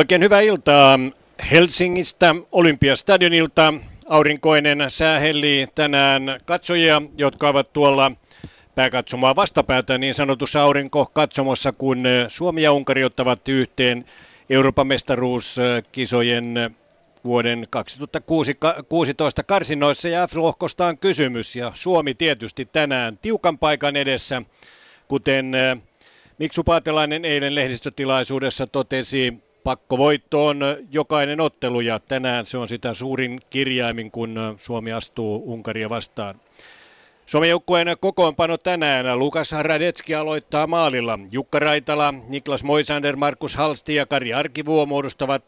Oikein hyvää iltaa. Helsingistä Olympiastadionilta. Aurinkoinen sää tänään. Katsojia, jotka ovat tuolla pääkatsomaa vastapäätä niin sanotussa aurinkokatsomossa, kun Suomi ja Unkari ottavat yhteen Euroopan mestaruuskisojen vuoden 2016 karsinoissa ja F-lohkosta on kysymys. Ja Suomi tietysti tänään tiukan paikan edessä, kuten Miksu Paatelainen eilen lehdistötilaisuudessa totesi, pakkovoitto on jokainen ottelu ja tänään se on sitä suurin kirjaimin, kun Suomi astuu Unkaria vastaan. Suomen joukkueen kokoonpano tänään. Lukas Radetski aloittaa maalilla. Jukka Raitala, Niklas Moisander, Markus Halsti ja Kari Arkivuo muodostavat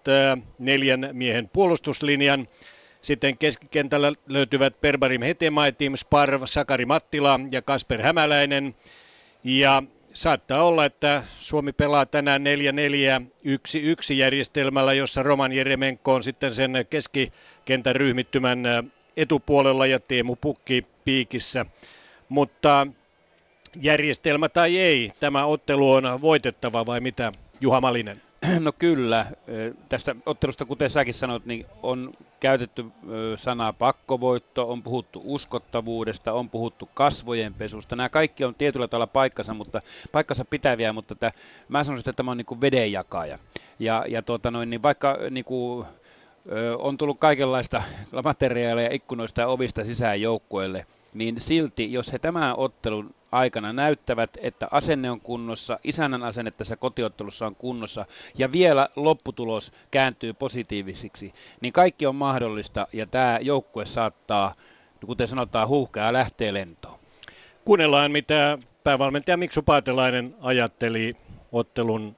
neljän miehen puolustuslinjan. Sitten keskikentällä löytyvät Perbarim Hetemaitim, Sparv, Sakari Mattila ja Kasper Hämäläinen. Ja saattaa olla, että Suomi pelaa tänään 4-4-1-1 järjestelmällä, jossa Roman Jeremenko on sitten sen keskikentän ryhmittymän etupuolella ja Teemu Pukki piikissä. Mutta järjestelmä tai ei, tämä ottelu on voitettava vai mitä Juha Malinen? No kyllä. Tästä ottelusta, kuten säkin sanoit, niin on käytetty sanaa pakkovoitto, on puhuttu uskottavuudesta, on puhuttu kasvojen pesusta. Nämä kaikki on tietyllä tavalla paikkansa, mutta, paikkansa pitäviä, mutta tämä, mä sanoisin, että tämä on niin kuin vedenjakaja. Ja, ja tuota noin, niin vaikka niin kuin, on tullut kaikenlaista materiaalia ikkunoista ja ovista sisään joukkueelle, niin silti, jos he tämän ottelun aikana näyttävät, että asenne on kunnossa, isännän asenne tässä kotiottelussa on kunnossa ja vielä lopputulos kääntyy positiivisiksi, niin kaikki on mahdollista ja tämä joukkue saattaa, kuten sanotaan, huuhkaa lähtee lentoon. Kuunnellaan, mitä päävalmentaja Miksu Paatelainen ajatteli ottelun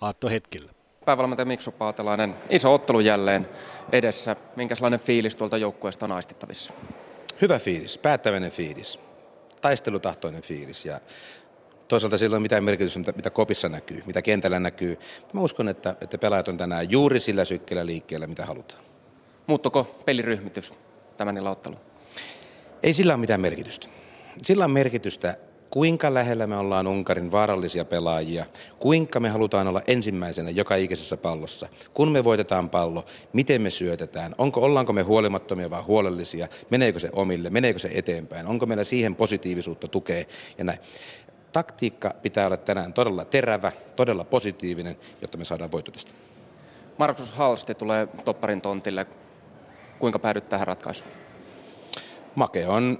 aattohetkillä. Päävalmentaja Miksu Paatelainen, iso ottelu jälleen edessä. Minkälainen fiilis tuolta joukkueesta on aistittavissa? Hyvä fiilis, päättäväinen fiilis taistelutahtoinen fiilis ja toisaalta sillä on mitään merkitystä, mitä, mitä kopissa näkyy, mitä kentällä näkyy. Mä uskon, että, että pelaajat on tänään juuri sillä sykkeellä liikkeellä, mitä halutaan. Muuttuko peliryhmitys tämän ottelu? Ei sillä ole mitään merkitystä. Sillä on merkitystä kuinka lähellä me ollaan Unkarin vaarallisia pelaajia, kuinka me halutaan olla ensimmäisenä joka ikisessä pallossa, kun me voitetaan pallo, miten me syötetään, onko, ollaanko me huolimattomia vai huolellisia, meneekö se omille, meneekö se eteenpäin, onko meillä siihen positiivisuutta tukea ja näin. Taktiikka pitää olla tänään todella terävä, todella positiivinen, jotta me saadaan voitotista. Markus Halsti tulee topparin tontille. Kuinka päädyt tähän ratkaisuun? Make on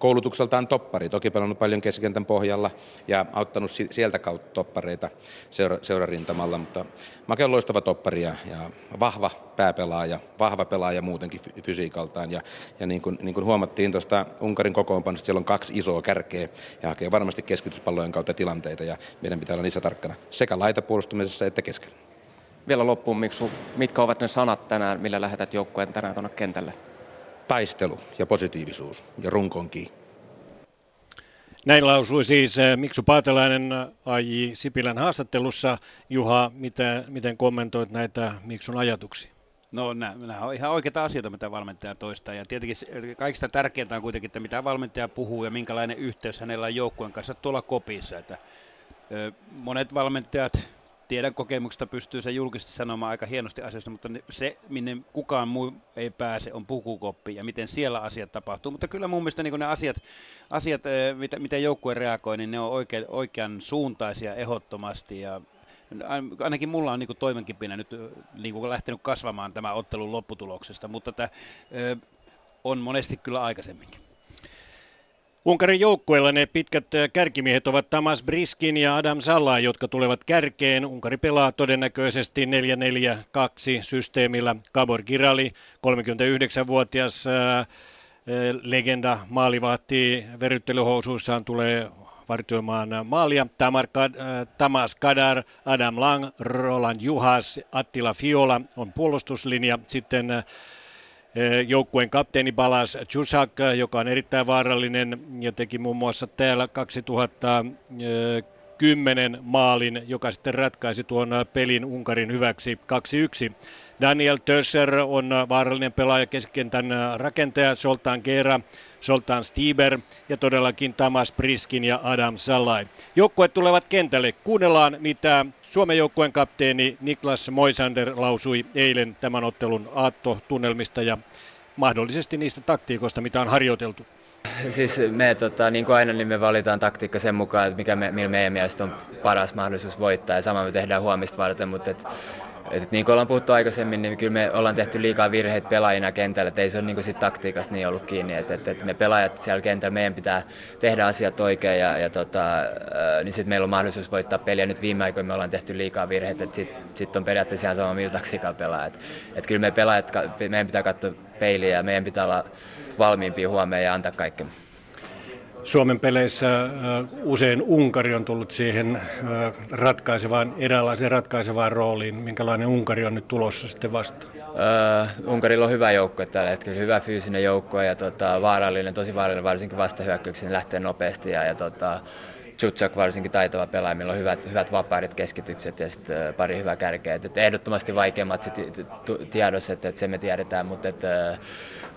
koulutukseltaan toppari, toki pelannut paljon keskikentän pohjalla ja auttanut sieltä kautta toppareita seura, seurarintamalla, mutta Make on loistava toppari ja, ja vahva pääpelaaja, vahva pelaaja muutenkin fysiikaltaan ja, ja niin, kuin, niin kuin huomattiin tuosta Unkarin kokoonpanosta, siellä on kaksi isoa kärkeä ja hakee varmasti keskityspallojen kautta tilanteita ja meidän pitää olla niissä tarkkana sekä laitapuolustumisessa että keskellä. Vielä loppuun, Miksu, mitkä ovat ne sanat tänään, millä lähetät joukkueen tänään tuonne kentälle? Taistelu ja positiivisuus ja runkonki. Näin lausui siis eh, Miksu Paatelainen AJ Sipilän haastattelussa. Juha, mitä, miten kommentoit näitä Miksun ajatuksia? No nämä on ihan oikeita asioita, mitä valmentaja toistaa. Ja tietenkin kaikista tärkeintä on kuitenkin, että mitä valmentaja puhuu ja minkälainen yhteys hänellä on joukkueen kanssa tuolla kopissa. Että, ö, monet valmentajat tiedän kokemuksesta pystyy se julkisesti sanomaan aika hienosti asioista, mutta se, minne kukaan muu ei pääse, on pukukoppi ja miten siellä asiat tapahtuu. Mutta kyllä mun mielestä niin ne asiat, asiat eh, mitä, miten joukkue reagoi, niin ne on oikein, oikean suuntaisia ehdottomasti ja ainakin mulla on niin toimenkipinä nyt eh, niin lähtenyt kasvamaan tämä ottelun lopputuloksesta, mutta tämä, eh, on monesti kyllä aikaisemminkin. Unkarin joukkueella ne pitkät kärkimiehet ovat Tamas Briskin ja Adam Salla, jotka tulevat kärkeen. Unkari pelaa todennäköisesti 4-4-2 systeemillä. Gabor Girali, 39-vuotias legenda maalivahti veryttelyhousuissaan tulee vartioimaan maalia. Tamar, Tamas Kadar, Adam Lang, Roland Juhas, Attila Fiola on puolustuslinja. Sitten joukkueen kapteeni Balas Chusak, joka on erittäin vaarallinen ja teki muun muassa täällä 2000 kymmenen maalin, joka sitten ratkaisi tuon pelin Unkarin hyväksi 2-1. Daniel Tösser on vaarallinen pelaaja keskentän rakentaja, Soltan Gera, Soltan Stieber ja todellakin Tamas Priskin ja Adam Salai. Joukkueet tulevat kentälle. Kuunnellaan, mitä Suomen joukkueen kapteeni Niklas Moisander lausui eilen tämän ottelun aatto-tunnelmista ja mahdollisesti niistä taktiikoista, mitä on harjoiteltu. Siis me, tota, niin kuin aina, niin me valitaan taktiikka sen mukaan, että mikä me, millä meidän mielestä on paras mahdollisuus voittaa ja sama me tehdään huomista varten, mutta et, et, niin kuin ollaan puhuttu aikaisemmin, niin kyllä me ollaan tehty liikaa virheitä pelaajina kentällä, että ei se ole niin kuin sit taktiikasta niin ollut kiinni, että et, et me pelaajat siellä kentällä, meidän pitää tehdä asiat oikein ja, ja tota, niin sitten meillä on mahdollisuus voittaa peliä. Nyt viime aikoina me ollaan tehty liikaa virheitä, että sitten sit on periaatteessa ihan sama millä taktiikalla pelaa. Et, et kyllä me pelaajat, meidän pitää katsoa peiliä ja meidän pitää olla valmiimpia huomeen ja antaa kaikki. Suomen peleissä usein Unkari on tullut siihen ratkaisevaan, eräänlaiseen ratkaisevaan rooliin. Minkälainen Unkari on nyt tulossa sitten vastaan? Uh, Unkarilla on hyvä joukko tällä hetkellä, hyvä fyysinen joukko ja tota, vaarallinen, tosi vaarallinen varsinkin vastahyökkäyksen, lähtee nopeasti ja, ja tota, Chuchak varsinkin taitava pelaaja, millä on hyvät, hyvät vapaarit keskitykset ja sitten pari hyvää kärkeä. Et, et ehdottomasti vaikeammat sit tiedossa, että et se me tiedetään, mutta et,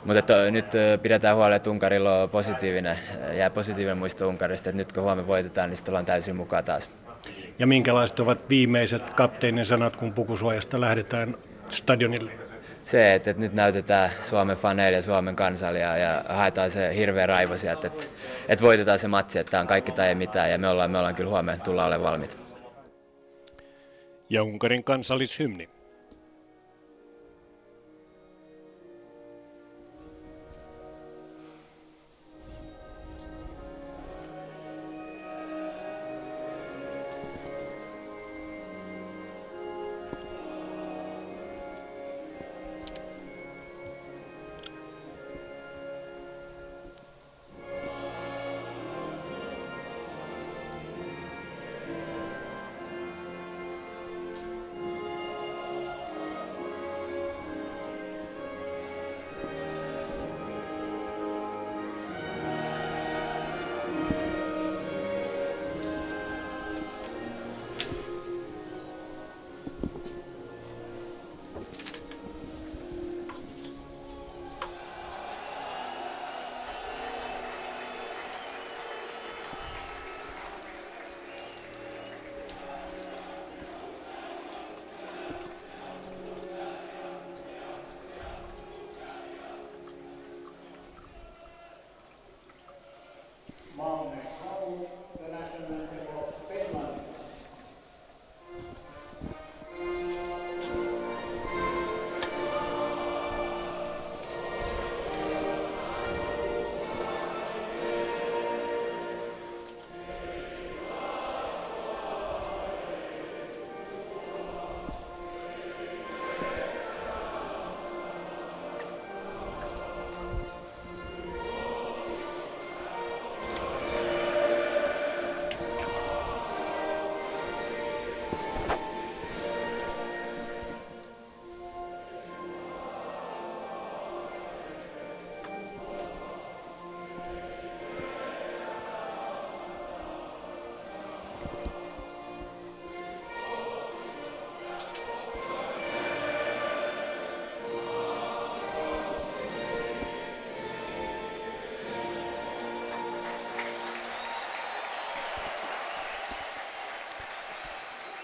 mutta että nyt pidetään huolta, että Unkarilla on positiivinen, jää positiivinen muisto Unkarista, että nyt kun huomenna voitetaan, niin sitten ollaan täysin mukaan taas. Ja minkälaiset ovat viimeiset kapteenin sanat, kun pukusuojasta lähdetään stadionille? Se, että, että nyt näytetään Suomen faneille ja Suomen kansalle ja, ja haetaan se hirveä raivo sieltä, että, että voitetaan se matsi, että on kaikki tai ei mitään ja me ollaan, me ollaan kyllä huomenna tulla olemaan valmiit. Ja Unkarin kansallishymni.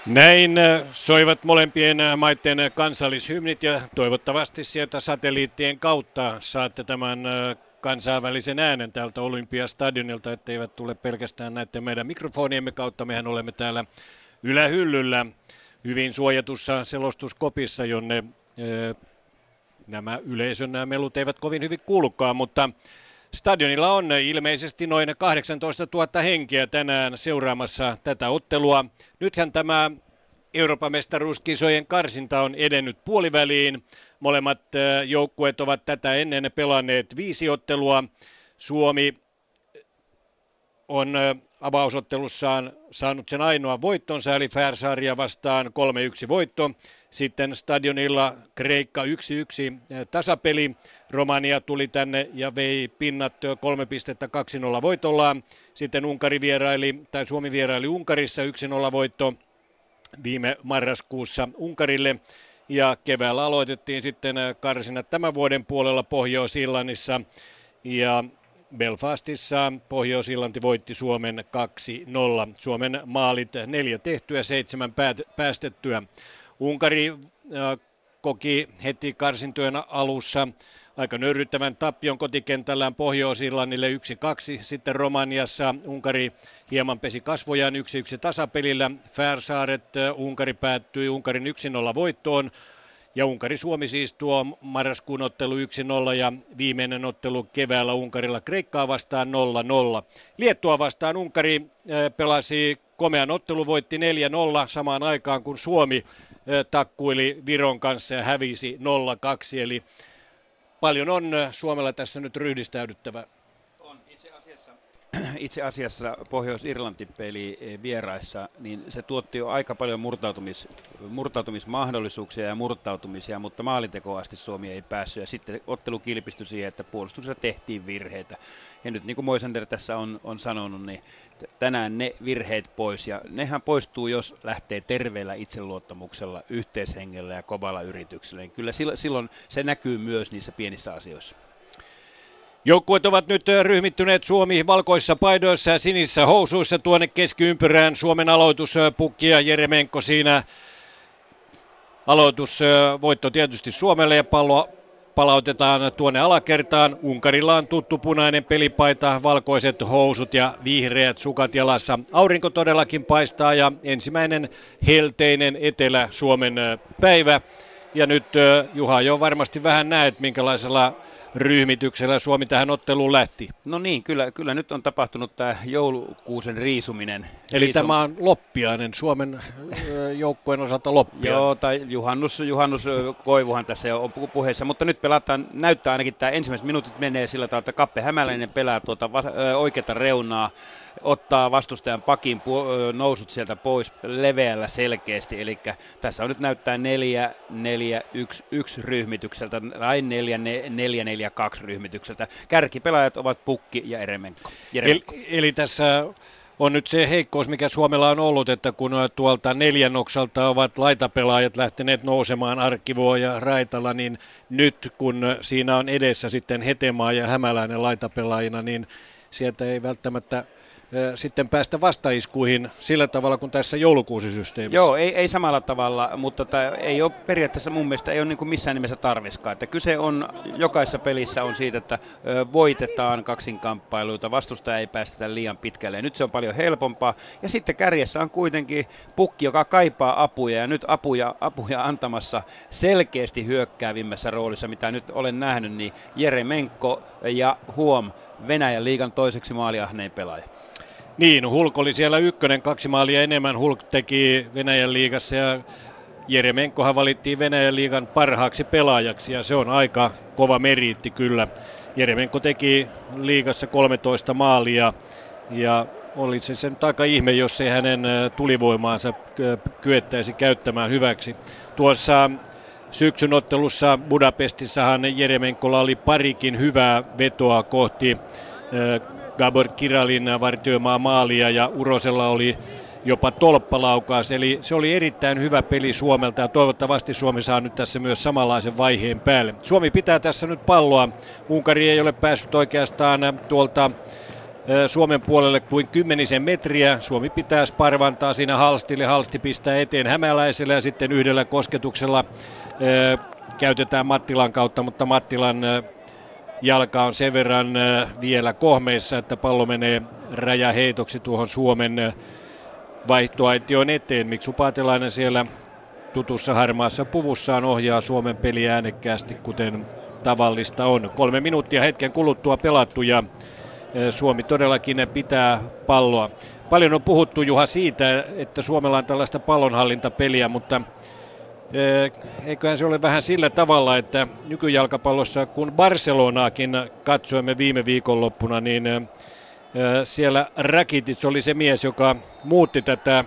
Näin äh, soivat molempien äh, maiden kansallishymnit ja toivottavasti sieltä satelliittien kautta saatte tämän äh, kansainvälisen äänen täältä Olympiastadionilta, etteivät tule pelkästään näiden meidän mikrofoniemme kautta. Mehän olemme täällä ylähyllyllä hyvin suojatussa selostuskopissa, jonne nämä yleisön nämä melut eivät kovin hyvin kuulukaan, mutta Stadionilla on ilmeisesti noin 18 000 henkeä tänään seuraamassa tätä ottelua. Nythän tämä Euroopan mestaruuskisojen karsinta on edennyt puoliväliin. Molemmat joukkueet ovat tätä ennen pelanneet viisi ottelua. Suomi on avausottelussaan saanut sen ainoa voittonsa, eli Färsarja vastaan 3-1 voitto. Sitten stadionilla Kreikka 1-1 tasapeli. Romania tuli tänne ja vei pinnat 3 pistettä 2-0 voitollaan. Sitten Unkari vieraili, tai Suomi vieraili Unkarissa 1-0 voitto viime marraskuussa Unkarille. Ja keväällä aloitettiin sitten karsinat tämän vuoden puolella Pohjois-Irlannissa. Ja Belfastissa Pohjois-Irlanti voitti Suomen 2-0. Suomen maalit neljä tehtyä, seitsemän päästettyä. Unkari äh, koki heti karsintojen alussa aika nöyryttävän tappion kotikentällään Pohjois-Irlannille 1-2. Sitten Romaniassa Unkari hieman pesi kasvojaan 1-1 tasapelillä. Färsaaret äh, Unkari päättyi Unkarin 1-0 voittoon. Ja Unkari-Suomi siis tuo marraskuun ottelu 1-0 ja viimeinen ottelu keväällä Unkarilla Kreikkaa vastaan 0-0. Liettua vastaan Unkari äh, pelasi komean ottelu, voitti 4-0 samaan aikaan kun Suomi takkuili Viron kanssa ja hävisi 0-2. Eli paljon on Suomella tässä nyt ryhdistäydyttävää itse asiassa Pohjois-Irlanti-peli eh, vieraissa, niin se tuotti jo aika paljon murtautumis, murtautumismahdollisuuksia ja murtautumisia, mutta maalintekoasti Suomi ei päässyt. Ja sitten ottelu kilpistyi siihen, että puolustuksessa tehtiin virheitä. Ja nyt niin kuin Moisander tässä on, on sanonut, niin tänään ne virheet pois. Ja nehän poistuu, jos lähtee terveellä itseluottamuksella, yhteishengellä ja kovalla yrityksellä. Niin kyllä silloin se näkyy myös niissä pienissä asioissa. Joukkueet ovat nyt ryhmittyneet Suomi valkoissa paidoissa ja sinissä housuissa tuonne keskiympyrään. Suomen aloituspukki ja Jeremenko siinä aloitusvoitto tietysti Suomelle ja pallo palautetaan tuonne alakertaan. Unkarilla on tuttu punainen pelipaita, valkoiset housut ja vihreät sukat jalassa. Aurinko todellakin paistaa ja ensimmäinen helteinen Etelä-Suomen päivä. Ja nyt Juha jo varmasti vähän näet, minkälaisella ryhmityksellä Suomi tähän otteluun lähti. No niin, kyllä, kyllä nyt on tapahtunut tämä joulukuusen riisuminen. Eli Riisum... tämä on loppiainen, Suomen joukkueen osalta loppiainen. Joo, tai Juhannus, Juhannus Koivuhan tässä jo on puheessa, mutta nyt pelataan, näyttää ainakin tämä ensimmäiset minuutit menee sillä tavalla, että Kappe Hämäläinen pelaa tuota oikeata reunaa ottaa vastustajan pakin nousut sieltä pois leveällä selkeästi. Eli tässä on nyt näyttää 4 4 1 1 ryhmitykseltä tai 4 4 4 2 ryhmitykseltä. Kärkipelaajat ovat Pukki ja Eremenko. Eli, eli tässä on nyt se heikkous, mikä Suomella on ollut, että kun tuolta neljännokselta ovat laitapelaajat lähteneet nousemaan Arkkivuo ja Raitala, niin nyt kun siinä on edessä sitten Hetemaa ja Hämäläinen laitapelaajina, niin sieltä ei välttämättä sitten päästä vastaiskuihin sillä tavalla kuin tässä joulukuusisysteemissä. Joo, ei, ei samalla tavalla, mutta tämä ei ole periaatteessa mun mielestä ei ole niin kuin missään nimessä tarviskaan. Että kyse on, jokaisessa pelissä on siitä, että voitetaan kaksinkamppailuita, vastustaja ei päästetä liian pitkälle. Nyt se on paljon helpompaa. Ja sitten kärjessä on kuitenkin pukki, joka kaipaa apuja ja nyt apuja, apuja antamassa selkeästi hyökkäävimmässä roolissa, mitä nyt olen nähnyt, niin Jere Menkko ja Huom Venäjän liigan toiseksi maaliahneen pelaaja. Niin, Hulk oli siellä ykkönen, kaksi maalia enemmän Hulk teki Venäjän liigassa ja Jeremenkohan valittiin Venäjän liigan parhaaksi pelaajaksi ja se on aika kova meriitti kyllä. Jeremenko teki liigassa 13 maalia ja oli se sen aika ihme, jos se hänen tulivoimaansa kyettäisi käyttämään hyväksi. Tuossa syksyn ottelussa Budapestissahan Jeremenkolla oli parikin hyvää vetoa kohti Gabor Kiralin vartioimaa maalia ja Urosella oli jopa tolppalaukaus. Eli se oli erittäin hyvä peli Suomelta ja toivottavasti Suomi saa nyt tässä myös samanlaisen vaiheen päälle. Suomi pitää tässä nyt palloa. Unkari ei ole päässyt oikeastaan tuolta Suomen puolelle kuin kymmenisen metriä. Suomi pitää sparvantaa siinä Halstille. Halsti pistää eteen Hämäläiselle ja sitten yhdellä kosketuksella käytetään Mattilan kautta, mutta Mattilan jalka on sen verran vielä kohmeissa, että pallo menee räjäheitoksi tuohon Suomen vaihtoaition eteen. Miksu Paatelainen siellä tutussa harmaassa puvussaan ohjaa Suomen peliä äänekkäästi, kuten tavallista on. Kolme minuuttia hetken kuluttua pelattu ja Suomi todellakin pitää palloa. Paljon on puhuttu Juha siitä, että Suomella on tällaista pallonhallintapeliä, mutta eiköhän se ole vähän sillä tavalla, että nykyjalkapallossa kun Barcelonaakin katsoimme viime viikonloppuna, niin Siellä Rakitic oli se mies, joka muutti tätä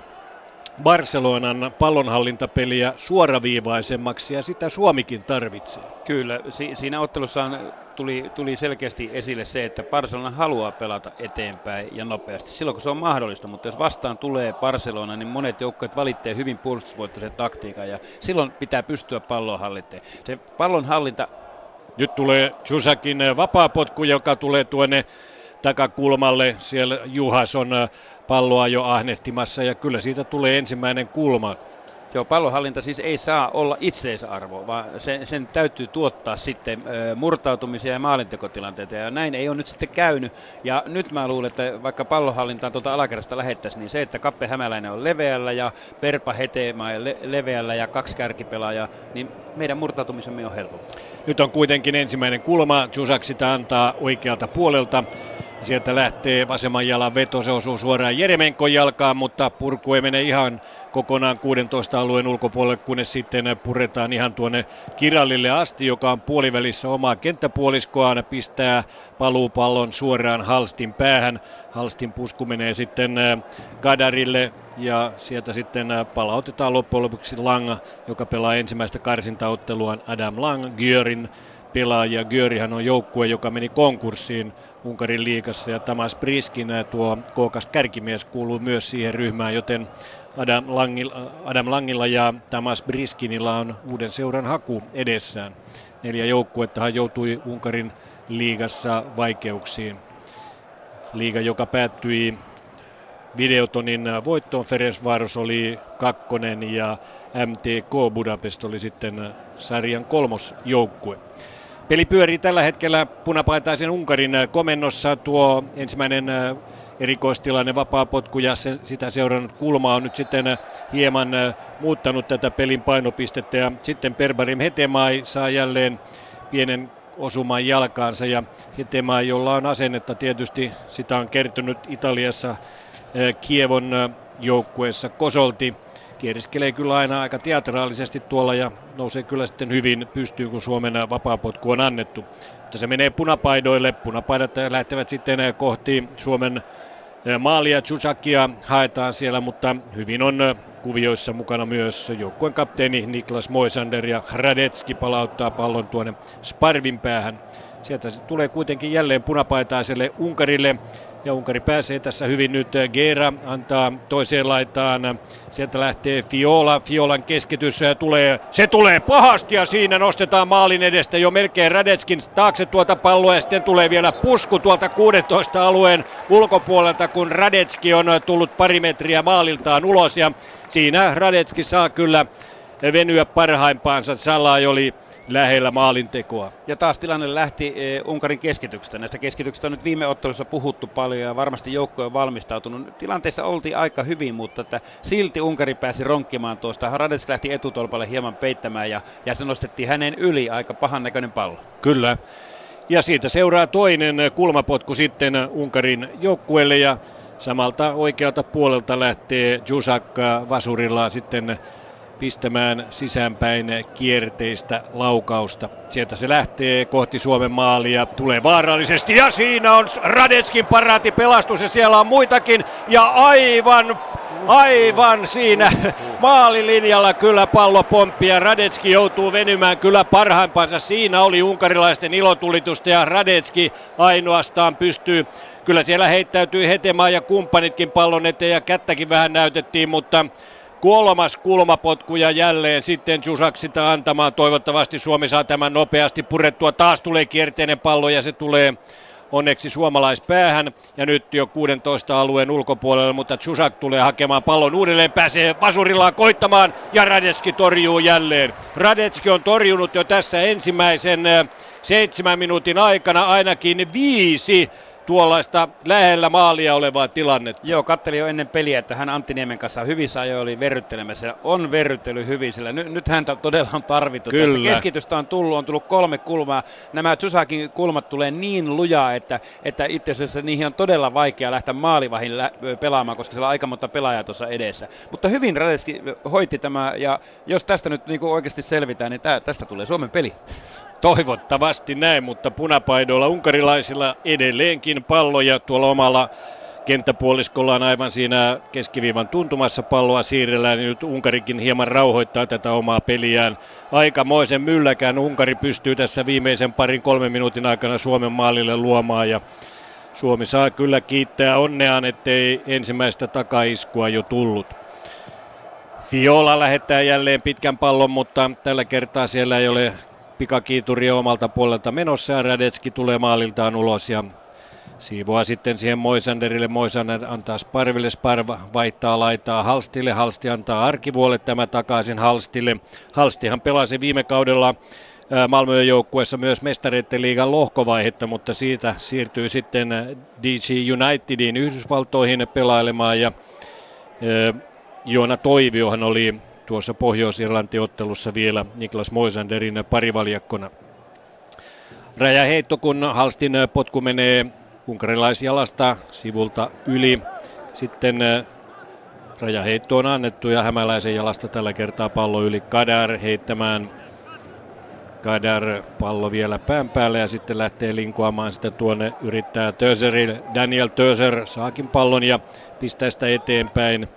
Barcelonan pallonhallintapeliä suoraviivaisemmaksi ja sitä Suomikin tarvitsee. Kyllä, si- siinä ottelussa tuli, tuli selkeästi esille se, että Barcelona haluaa pelata eteenpäin ja nopeasti silloin kun se on mahdollista, mutta jos vastaan tulee Barcelona, niin monet joukkueet valittaa hyvin puolustusvoittoisen taktiikan ja silloin pitää pystyä pallon hallitteen. Se pallon hallinta nyt tulee Jusakin vapaapotku, joka tulee tuonne takakulmalle. Siellä Juhas on palloa jo ahnehtimassa ja kyllä siitä tulee ensimmäinen kulma. Joo, pallonhallinta siis ei saa olla itseisarvo, vaan sen, sen täytyy tuottaa sitten murtautumisia ja maalintekotilanteita, ja näin ei ole nyt sitten käynyt. Ja nyt mä luulen, että vaikka pallonhallintaan tuota alakerrasta lähettäisiin, niin se, että Kappe Hämäläinen on leveällä ja Perpa Hetemaa le- leveällä ja kaksi kärkipelaajaa, niin meidän murtautumisemme on helpompi. Nyt on kuitenkin ensimmäinen kulma, Jusak sitä antaa oikealta puolelta. Sieltä lähtee vasemman jalan veto, se osuu suoraan Jeremenkon jalkaan, mutta purku ei mene ihan kokonaan 16 alueen ulkopuolelle, kunnes sitten puretaan ihan tuonne Kirallille asti, joka on puolivälissä omaa kenttäpuoliskoaan, pistää paluupallon suoraan Halstin päähän. Halstin pusku menee sitten Kadarille ja sieltä sitten palautetaan loppujen lopuksi Lang, joka pelaa ensimmäistä karsintaotteluaan Adam Lang, Gjörin pelaaja. Györihän on joukkue, joka meni konkurssiin Unkarin liigassa ja Tamas Briskin tuo kookas kärkimies kuuluu myös siihen ryhmään, joten Adam Langilla, Adam Langilla ja Tamas Briskinilla on uuden seuran haku edessään. Neljä joukkuettahan joutui Unkarin liigassa vaikeuksiin. Liiga, joka päättyi Videotonin voittoon. Ferencvaros oli kakkonen ja MTK Budapest oli sitten sarjan kolmos joukkue. Peli pyörii tällä hetkellä punapaitaisen Unkarin komennossa. Tuo ensimmäinen erikoistilanne, vapaa potku ja sen, sitä seurannut kulma on nyt sitten hieman muuttanut tätä pelin painopistettä. Ja sitten Perbarim Hetemai saa jälleen pienen osumaan jalkaansa ja Hetemai, jolla on asennetta tietysti, sitä on kertynyt Italiassa Kievon joukkueessa Kosolti kieriskelee kyllä aina aika teatraalisesti tuolla ja nousee kyllä sitten hyvin pystyyn, kun Suomen vapaapotku on annettu. Mutta se menee punapaidoille. Punapaidat lähtevät sitten kohti Suomen maalia. Tsusakia haetaan siellä, mutta hyvin on kuvioissa mukana myös joukkueen kapteeni Niklas Moisander ja Hradetski palauttaa pallon tuonne Sparvin päähän. Sieltä se tulee kuitenkin jälleen punapaitaiselle Unkarille. Ja Unkari pääsee tässä hyvin nyt. Gera antaa toiseen laitaan. Sieltä lähtee Fiola. Fiolan keskitys tulee. Se tulee pahasti ja siinä nostetaan maalin edestä jo melkein Radetskin taakse tuota palloa. Ja sitten tulee vielä pusku tuolta 16 alueen ulkopuolelta, kun Radetski on tullut pari metriä maaliltaan ulos. Ja siinä Radetski saa kyllä venyä parhaimpaansa. Salai oli lähellä maalintekoa. Ja taas tilanne lähti e, Unkarin keskityksestä. Näistä keskityksistä on nyt viime ottelussa puhuttu paljon ja varmasti joukko on valmistautunut. Tilanteessa oltiin aika hyvin, mutta että silti Unkari pääsi ronkkimaan tuosta. Radets lähti etutolpalle hieman peittämään ja, ja se nostettiin hänen yli aika pahan näköinen pallo. Kyllä. Ja siitä seuraa toinen kulmapotku sitten Unkarin joukkueelle ja samalta oikealta puolelta lähtee Jusak vasurilla sitten pistämään sisäänpäin kierteistä laukausta. Sieltä se lähtee kohti Suomen maalia, tulee vaarallisesti ja siinä on Radetskin paraati pelastus ja siellä on muitakin ja aivan Aivan siinä maalilinjalla kyllä pallo pomppi ja Radetski joutuu venymään kyllä parhaimpansa. Siinä oli unkarilaisten ilotulitusta ja Radetski ainoastaan pystyy Kyllä siellä heittäytyi Hetemaa ja kumppanitkin pallon eteen ja kättäkin vähän näytettiin, mutta kolmas kulmapotku ja jälleen sitten Jusak sitä antamaan. Toivottavasti Suomi saa tämän nopeasti purettua. Taas tulee kierteinen pallo ja se tulee onneksi suomalaispäähän ja nyt jo 16 alueen ulkopuolelle, mutta Chusak tulee hakemaan pallon uudelleen, pääsee vasurillaan koittamaan ja Radetski torjuu jälleen. Radetski on torjunut jo tässä ensimmäisen eh, seitsemän minuutin aikana ainakin viisi tuollaista lähellä maalia olevaa tilannetta. Joo, katteli jo ennen peliä, että hän Antti Niemen kanssa hyvissä ajoin oli verryttelemässä. On verryttely hyvin, sillä nyt, nyt häntä todella on tarvittu. Kyllä. Tässä keskitystä on tullut, on tullut kolme kulmaa. Nämä Tsusakin kulmat tulee niin lujaa, että, että itse asiassa niihin on todella vaikea lähteä maalivahin lä- pelaamaan, koska siellä on aika monta pelaajaa tuossa edessä. Mutta hyvin Radeski hoiti tämä, ja jos tästä nyt niin oikeasti selvitään, niin tää, tästä tulee Suomen peli. Toivottavasti näin, mutta punapaidoilla unkarilaisilla edelleenkin palloja tuolla omalla kenttäpuoliskolla on aivan siinä keskiviivan tuntumassa palloa siirrellään, nyt Unkarikin hieman rauhoittaa tätä omaa peliään. Aikamoisen mylläkään Unkari pystyy tässä viimeisen parin kolmen minuutin aikana Suomen maalille luomaan ja Suomi saa kyllä kiittää onneaan, ettei ensimmäistä takaiskua jo tullut. Fiola lähettää jälleen pitkän pallon, mutta tällä kertaa siellä ei ole pikakiituri omalta puolelta menossa ja Radetski tulee maaliltaan ulos ja siivoaa sitten siihen Moisanderille. Moisander antaa Sparville, Sparva vaihtaa laitaa Halstille, Halsti antaa Arkivuolle tämä takaisin Halstille. Halstihan pelasi viime kaudella Malmöön joukkueessa myös mestareiden liigan lohkovaihetta, mutta siitä siirtyy sitten DC Unitedin Yhdysvaltoihin pelailemaan ja Joona Toiviohan oli tuossa Pohjois-Irlanti-ottelussa vielä Niklas Moisanderin parivaljakkona. Räjäheitto, kun Halstin potku menee unkarilaisjalasta sivulta yli. Sitten rajaheitto on annettu ja hämäläisen jalasta tällä kertaa pallo yli Kadar heittämään Kadar pallo vielä pään päälle ja sitten lähtee linkoamaan sitä tuonne yrittää Töserille. Daniel Töser saakin pallon ja pistää sitä eteenpäin.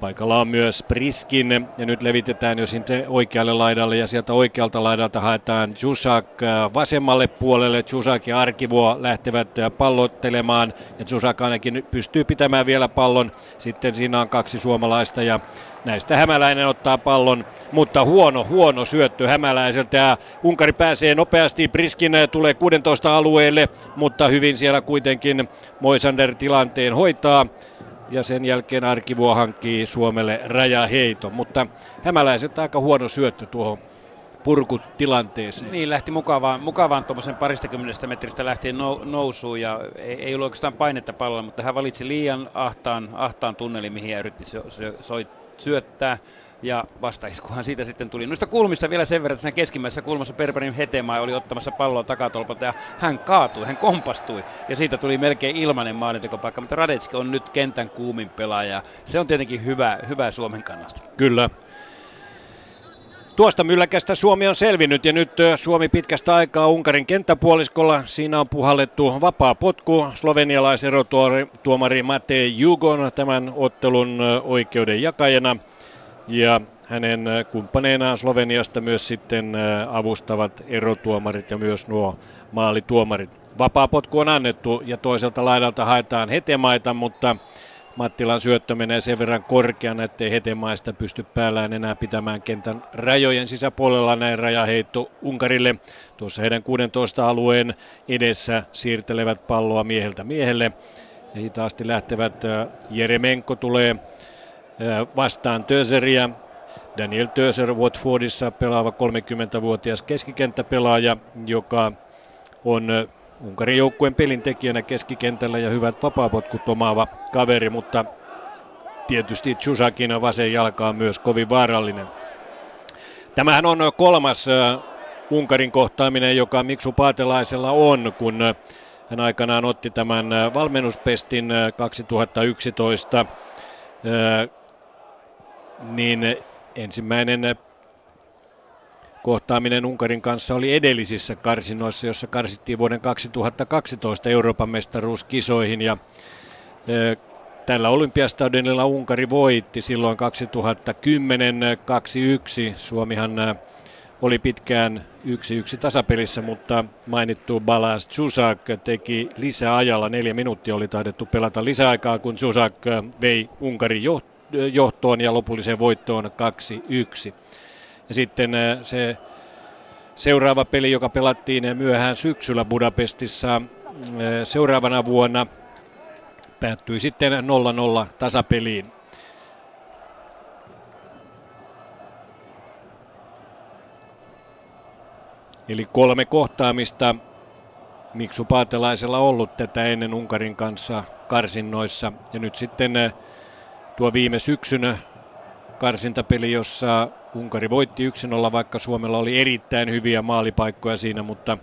Paikalla on myös Priskin. Ja nyt levitetään jo sinne oikealle laidalle ja sieltä oikealta laidalta haetaan Jusak äh, vasemmalle puolelle. Jusak ja Arkivuo lähtevät äh, pallottelemaan. Ja Jusak ainakin pystyy pitämään vielä pallon. Sitten siinä on kaksi suomalaista ja näistä Hämäläinen ottaa pallon, mutta huono, huono syöttö Hämäläiseltä. Ja Unkari pääsee nopeasti, Priskin äh, tulee 16 alueelle, mutta hyvin siellä kuitenkin Moisander tilanteen hoitaa ja sen jälkeen Arkivuo hankkii Suomelle rajaheiton, mutta hämäläiset aika huono syöttö tuohon purkutilanteeseen. Niin, lähti mukavaan, mukavaan tuommoisen paristakymmenestä metristä lähtien nou, nousuun ja ei, ei ollut oikeastaan painetta pallolla, mutta hän valitsi liian ahtaan, ahtaan tunnelin, mihin hän yritti so, so, so, syöttää ja vastaiskuhan siitä sitten tuli. Noista kulmista vielä sen verran, että siinä keskimmäisessä kulmassa Perberin Hetemaa oli ottamassa palloa takatolpalta ja hän kaatui, hän kompastui ja siitä tuli melkein ilmanen maalintekopaikka, mutta Radetski on nyt kentän kuumin pelaaja. Se on tietenkin hyvä, hyvä Suomen kannasta. Kyllä. Tuosta mylläkästä Suomi on selvinnyt ja nyt Suomi pitkästä aikaa Unkarin kenttäpuoliskolla. Siinä on puhallettu vapaa potku. Slovenialaiserotuomari Matej Jugon tämän ottelun oikeuden jakajana ja hänen kumppaneinaan Sloveniasta myös sitten avustavat erotuomarit ja myös nuo maalituomarit. Vapaapotku on annettu ja toiselta laidalta haetaan hetemaita, mutta Mattilan syöttö menee sen verran korkeana, ettei hetemaista pysty päällään enää pitämään kentän rajojen sisäpuolella näin rajaheitto Unkarille. Tuossa heidän 16 alueen edessä siirtelevät palloa mieheltä miehelle. Ja hitaasti lähtevät Jeremenko tulee vastaan Töseriä. Daniel Töser Watfordissa pelaava 30-vuotias keskikenttäpelaaja, joka on Unkarin joukkueen pelintekijänä keskikentällä ja hyvät vapaapotkut omaava kaveri, mutta tietysti Chusakin vasen jalka on myös kovin vaarallinen. Tämähän on kolmas Unkarin kohtaaminen, joka Miksu Paatelaisella on, kun hän aikanaan otti tämän valmennuspestin 2011 niin ensimmäinen kohtaaminen Unkarin kanssa oli edellisissä karsinoissa, jossa karsittiin vuoden 2012 Euroopan mestaruuskisoihin ja Tällä olympiastadionilla Unkari voitti silloin 2010 2-1. Suomihan oli pitkään 1-1 tasapelissä, mutta mainittu Balas Chusak teki lisäajalla. Neljä minuuttia oli taidettu pelata lisäaikaa, kun Chusak vei Unkarin johtoon johtoon ja lopulliseen voittoon 2-1. Ja sitten äh, se seuraava peli, joka pelattiin myöhään syksyllä Budapestissa äh, seuraavana vuonna, päättyi sitten 0-0 tasapeliin. Eli kolme kohtaamista Miksu Paatelaisella ollut tätä ennen Unkarin kanssa karsinnoissa. Ja nyt sitten äh, tuo viime syksyn karsintapeli, jossa Unkari voitti 1-0, vaikka Suomella oli erittäin hyviä maalipaikkoja siinä, mutta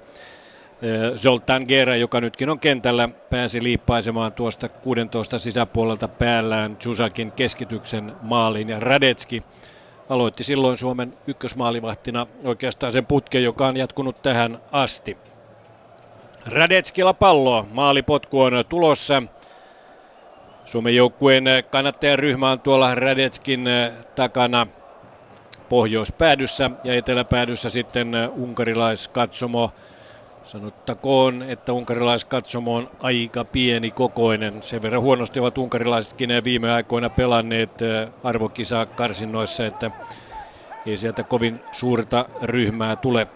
Zoltan Gera, joka nytkin on kentällä, pääsi liippaisemaan tuosta 16 sisäpuolelta päällään Chusakin keskityksen maaliin ja Radetski aloitti silloin Suomen ykkösmaalivahtina oikeastaan sen putken, joka on jatkunut tähän asti. Radetskilla pallo, maalipotku on tulossa. Suomen joukkueen kannattajaryhmä on tuolla Radetskin takana pohjoispäädyssä ja eteläpäädyssä sitten unkarilaiskatsomo. Sanottakoon, että unkarilaiskatsomo on aika pieni kokoinen. Sen verran huonosti ovat unkarilaisetkin viime aikoina pelanneet arvokisaa karsinnoissa, että ei sieltä kovin suurta ryhmää tule.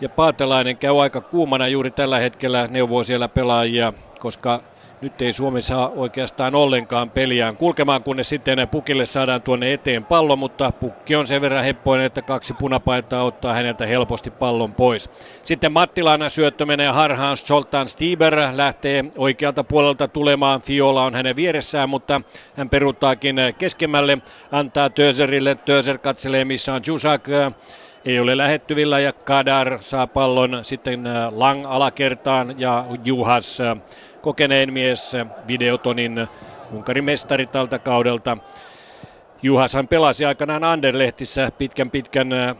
Ja Paatelainen käy aika kuumana juuri tällä hetkellä neuvoo siellä pelaajia, koska nyt ei Suomi saa oikeastaan ollenkaan peliään kulkemaan, kunnes sitten pukille saadaan tuonne eteen pallo, mutta pukki on sen verran heppoinen, että kaksi punapaitaa ottaa häneltä helposti pallon pois. Sitten Mattilana syöttö menee harhaan, Zoltan Stieber lähtee oikealta puolelta tulemaan, Fiola on hänen vieressään, mutta hän peruuttaakin keskemmälle, antaa Töserille, Töser katselee missä on Jusak, ei ole lähettyvillä ja Kadar saa pallon sitten Lang alakertaan ja Juhas kokeneen mies, Videotonin Unkarin mestari tältä kaudelta. Juhashan pelasi aikanaan Anderlehtissä pitkän pitkän äh,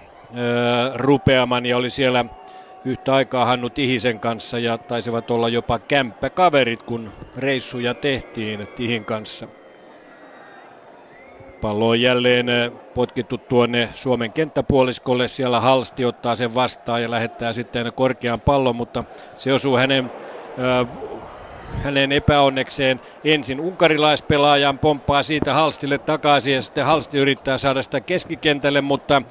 rupeaman ja oli siellä yhtä aikaa Hannu Tihisen kanssa ja taisivat olla jopa kämppäkaverit, kun reissuja tehtiin Tihin kanssa. Pallo on jälleen potkittu tuonne Suomen kenttäpuoliskolle. Siellä Halsti ottaa sen vastaan ja lähettää sitten korkean pallon, mutta se osuu hänen hänen epäonnekseen ensin unkarilaispelaajan pomppaa siitä Halstille takaisin ja sitten Halsti yrittää saada sitä keskikentälle, mutta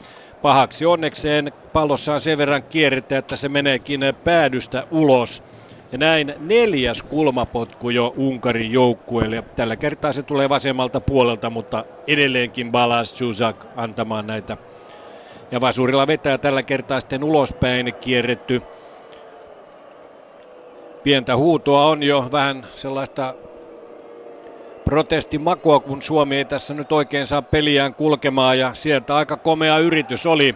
pahaksi onnekseen pallossa on sen verran kierrettä, että se meneekin päädystä ulos. Ja näin neljäs kulmapotku jo Unkarin joukkueelle. Tällä kertaa se tulee vasemmalta puolelta, mutta edelleenkin Balas Zuzak antamaan näitä. Ja Vasurilla vetää tällä kertaa sitten ulospäin kierretty pientä huutoa on jo vähän sellaista protestimakua, kun Suomi ei tässä nyt oikein saa peliään kulkemaan. Ja sieltä aika komea yritys oli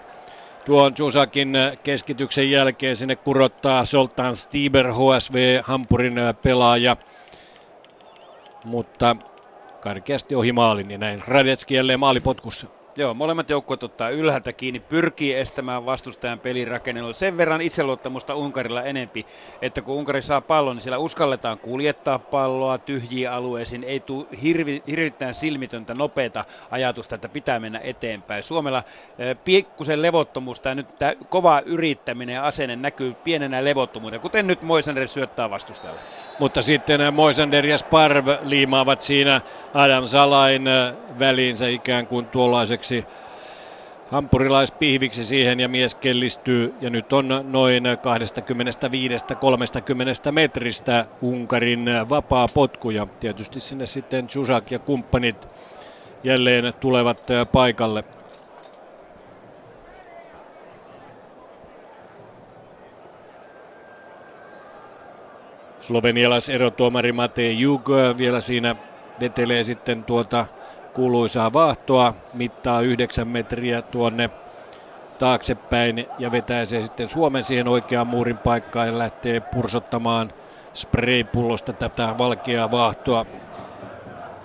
tuon Jusakin keskityksen jälkeen. Sinne kurottaa Soltan Stieber HSV Hampurin pelaaja, mutta karkeasti ohi maalin ja näin Radetski jälleen maalipotkussa. Joo, molemmat joukkueet ottaa ylhäältä kiinni, pyrkii estämään vastustajan pelirakennella. Sen verran itseluottamusta Unkarilla enempi, että kun Unkari saa pallon, niin siellä uskalletaan kuljettaa palloa tyhjiin alueisiin. Ei tule hirvi, hirvittäin silmitöntä, nopeata ajatusta, että pitää mennä eteenpäin. Suomella äh, pikkusen levottomuus tai nyt tämä kova yrittäminen ja asenne näkyy pienenä levottomuuden, kuten nyt Moisander syöttää vastustajalle. Mutta sitten Moisander ja Sparv liimaavat siinä Adam Salain väliinsä ikään kuin tuollaiseksi hampurilaispihviksi siihen ja mies kellistyy ja nyt on noin 25-30 metristä Unkarin vapaa potku ja tietysti sinne sitten Chusak ja kumppanit jälleen tulevat paikalle. Slovenialaiserotuomari Matej Jug vielä siinä vetelee sitten tuota kuuluisaa vaahtoa, mittaa 9 metriä tuonne taaksepäin ja vetää se sitten Suomen siihen oikeaan muurin paikkaan ja lähtee pursottamaan spraypullosta tätä valkeaa vaahtoa.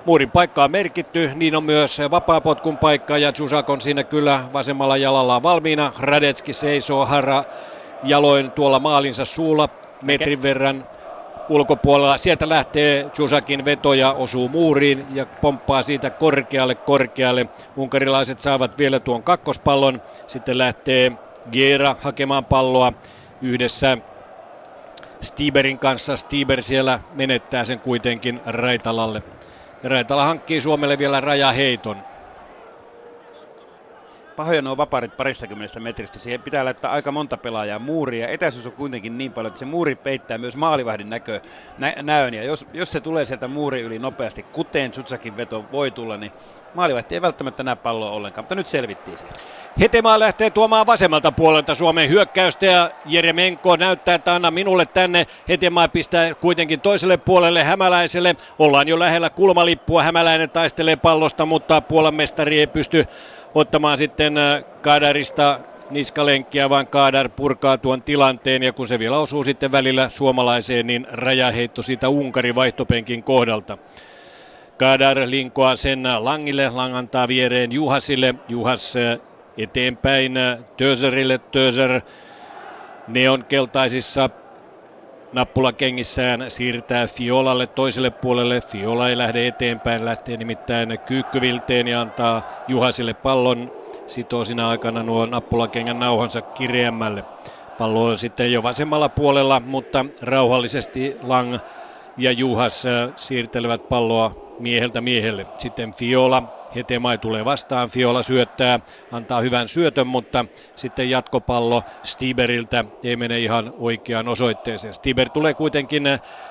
Muurin paikka on merkitty, niin on myös vapaapotkun paikka ja Zusak on siinä kyllä vasemmalla jalalla valmiina. Radetski seisoo harra jaloin tuolla maalinsa suulla metrin verran ulkopuolella. Sieltä lähtee Jusakin veto ja osuu muuriin ja pomppaa siitä korkealle korkealle. Unkarilaiset saavat vielä tuon kakkospallon. Sitten lähtee Giera hakemaan palloa yhdessä Stieberin kanssa. Stieber siellä menettää sen kuitenkin Raitalalle. Raitala hankkii Suomelle vielä rajaheiton pahoja nuo vapaarit paristakymmenestä metristä. Siihen pitää laittaa aika monta pelaajaa muuria. Etäisyys on kuitenkin niin paljon, että se muuri peittää myös maalivahdin näkö, nä, näön. Ja jos, jos se tulee sieltä muuri yli nopeasti, kuten Sutsakin veto voi tulla, niin maalivahti ei välttämättä näe palloa ollenkaan. Mutta nyt selvittiin siihen. Hetemaa lähtee tuomaan vasemmalta puolelta Suomen hyökkäystä ja Jeremenko näyttää, että anna minulle tänne. Hetemaa pistää kuitenkin toiselle puolelle Hämäläiselle. Ollaan jo lähellä kulmalippua. Hämäläinen taistelee pallosta, mutta Puolan mestari ei pysty ottamaan sitten äh, Kadarista niskalenkkiä, vaan Kaadar purkaa tuon tilanteen. Ja kun se vielä osuu sitten välillä suomalaiseen, niin rajaheitto siitä Unkarin vaihtopenkin kohdalta. Kadar linkoaa sen Langille, Lang antaa viereen Juhasille, Juhas eteenpäin Töserille, Töser neon keltaisissa nappulakengissään siirtää Fiolalle toiselle puolelle. Fiola ei lähde eteenpäin, lähtee nimittäin kyykkyvilteen ja antaa Juhasille pallon. Sitoo sinä aikana nuo nappulakengän nauhansa kireämmälle. Pallo on sitten jo vasemmalla puolella, mutta rauhallisesti Lang ja Juhas siirtelevät palloa mieheltä miehelle. Sitten Fiola Hetemai tulee vastaan, Fiola syöttää, antaa hyvän syötön, mutta sitten jatkopallo Stiberiltä ei mene ihan oikeaan osoitteeseen. Stiber tulee kuitenkin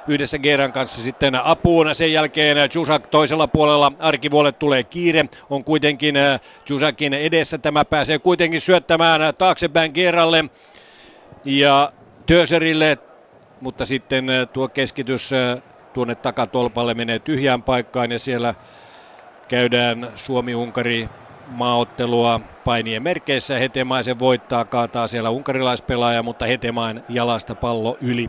yhdessä Geran kanssa sitten apuun. Sen jälkeen Jusak toisella puolella Arkivuolle tulee kiire. On kuitenkin Jusakin edessä. Tämä pääsee kuitenkin syöttämään taaksepäin Geralle ja Töserille, mutta sitten tuo keskitys tuonne takatolpalle menee tyhjään paikkaan ja siellä käydään Suomi-Unkari maaottelua painien merkeissä. Hetemaisen voittaa, kaataa siellä unkarilaispelaaja, mutta Hetemain jalasta pallo yli.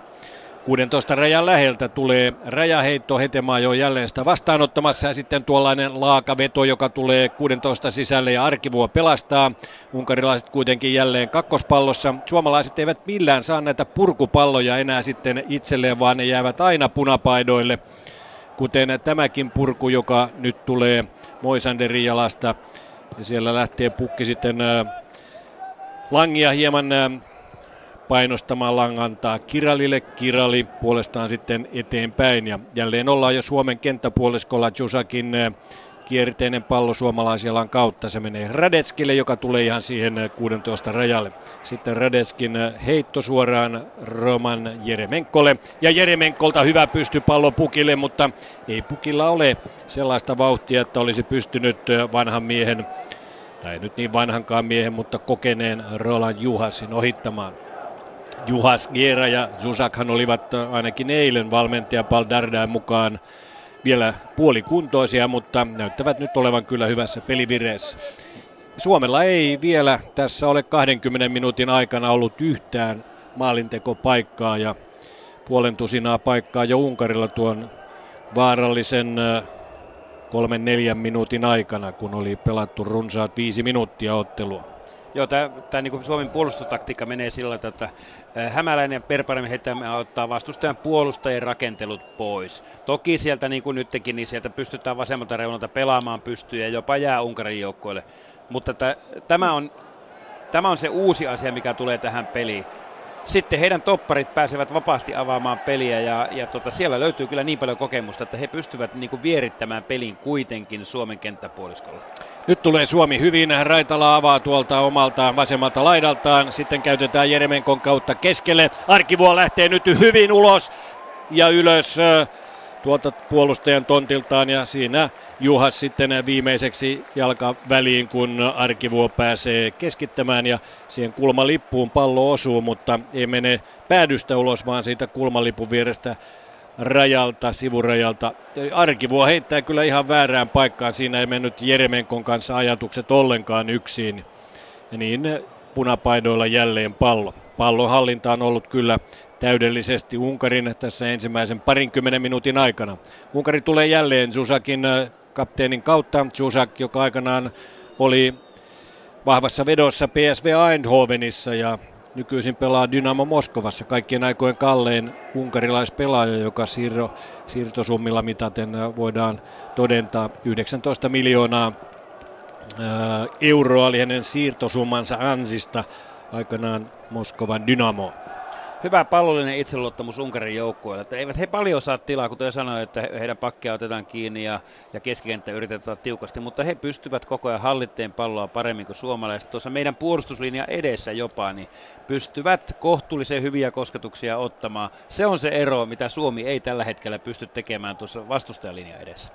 16 rajan läheltä tulee rajaheitto, Hetemaa jo jälleen sitä vastaanottamassa ja sitten tuollainen laakaveto, joka tulee 16 sisälle ja Arkivuo pelastaa. Unkarilaiset kuitenkin jälleen kakkospallossa. Suomalaiset eivät millään saa näitä purkupalloja enää sitten itselleen, vaan ne jäävät aina punapaidoille kuten tämäkin purku, joka nyt tulee Moisanderin jalasta. Ja siellä lähtee pukki sitten Langia hieman painostamaan langantaa Kiralille. Kirali puolestaan sitten eteenpäin ja jälleen ollaan jo Suomen kenttäpuoliskolla Jusakin kierteinen pallo suomalaisjalan kautta. Se menee Radetskille, joka tulee ihan siihen 16 rajalle. Sitten Radetskin heitto suoraan Roman Jeremenkolle. Ja Jeremenkolta hyvä pallo pukille, mutta ei pukilla ole sellaista vauhtia, että olisi pystynyt vanhan miehen, tai nyt niin vanhankaan miehen, mutta kokeneen Roland Juhasin ohittamaan. Juhas, Giera ja Zusakhan olivat ainakin eilen valmentaja Paul Dardain mukaan vielä puolikuntoisia, mutta näyttävät nyt olevan kyllä hyvässä pelivireessä. Suomella ei vielä tässä ole 20 minuutin aikana ollut yhtään maalintekopaikkaa ja puolen tusinaa paikkaa jo Unkarilla tuon vaarallisen kolmen neljän minuutin aikana, kun oli pelattu runsaat viisi minuuttia ottelua. Joo, tämä niin Suomen puolustustaktiikka menee sillä että Hämäläinen ja Perpanen heittämään ottaa vastustajan puolustajien rakentelut pois. Toki sieltä niin kuin nytkin, niin sieltä pystytään vasemmalta reunalta pelaamaan pystyyn ja jopa jää Unkarin joukkoille. Mutta tämä on, tämä on se uusi asia, mikä tulee tähän peliin sitten heidän topparit pääsevät vapaasti avaamaan peliä ja, ja tota, siellä löytyy kyllä niin paljon kokemusta, että he pystyvät niin kuin vierittämään pelin kuitenkin Suomen kenttäpuoliskolla. Nyt tulee Suomi hyvin. Raitala avaa tuolta omalta vasemmalta laidaltaan. Sitten käytetään Jeremenkon kautta keskelle. Arkivuo lähtee nyt hyvin ulos ja ylös tuolta puolustajan tontiltaan ja siinä Juhas sitten viimeiseksi jalka väliin, kun Arkivuo pääsee keskittämään ja siihen kulmalippuun pallo osuu, mutta ei mene päädystä ulos, vaan siitä kulmalipun vierestä rajalta, sivurajalta. Arkivuo heittää kyllä ihan väärään paikkaan. Siinä ei mennyt Jeremenkon kanssa ajatukset ollenkaan yksin. Ja niin punapaidoilla jälleen pallo. Pallon hallinta on ollut kyllä täydellisesti Unkarin tässä ensimmäisen parinkymmenen minuutin aikana. Unkari tulee jälleen Zusakin äh, kapteenin kautta. Zusak, joka aikanaan oli vahvassa vedossa PSV Eindhovenissa ja nykyisin pelaa Dynamo Moskovassa, kaikkien aikojen kallein unkarilaispelaaja, joka siirro, siirtosummilla mitaten äh, voidaan todentaa 19 miljoonaa äh, euroa oli hänen siirtosummansa ansista aikanaan Moskovan Dynamo hyvä pallollinen itseluottamus Unkarin joukkueelle. Että eivät he paljon saa tilaa, kuten sanoin, että heidän pakkia otetaan kiinni ja, ja keskikenttä yritetään tiukasti, mutta he pystyvät koko ajan hallitteen palloa paremmin kuin suomalaiset. Tuossa meidän puolustuslinja edessä jopa, niin pystyvät kohtuullisen hyviä kosketuksia ottamaan. Se on se ero, mitä Suomi ei tällä hetkellä pysty tekemään tuossa vastustajalinja edessä.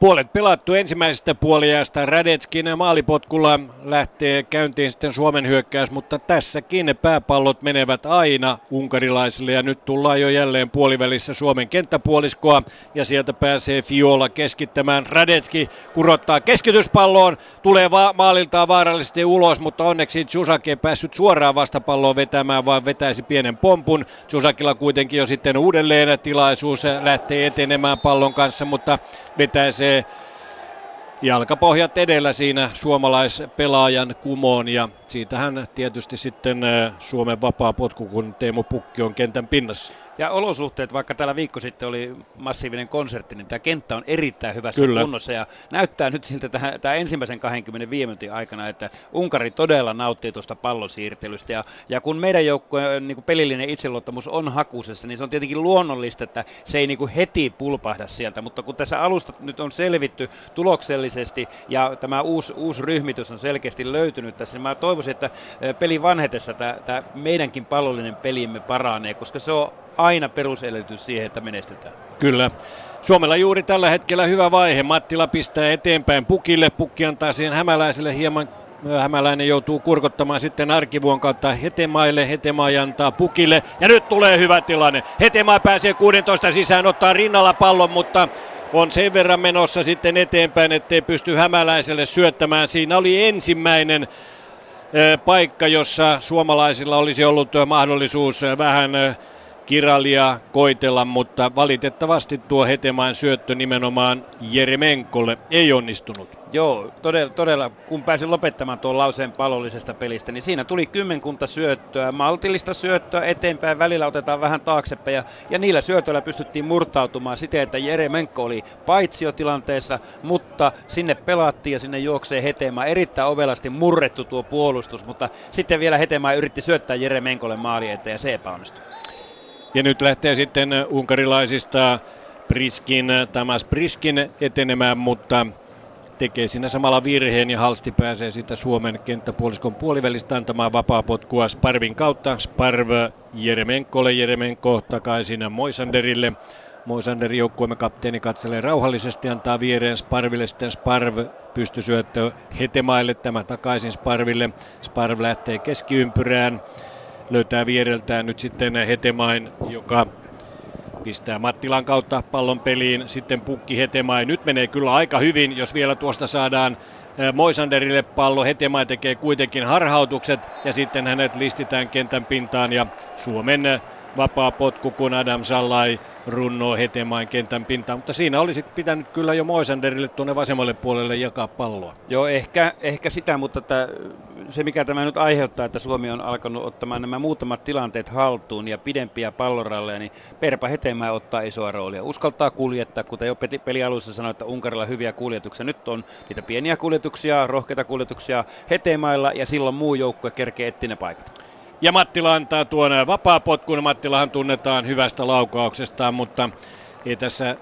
Puolet pelattu ensimmäisestä puoliajasta. Radetskin maalipotkulla lähtee käyntiin sitten Suomen hyökkäys, mutta tässäkin pääpallot menevät aina unkarilaisille ja nyt tullaan jo jälleen puolivälissä Suomen kenttäpuoliskoa ja sieltä pääsee Fiola keskittämään. Radetski kurottaa keskityspalloon, tulee va- maaliltaan vaarallisesti ulos, mutta onneksi Jusake ei päässyt suoraan vastapalloon vetämään, vaan vetäisi pienen pompun. Jusakilla kuitenkin jo sitten uudelleen tilaisuus lähtee etenemään pallon kanssa, mutta vetäisee jalkapohjat edellä siinä suomalaispelaajan kumoon ja siitähän tietysti sitten Suomen vapaa potku, kun Teemu Pukki on kentän pinnassa. Ja olosuhteet, vaikka täällä viikko sitten oli massiivinen konsertti, niin tämä kenttä on erittäin hyvässä Kyllä. kunnossa. Ja näyttää nyt siltä tähän, tämä ensimmäisen 25 minuutin aikana, että Unkari todella nauttii tuosta pallosiirtelystä ja, ja kun meidän joukkueen niin pelillinen itseluottamus on hakusessa, niin se on tietenkin luonnollista, että se ei niin kuin heti pulpahda sieltä, mutta kun tässä alusta nyt on selvitty tuloksellisesti ja tämä uusi, uusi ryhmitys on selkeästi löytynyt tässä, niin mä toivoisin, että pelin vanhetessa tämä, tämä meidänkin pallollinen pelimme paranee, koska se on aina perusedellytys siihen, että menestytään. Kyllä. Suomella juuri tällä hetkellä hyvä vaihe. Mattila pistää eteenpäin pukille. Pukki antaa siihen hämäläiselle hieman Hämäläinen joutuu kurkottamaan sitten arkivuon kautta Hetemaille. Hetemai antaa pukille. Ja nyt tulee hyvä tilanne. Hetemai pääsee 16 sisään, ottaa rinnalla pallon, mutta on sen verran menossa sitten eteenpäin, ettei pysty Hämäläiselle syöttämään. Siinä oli ensimmäinen paikka, jossa suomalaisilla olisi ollut mahdollisuus vähän kiralia koitella, mutta valitettavasti tuo Hetemaan syöttö nimenomaan Jeremenkolle ei onnistunut. Joo, todella, todella kun pääsin lopettamaan tuon lauseen palollisesta pelistä, niin siinä tuli kymmenkunta syöttöä, maltillista syöttöä eteenpäin, välillä otetaan vähän taaksepäin ja, ja niillä syötöillä pystyttiin murtautumaan siten, että Jeremenko oli paitsiotilanteessa, mutta sinne pelattiin ja sinne juoksee Hetemaa. Erittäin ovelasti murrettu tuo puolustus, mutta sitten vielä Hetemaa yritti syöttää Jeremenkolle maali eteen ja se epäonnistui. Ja nyt lähtee sitten unkarilaisista Priskin, Tamas Priskin etenemään, mutta tekee siinä samalla virheen ja Halsti pääsee sitten Suomen kenttäpuoliskon puolivälistä antamaan potkua Sparvin kautta. Sparv Jeremenkolle, Jeremenko takaisin Moisanderille. Moisanderin joukkueemme kapteeni katselee rauhallisesti, antaa viereen Sparville, sitten Sparv pystysyöttö Hetemaille, tämä takaisin Sparville. Sparv lähtee keskiympyrään löytää viereltään nyt sitten Hetemain, joka pistää Mattilan kautta pallon peliin. Sitten pukki Hetemain. Nyt menee kyllä aika hyvin, jos vielä tuosta saadaan Moisanderille pallo. Hetemain tekee kuitenkin harhautukset ja sitten hänet listitään kentän pintaan ja Suomen vapaa potku, kun Adam Sallai runnoo Hetemain kentän pintaan, mutta siinä olisi pitänyt kyllä jo Moisanderille tuonne vasemmalle puolelle jakaa palloa. Joo, ehkä, ehkä sitä, mutta että se mikä tämä nyt aiheuttaa, että Suomi on alkanut ottamaan nämä muutamat tilanteet haltuun ja pidempiä palloralleja, niin Perpa Hetemäen ottaa isoa roolia. Uskaltaa kuljettaa, kuten jo pelialussa sanoi, että Unkarilla hyviä kuljetuksia. Nyt on niitä pieniä kuljetuksia, rohkeita kuljetuksia Hetemäillä ja silloin muu joukkue kerkee etsiä ne paikat. Ja Mattila antaa tuon vapaa-potkun. Mattilahan tunnetaan hyvästä laukauksestaan, mutta ei tässä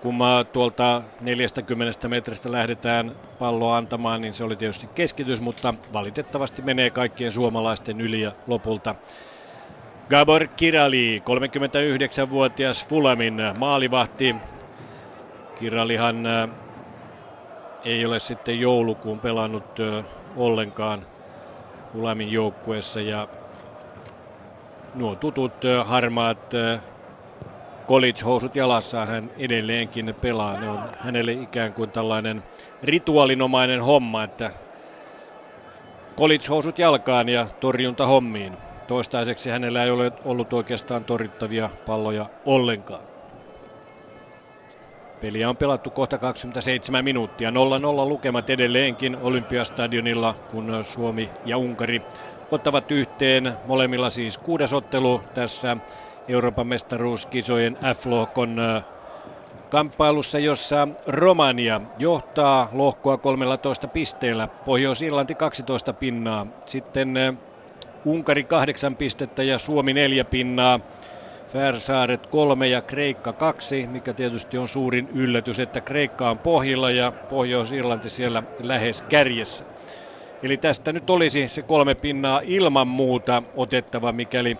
kun tuolta 40 metristä lähdetään palloa antamaan, niin se oli tietysti keskitys, mutta valitettavasti menee kaikkien suomalaisten yli ja lopulta Gabor Kirali, 39-vuotias Fulamin maalivahti. Kiralihan äh, ei ole sitten joulukuun pelannut äh, ollenkaan Fulamin joukkueessa ja nuo tutut harmaat college-housut jalassaan hän edelleenkin pelaa. Ne on hänelle ikään kuin tällainen rituaalinomainen homma, että college-housut jalkaan ja torjunta hommiin. Toistaiseksi hänellä ei ole ollut oikeastaan torjuttavia palloja ollenkaan. Peliä on pelattu kohta 27 minuuttia. 0-0 lukemat edelleenkin Olympiastadionilla, kun Suomi ja Unkari ottavat yhteen. Molemmilla siis kuudes ottelu tässä Euroopan mestaruuskisojen F-lohkon kamppailussa, jossa Romania johtaa lohkoa 13 pisteellä, Pohjois-Irlanti 12 pinnaa, sitten Unkari 8 pistettä ja Suomi 4 pinnaa, Färsaaret 3 ja Kreikka 2, mikä tietysti on suurin yllätys, että Kreikka on pohjilla ja Pohjois-Irlanti siellä lähes kärjessä. Eli tästä nyt olisi se kolme pinnaa ilman muuta otettava, mikäli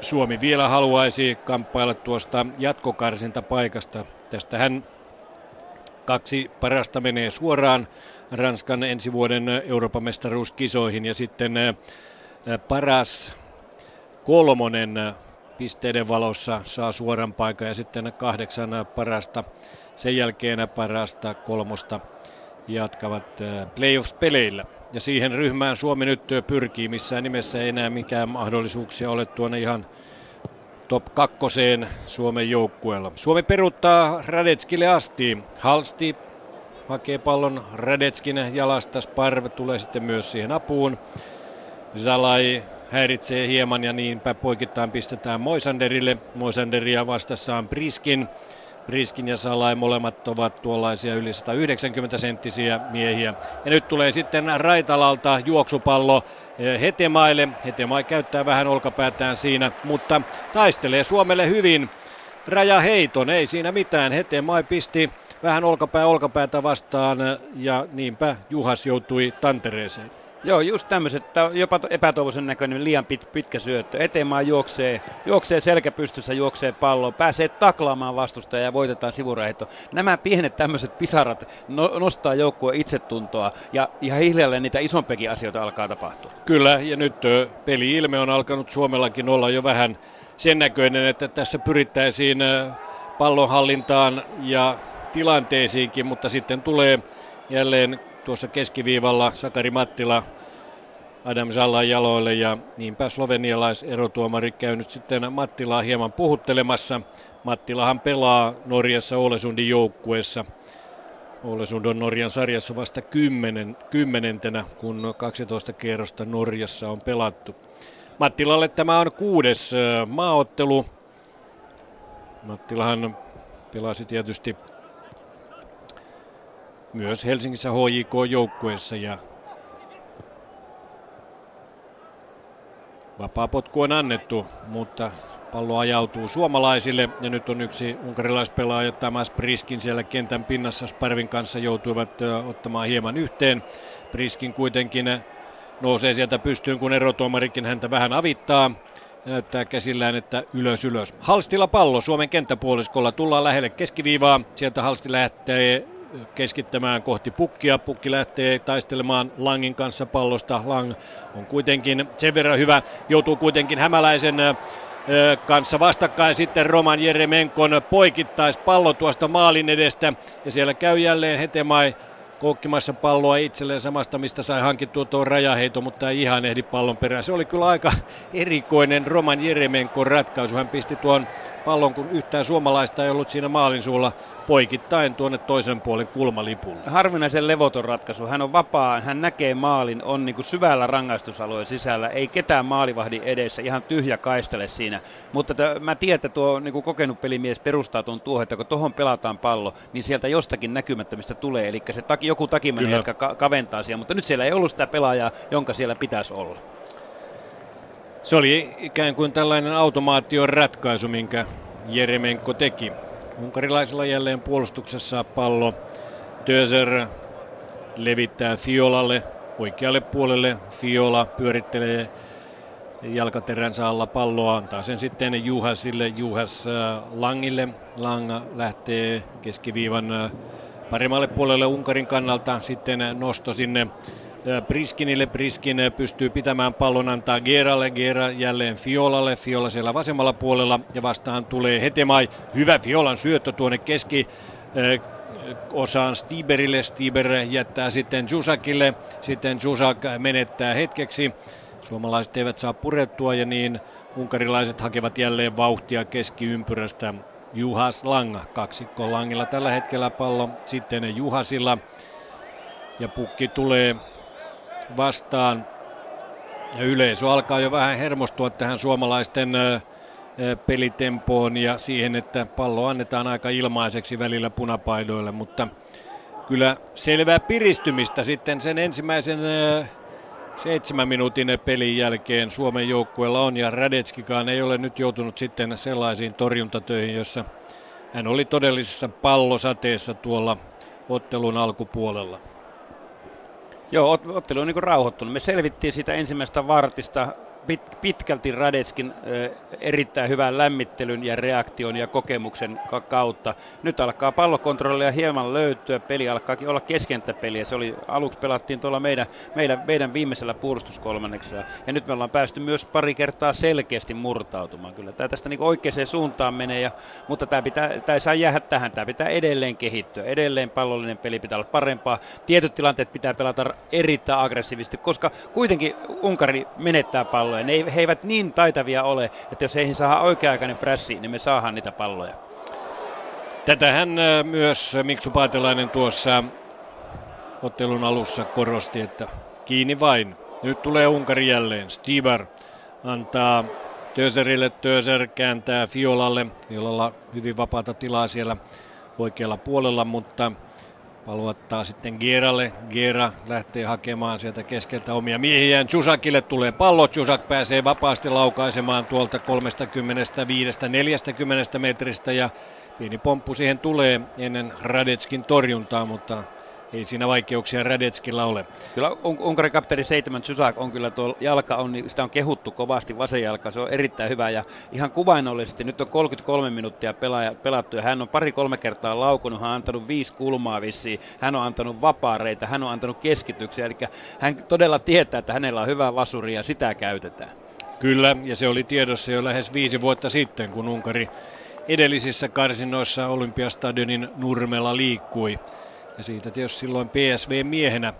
Suomi vielä haluaisi kamppailla tuosta jatkokarsinta paikasta. Tästähän Kaksi parasta menee suoraan Ranskan ensi vuoden Euroopan mestaruuskisoihin ja sitten paras kolmonen pisteiden valossa saa suoran paikan ja sitten kahdeksan parasta sen jälkeen parasta kolmosta jatkavat playoffs-peleillä. Ja siihen ryhmään Suomi nyt pyrkii, missään nimessä ei enää mikään mahdollisuuksia ole tuonne ihan top kakkoseen Suomen joukkueella. Suomi peruttaa Radetskille asti. Halsti hakee pallon Radetskin jalasta. Sparv tulee sitten myös siihen apuun. Zalai häiritsee hieman ja niinpä poikittain pistetään Moisanderille. Moisanderia vastassaan Priskin. Priskin ja Salai molemmat ovat tuollaisia yli 190 senttisiä miehiä. Ja nyt tulee sitten Raitalalta juoksupallo eh, Hetemaille. Hetemai käyttää vähän olkapäätään siinä, mutta taistelee Suomelle hyvin. Raja heiton, ei siinä mitään. Hetemai pisti vähän olkapää olkapäätä vastaan ja niinpä Juhas joutui tantereeseen. Joo, just tämmöiset, jopa epätoivoisen näköinen liian pit, pitkä syöttö. Etemaan juoksee, juoksee selkäpystyssä, juoksee palloon, pääsee taklaamaan vastustajaa ja voitetaan sivuraheitto. Nämä pienet tämmöiset pisarat no, nostaa joukkueen itsetuntoa ja ihan hiljalleen niitä isompiakin asioita alkaa tapahtua. Kyllä, ja nyt peli-ilme on alkanut Suomellakin olla jo vähän sen näköinen, että tässä pyrittäisiin pallonhallintaan ja tilanteisiinkin, mutta sitten tulee jälleen tuossa keskiviivalla Sakari Mattila Adam Zallan jaloille ja niinpä slovenialaiserotuomari käynyt sitten Mattilaa hieman puhuttelemassa. Mattilahan pelaa Norjassa Olesundin joukkueessa. Olesund on Norjan sarjassa vasta kymmenen, kymmenentenä, kun 12 kierrosta Norjassa on pelattu. Mattilalle tämä on kuudes maaottelu. Mattilahan pelasi tietysti myös Helsingissä HJK-joukkueessa ja vapaa potku on annettu, mutta pallo ajautuu suomalaisille ja nyt on yksi unkarilaispelaaja Tamas Priskin siellä kentän pinnassa Sparvin kanssa joutuivat ottamaan hieman yhteen. Priskin kuitenkin nousee sieltä pystyyn, kun erotuomarikin häntä vähän avittaa. Näyttää käsillään, että ylös ylös. Halstilla pallo Suomen kenttäpuoliskolla. Tullaan lähelle keskiviivaa. Sieltä Halsti lähtee keskittämään kohti pukkia. Pukki lähtee taistelemaan Langin kanssa pallosta. Lang on kuitenkin sen verran hyvä, joutuu kuitenkin hämäläisen kanssa vastakkain sitten Roman Jeremenkon poikittais pallo tuosta maalin edestä ja siellä käy jälleen Hetemai koukkimassa palloa itselleen samasta, mistä sai hankittua tuo rajaheito, mutta ei ihan ehdi pallon perään. Se oli kyllä aika erikoinen Roman Jeremenkon ratkaisu. Hän pisti tuon pallon, kun yhtään suomalaista ei ollut siinä maalin suulla poikittain tuonne toisen puolen kulmalipulle. Harvinaisen levoton ratkaisu. Hän on vapaa, hän näkee maalin, on niin kuin syvällä rangaistusalueen sisällä, ei ketään maalivahdin edessä, ihan tyhjä kaistele siinä. Mutta t- mä tiedän, että tuo niin kuin kokenut pelimies perustaa tuon tuohon, että kun tuohon pelataan pallo, niin sieltä jostakin näkymättömistä tulee. Eli se taki, joku takimäinen, jotka ka- kaventaa siellä, mutta nyt siellä ei ollut sitä pelaajaa, jonka siellä pitäisi olla. Se oli ikään kuin tällainen automaation ratkaisu, minkä Jeremenko teki. Unkarilaisella jälleen puolustuksessa pallo. Töser levittää Fiolalle oikealle puolelle. Fiola pyörittelee jalkateränsä alla palloa, antaa sen sitten Juhasille, Juhas äh, Langille. Lang lähtee keskiviivan äh, paremmalle puolelle Unkarin kannalta, sitten nosto sinne Briskinille. Briskin pystyy pitämään pallon, antaa Geralle. Gera jälleen Fiolalle. Fiola siellä vasemmalla puolella ja vastaan tulee Hetemai. Hyvä Fiolan syöttö tuonne keski osaan Stiberille. Stiber jättää sitten Jusakille. Sitten Jusak menettää hetkeksi. Suomalaiset eivät saa purettua ja niin unkarilaiset hakevat jälleen vauhtia keskiympyrästä. Juhas Lang, kaksikko Langilla tällä hetkellä pallo, sitten Juhasilla. Ja pukki tulee vastaan. Ja yleisö alkaa jo vähän hermostua tähän suomalaisten pelitempoon ja siihen, että pallo annetaan aika ilmaiseksi välillä punapaidoille, mutta kyllä selvää piristymistä sitten sen ensimmäisen seitsemän minuutin pelin jälkeen Suomen joukkueella on ja Radetskikaan ei ole nyt joutunut sitten sellaisiin torjuntatöihin, jossa hän oli todellisessa pallosateessa tuolla ottelun alkupuolella. Joo, ottelu on niin rauhoittunut. Me selvittiin siitä ensimmäistä vartista pit, pitkälti Radetskin erittäin hyvän lämmittelyn ja reaktion ja kokemuksen kautta. Nyt alkaa pallokontrollia hieman löytyä, peli alkaakin olla keskentäpeliä. Se oli, aluksi pelattiin tuolla meidän, meidän, meidän viimeisellä puolustuskolmanneksella ja nyt me ollaan päästy myös pari kertaa selkeästi murtautumaan. Kyllä tämä tästä niin oikeaan suuntaan menee, ja, mutta tämä, pitää, tämä ei saa jäädä tähän, tämä pitää edelleen kehittyä, edelleen pallollinen peli pitää olla parempaa, tietyt tilanteet pitää pelata erittäin aggressiivisesti, koska kuitenkin Unkari menettää palloja. Ne he eivät niin taitavia ole, että jos heihin saa oikea-aikainen prässi, niin me saadaan niitä palloja. Tätähän äh, myös Miksu Paatelainen tuossa ottelun alussa korosti, että kiinni vain. Nyt tulee Unkari jälleen. Stibar antaa Töserille, Töser kääntää Fiolalle. Fiolalla hyvin vapaata tilaa siellä oikealla puolella, mutta Pallo ottaa sitten Gieralle. Giera lähtee hakemaan sieltä keskeltä omia miehiään. Chusakille tulee pallo. Chusak pääsee vapaasti laukaisemaan tuolta 35-40 metristä ja pieni pomppu siihen tulee ennen Radetskin torjuntaa, mutta ei siinä vaikeuksia Radetskilla ole. Kyllä Unkarin kapteeni 7 Susak on kyllä tuo jalka, on, sitä on kehuttu kovasti, vasen jalka, se on erittäin hyvä ja ihan kuvainnollisesti, nyt on 33 minuuttia pelaaja, pelattu ja hän on pari-kolme kertaa laukunut, hän on antanut viisi kulmaa vissiin, hän on antanut vapaareita, hän on antanut keskityksiä, eli hän todella tietää, että hänellä on hyvä vasuri ja sitä käytetään. Kyllä, ja se oli tiedossa jo lähes viisi vuotta sitten, kun Unkari edellisissä karsinoissa Olympiastadionin nurmella liikkui. Ja siitä tietysti silloin PSV-miehenä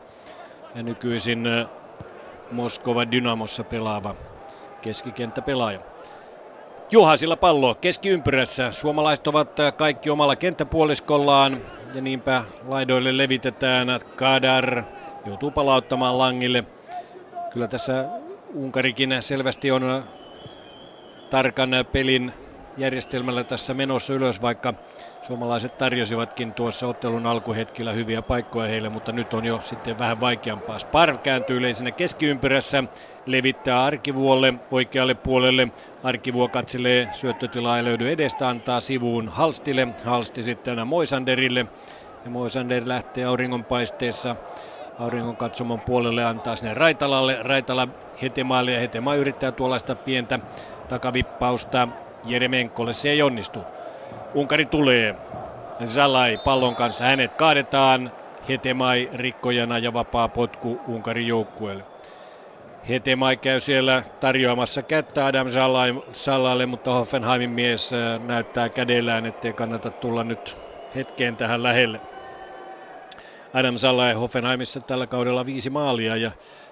ja nykyisin Moskova Dynamossa pelaava keskikenttäpelaaja. Juhasilla pallo keskiympyrässä. Suomalaiset ovat kaikki omalla kenttäpuoliskollaan ja niinpä laidoille levitetään. Kadar joutuu palauttamaan langille. Kyllä tässä Unkarikin selvästi on tarkan pelin järjestelmällä tässä menossa ylös, vaikka Suomalaiset tarjosivatkin tuossa ottelun alkuhetkillä hyviä paikkoja heille, mutta nyt on jo sitten vähän vaikeampaa. Sparv kääntyy yleisenä keskiympyrässä, levittää Arkivuolle oikealle puolelle. Arkivuo katselee syöttötilaa ei löydy edestä, antaa sivuun Halstille. Halsti sitten Moisanderille. Ja Moisander lähtee auringonpaisteessa auringon katsomon puolelle antaa sinne Raitalalle. Raitala Hetemaalle ja Hetema yrittää tuollaista pientä takavippausta Jeremenkolle. Se ei onnistu. Unkari tulee. Zalai pallon kanssa hänet kaadetaan. Hetemai rikkojana ja vapaa potku Unkarin joukkueelle. Hetemai käy siellä tarjoamassa kättä Adam Salalle, mutta Hoffenheimin mies äh, näyttää kädellään, ettei kannata tulla nyt hetkeen tähän lähelle. Adam Salai Hoffenheimissa tällä kaudella viisi maalia ja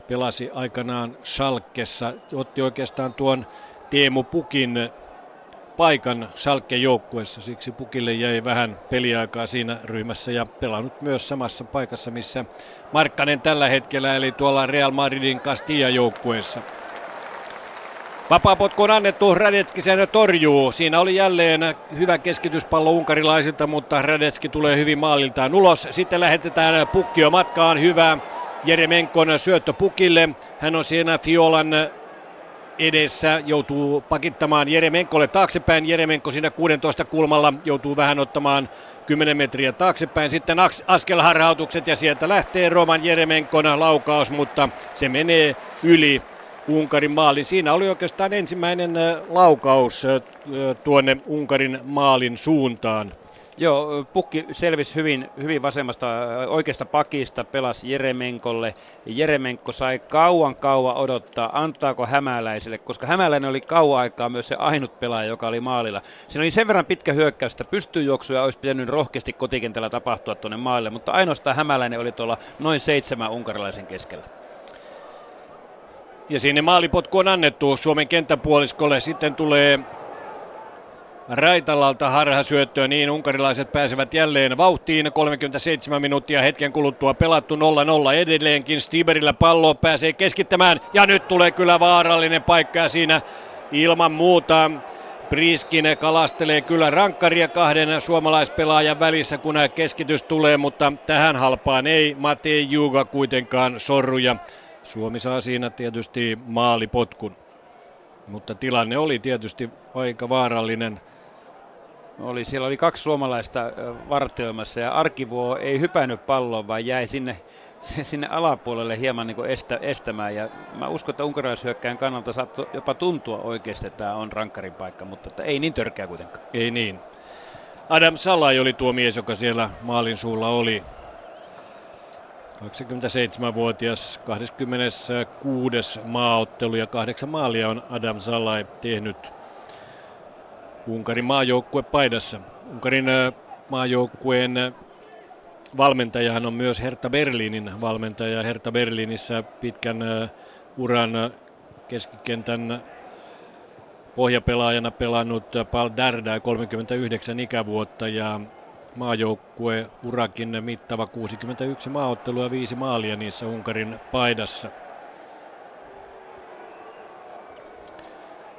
pelasi aikanaan Schalkessa. Otti oikeastaan tuon Teemu Pukin paikan Schalke joukkueessa, siksi Pukille jäi vähän peliaikaa siinä ryhmässä ja pelannut myös samassa paikassa, missä Markkanen tällä hetkellä, eli tuolla Real Madridin Castilla joukkueessa. Vapaapotku on annettu, Radetski sen torjuu. Siinä oli jälleen hyvä keskityspallo unkarilaisilta, mutta Radetski tulee hyvin maaliltaan ulos. Sitten lähetetään pukkio matkaan, hyvä Jeremenkon syöttö pukille. Hän on siinä Fiolan edessä, joutuu pakittamaan Jeremenkolle taaksepäin. Jeremenko siinä 16 kulmalla joutuu vähän ottamaan 10 metriä taaksepäin. Sitten askelharhautukset ja sieltä lähtee Roman Jeremenkon laukaus, mutta se menee yli Unkarin maali. Siinä oli oikeastaan ensimmäinen laukaus tuonne Unkarin maalin suuntaan. Joo, pukki selvisi hyvin, hyvin vasemmasta oikeasta pakista, pelasi Jeremenkolle. Jeremenko sai kauan kauan odottaa, antaako hämäläiselle, koska hämäläinen oli kauan aikaa myös se ainut pelaaja, joka oli maalilla. Siinä oli sen verran pitkä hyökkäys, että pystyjuoksuja olisi pitänyt rohkeasti kotikentällä tapahtua tuonne maalle, mutta ainoastaan hämäläinen oli tuolla noin seitsemän unkarilaisen keskellä. Ja sinne maalipotku on annettu Suomen kenttäpuoliskolle. Sitten tulee Raitalalta harhasyöttöä, niin unkarilaiset pääsevät jälleen vauhtiin. 37 minuuttia hetken kuluttua pelattu 0-0 edelleenkin. Stiberillä pallo pääsee keskittämään ja nyt tulee kyllä vaarallinen paikka ja siinä ilman muuta Priskin kalastelee kyllä rankkaria kahden suomalaispelaajan välissä, kun keskitys tulee, mutta tähän halpaan ei Matei Juga kuitenkaan sorru ja Suomi saa siinä tietysti maalipotkun. Mutta tilanne oli tietysti aika vaarallinen oli, siellä oli kaksi suomalaista vartioimassa ja Arkivuo ei hypännyt palloon, vaan jäi sinne sinne alapuolelle hieman niin estä, estämään. Ja mä uskon, että unkarilaishyökkäjän kannalta saattoi jopa tuntua oikeasti, että tämä on rankkarin paikka, mutta että ei niin törkeä kuitenkaan. Ei niin. Adam Salai oli tuo mies, joka siellä maalin suulla oli. 27-vuotias, 26. maaottelu ja kahdeksan maalia on Adam Salai tehnyt Unkarin maajoukkue paidassa. Unkarin maajoukkueen valmentajahan on myös Hertha Berliinin valmentaja. Hertha Berliinissä pitkän uran keskikentän pohjapelaajana pelannut Paul Darda 39 ikävuotta ja maajoukkue urakin mittava 61 maaottelua ja 5 maalia niissä Unkarin paidassa.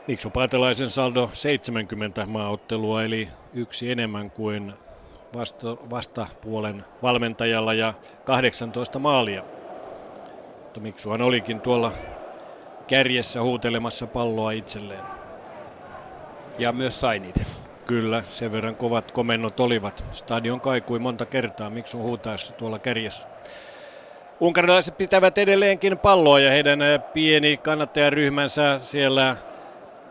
Miksu Paatelaisen saldo 70 maaottelua eli yksi enemmän kuin vasta, vastapuolen valmentajalla ja 18 maalia. Mutta Miksuhan olikin tuolla kärjessä huutelemassa palloa itselleen. Ja myös sai niitä. Kyllä, sen verran kovat komennot olivat. Stadion kaikui monta kertaa Miksun huutaessa tuolla kärjessä. Unkarilaiset pitävät edelleenkin palloa ja heidän pieni kannattajaryhmänsä siellä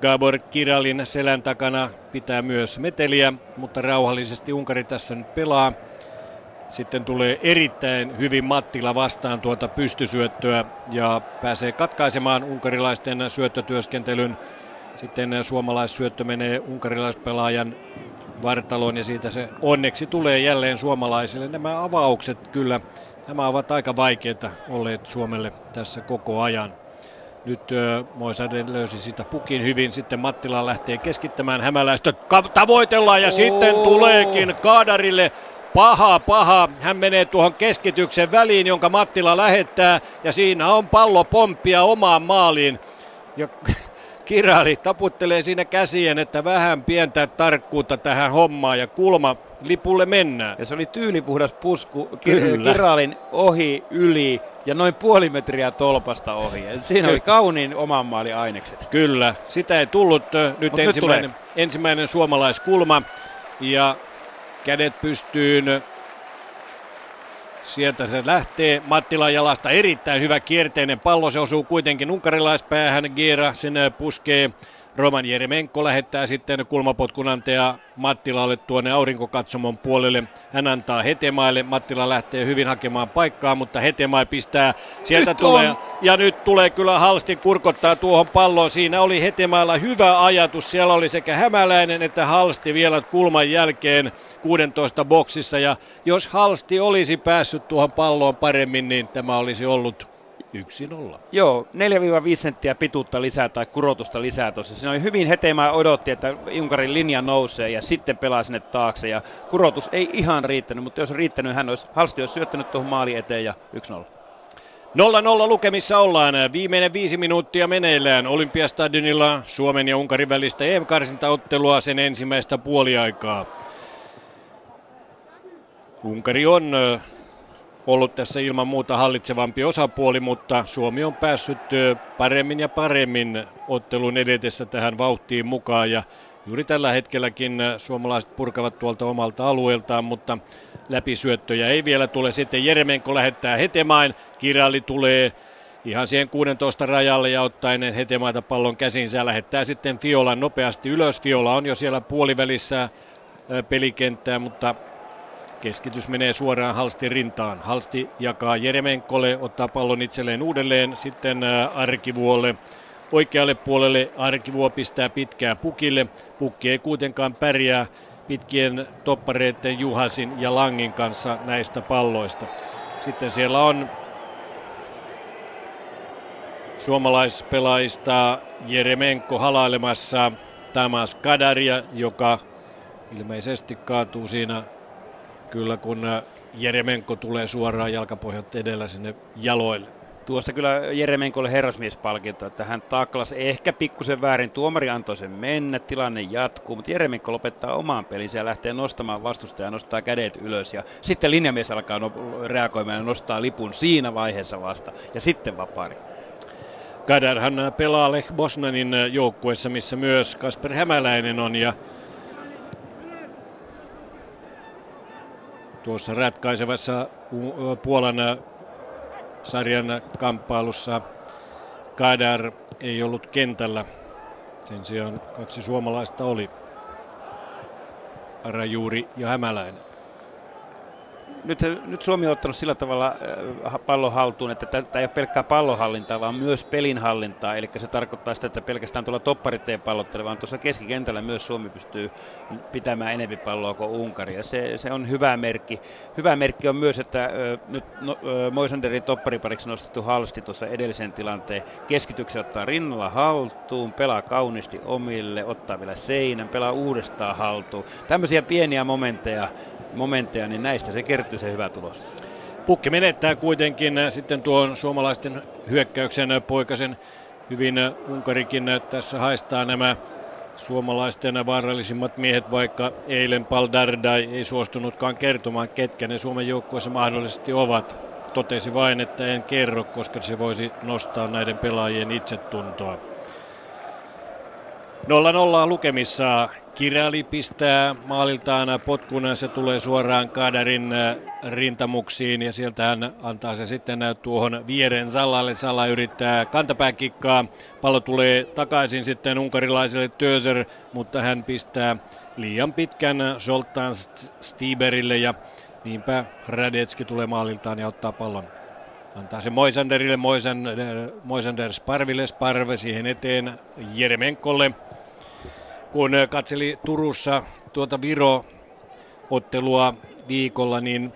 Gabor Kiralin selän takana pitää myös meteliä, mutta rauhallisesti Unkari tässä nyt pelaa. Sitten tulee erittäin hyvin Mattila vastaan tuota pystysyöttöä ja pääsee katkaisemaan unkarilaisten syöttötyöskentelyn. Sitten suomalaissyöttö menee unkarilaispelaajan vartaloon ja siitä se onneksi tulee jälleen suomalaisille. Nämä avaukset kyllä, nämä ovat aika vaikeita olleet Suomelle tässä koko ajan. Nyt Moisade löysi sitä pukin hyvin, sitten Mattila lähtee keskittämään hämäläistä, tavoitellaan ja oh. sitten tuleekin Kaadarille paha, paha. Hän menee tuohon keskityksen väliin, jonka Mattila lähettää ja siinä on pallo pomppia omaan maaliin. Ja Kirali taputtelee siinä käsien, että vähän pientä tarkkuutta tähän hommaan ja kulma lipulle mennään. Ja se oli tyylipuhdas pusku Kyllä. Kiralin ohi, yli ja noin puoli metriä tolpasta ohi. Siinä oli kauniin oman maali ainekset. Kyllä, sitä ei tullut. Nyt ensimmäinen, nyt ensimmäinen suomalaiskulma ja kädet pystyyn. Sieltä se lähtee Mattila jalasta. Erittäin hyvä kierteinen pallo. Se osuu kuitenkin unkarilaispäähän. Giera sen puskee Roman Jeremenko lähettää sitten kulmapotkunantaja Mattilalle tuonne aurinkokatsomon puolelle. Hän antaa Hetemaille. Mattila lähtee hyvin hakemaan paikkaa, mutta Hetemai pistää. Sieltä nyt tulee. On. Ja nyt tulee kyllä Halsti kurkottaa tuohon palloon. Siinä oli Hetemailla hyvä ajatus. Siellä oli sekä Hämäläinen että Halsti vielä kulman jälkeen 16 boksissa. Ja jos Halsti olisi päässyt tuohon palloon paremmin, niin tämä olisi ollut 1-0. Joo, 4-5 senttiä pituutta lisää tai kurotusta lisää tuossa. Siinä oli hyvin hetemää odotti, että Junkarin linja nousee ja sitten pelaa sinne taakse. Ja kurotus ei ihan riittänyt, mutta jos riittänyt, hän olisi, Halsti olisi syöttänyt tuohon maali eteen ja 1-0. 0-0 lukemissa ollaan. Viimeinen viisi minuuttia meneillään Olympiastadionilla Suomen ja Unkarin välistä EM-karsintaottelua sen ensimmäistä puoliaikaa. Unkari on ollut tässä ilman muuta hallitsevampi osapuoli, mutta Suomi on päässyt paremmin ja paremmin ottelun edetessä tähän vauhtiin mukaan ja juuri tällä hetkelläkin suomalaiset purkavat tuolta omalta alueeltaan, mutta läpisyöttöjä ei vielä tule. Sitten Jeremenko lähettää Hetemain, Kiralli tulee ihan siihen 16 rajalle ja ottaen Hetemaita pallon käsinsä lähettää sitten Fiolan nopeasti ylös. Fiola on jo siellä puolivälissä pelikenttää, mutta Keskitys menee suoraan Halstin rintaan. Halsti jakaa Jeremenkolle, ottaa pallon itselleen uudelleen, sitten Arkivuolle oikealle puolelle. Arkivuo pistää pitkää pukille. Pukki ei kuitenkaan pärjää pitkien toppareiden Juhasin ja Langin kanssa näistä palloista. Sitten siellä on suomalaispelaajista Jeremenko halailemassa Tamas Kadaria, joka ilmeisesti kaatuu siinä kyllä kun äh, Jeremenko tulee suoraan jalkapohjat edellä sinne jaloille. Tuossa kyllä Jeremenkolle herrasmiespalkinto, että hän taklas ehkä pikkusen väärin. Tuomari antoi sen mennä, tilanne jatkuu, mutta Jeremenko lopettaa omaan pelinsä ja lähtee nostamaan vastustajaa, nostaa kädet ylös. Ja sitten linjamies alkaa no, reagoimaan ja nostaa lipun siinä vaiheessa vasta. Ja sitten vapaari. Kadarhan pelaa Lech Bosnanin joukkuessa, missä myös Kasper Hämäläinen on. Ja tuossa ratkaisevassa Puolan sarjan kamppailussa Kadar ei ollut kentällä. Sen sijaan kaksi suomalaista oli. Arajuuri ja Hämäläinen nyt, nyt Suomi on ottanut sillä tavalla äh, pallon haltuun, että tämä ei ole pelkkää pallonhallintaa, vaan myös pelinhallintaa. Eli se tarkoittaa sitä, että pelkästään tuolla topparit ei pallottele, vaan tuossa keskikentällä myös Suomi pystyy pitämään enempi palloa kuin Unkari. Ja se, se on hyvä merkki. Hyvä merkki on myös, että nyt no, Moisanderin topparipariksi nostettu Halsti tuossa edellisen tilanteen keskityksen ottaa rinnalla haltuun, pelaa kauniisti omille, ottaa vielä seinän, pelaa uudestaan haltuun. Tämmöisiä pieniä momentteja momentteja, niin näistä se kertyy se hyvä tulos. Pukki menettää kuitenkin sitten tuon suomalaisten hyökkäyksen poikasen hyvin Unkarikin tässä haistaa nämä suomalaisten vaarallisimmat miehet, vaikka eilen Paldardai ei suostunutkaan kertomaan, ketkä ne Suomen joukkueessa mahdollisesti ovat. Totesi vain, että en kerro, koska se voisi nostaa näiden pelaajien itsetuntoa. 0-0 lukemissa. Kirali pistää maaliltaan potkun, se tulee suoraan Kadarin äh, rintamuksiin ja sieltä hän antaa se sitten tuohon vieren Sallalle. Salla yrittää kantapääkikkaa. Pallo tulee takaisin sitten unkarilaiselle Töser, mutta hän pistää liian pitkän Zoltan Stiberille ja niinpä Radetski tulee maaliltaan ja ottaa pallon. Antaa se Moisanderille, Moisander, Moisander Sparville, Sparve siihen eteen Jeremenkolle kun katseli Turussa tuota Viro-ottelua viikolla, niin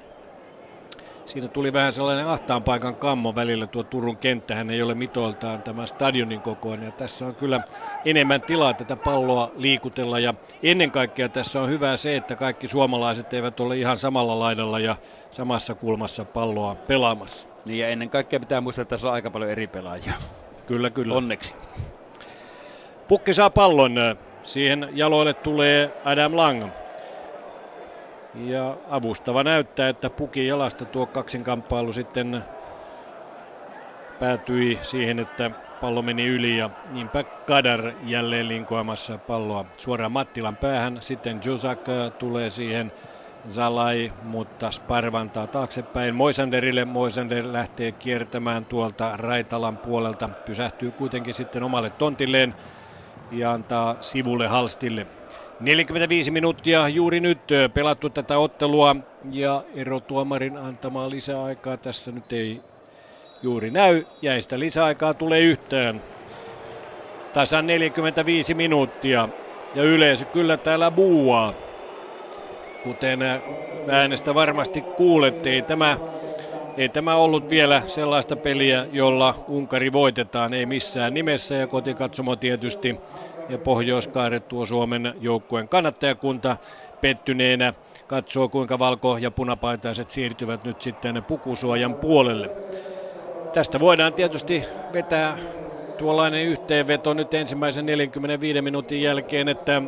siinä tuli vähän sellainen ahtaan paikan kammo välillä. Tuo Turun kenttähän ei ole mitoiltaan tämä stadionin kokoinen. Ja tässä on kyllä enemmän tilaa tätä palloa liikutella. Ja ennen kaikkea tässä on hyvää se, että kaikki suomalaiset eivät ole ihan samalla laidalla ja samassa kulmassa palloa pelaamassa. Niin ja ennen kaikkea pitää muistaa, että tässä on aika paljon eri pelaajia. Kyllä, kyllä. Onneksi. Pukki saa pallon. Siihen jaloille tulee Adam Lang. Ja avustava näyttää, että puki jalasta tuo kaksinkamppailu sitten päätyi siihen, että pallo meni yli ja niinpä Kadar jälleen linkoamassa palloa suoraan Mattilan päähän. Sitten Jusak tulee siihen Zalai, mutta Sparvantaa taaksepäin Moisanderille. Moisander lähtee kiertämään tuolta Raitalan puolelta, pysähtyy kuitenkin sitten omalle tontilleen ja antaa sivulle Halstille. 45 minuuttia juuri nyt pelattu tätä ottelua ja erotuomarin antamaa lisäaikaa tässä nyt ei juuri näy. Jäistä lisäaikaa tulee yhtään. Tasan 45 minuuttia ja yleisö kyllä täällä buuaa. Kuten äänestä varmasti kuulette, ei tämä, ei tämä ollut vielä sellaista peliä, jolla Unkari voitetaan, ei missään nimessä ja kotikatsomo tietysti ja Pohjoiskaaret tuo Suomen joukkueen kannattajakunta pettyneenä katsoo kuinka valko- ja punapaitaiset siirtyvät nyt sitten pukusuojan puolelle. Tästä voidaan tietysti vetää tuollainen yhteenveto nyt ensimmäisen 45 minuutin jälkeen, että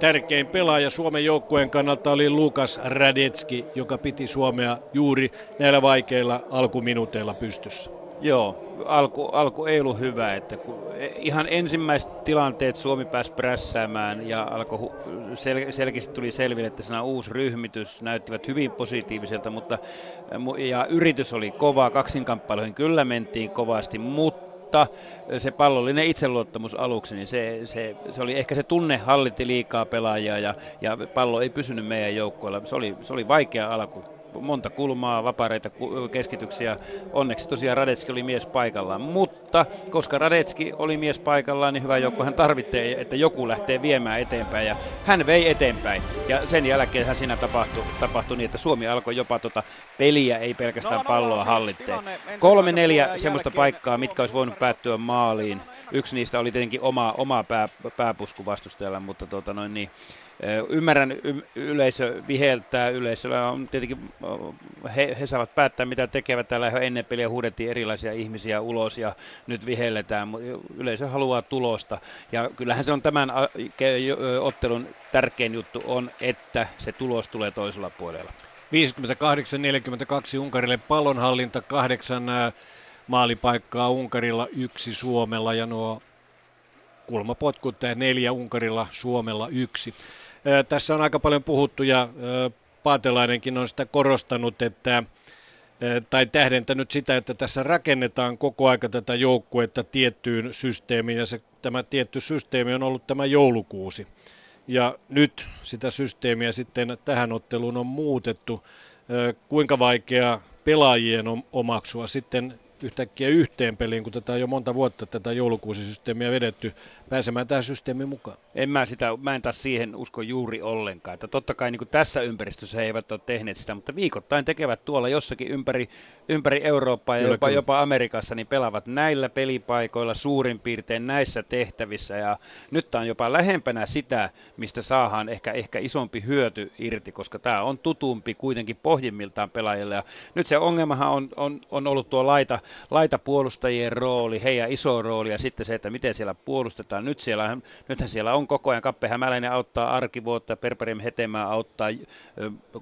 tärkein pelaaja Suomen joukkueen kannalta oli Lukas Radetski, joka piti Suomea juuri näillä vaikeilla alkuminuuteilla pystyssä. Joo, alku, alku ei ollut hyvä, että kun ihan ensimmäiset tilanteet Suomi pääsi prässäämään ja alkoi sel, selkeästi tuli selville, että sana uusi ryhmitys näyttivät hyvin positiiviselta, mutta ja yritys oli kova, kaksinkamppailuihin kyllä mentiin kovasti, mutta se pallollinen itseluottamus aluksi, niin se, se, se oli ehkä se tunne hallitti liikaa pelaajia ja, ja pallo ei pysynyt meidän joukkoilla. Se oli, se oli vaikea alku monta kulmaa, vapareita keskityksiä. Onneksi tosiaan Radetski oli mies paikallaan. Mutta koska Radetski oli mies paikallaan, niin hyvä joukko hän tarvitsee, että joku lähtee viemään eteenpäin. Ja hän vei eteenpäin. Ja sen jälkeen hän siinä tapahtui, tapahtui niin, että Suomi alkoi jopa tota peliä, ei pelkästään palloa hallitteen. Kolme neljä semmoista paikkaa, mitkä olisi voinut päättyä maaliin. Yksi niistä oli tietenkin oma, oma pää, pääpusku vastustajalla, mutta tota noin niin, Ymmärrän, y- yleisö viheltää, yleisöllä on tietenkin, he, he saavat päättää mitä tekevät. Täällä ennen peliä huudettiin erilaisia ihmisiä ulos ja nyt vihelletään. Yleisö haluaa tulosta ja kyllähän se on tämän ottelun tärkein juttu on, että se tulos tulee toisella puolella. 58-42 Unkarille pallonhallinta, kahdeksan maalipaikkaa Unkarilla, yksi Suomella ja nuo kulmapotkut neljä Unkarilla, Suomella yksi. Tässä on aika paljon puhuttu ja Paatelainenkin on sitä korostanut, että tai tähdentänyt sitä, että tässä rakennetaan koko aika tätä joukkuetta tiettyyn systeemiin ja se, tämä tietty systeemi on ollut tämä joulukuusi. Ja nyt sitä systeemiä sitten tähän otteluun on muutettu. Kuinka vaikea pelaajien omaksua sitten yhtäkkiä yhteen peliin, kun tätä on jo monta vuotta tätä joulukuusisysteemiä vedetty, pääsemään tähän systeemiin mukaan? En mä sitä, mä en taas siihen usko juuri ollenkaan. Että totta kai niin tässä ympäristössä he eivät ole tehneet sitä, mutta viikoittain tekevät tuolla jossakin ympäri, ympäri Eurooppaa ja kyllä, jopa, kyllä. jopa Amerikassa, niin pelaavat näillä pelipaikoilla suurin piirtein näissä tehtävissä. Ja nyt on jopa lähempänä sitä, mistä saadaan ehkä, ehkä isompi hyöty irti, koska tämä on tutumpi kuitenkin pohjimmiltaan pelaajille. Ja nyt se ongelmahan on, on, on ollut tuo laita, laitapuolustajien rooli, heidän iso rooli ja sitten se, että miten siellä puolustetaan. Nyt siellä, nythän siellä on koko ajan Kappe Hämäläinen auttaa arkivuotta, Perperim Hetemää auttaa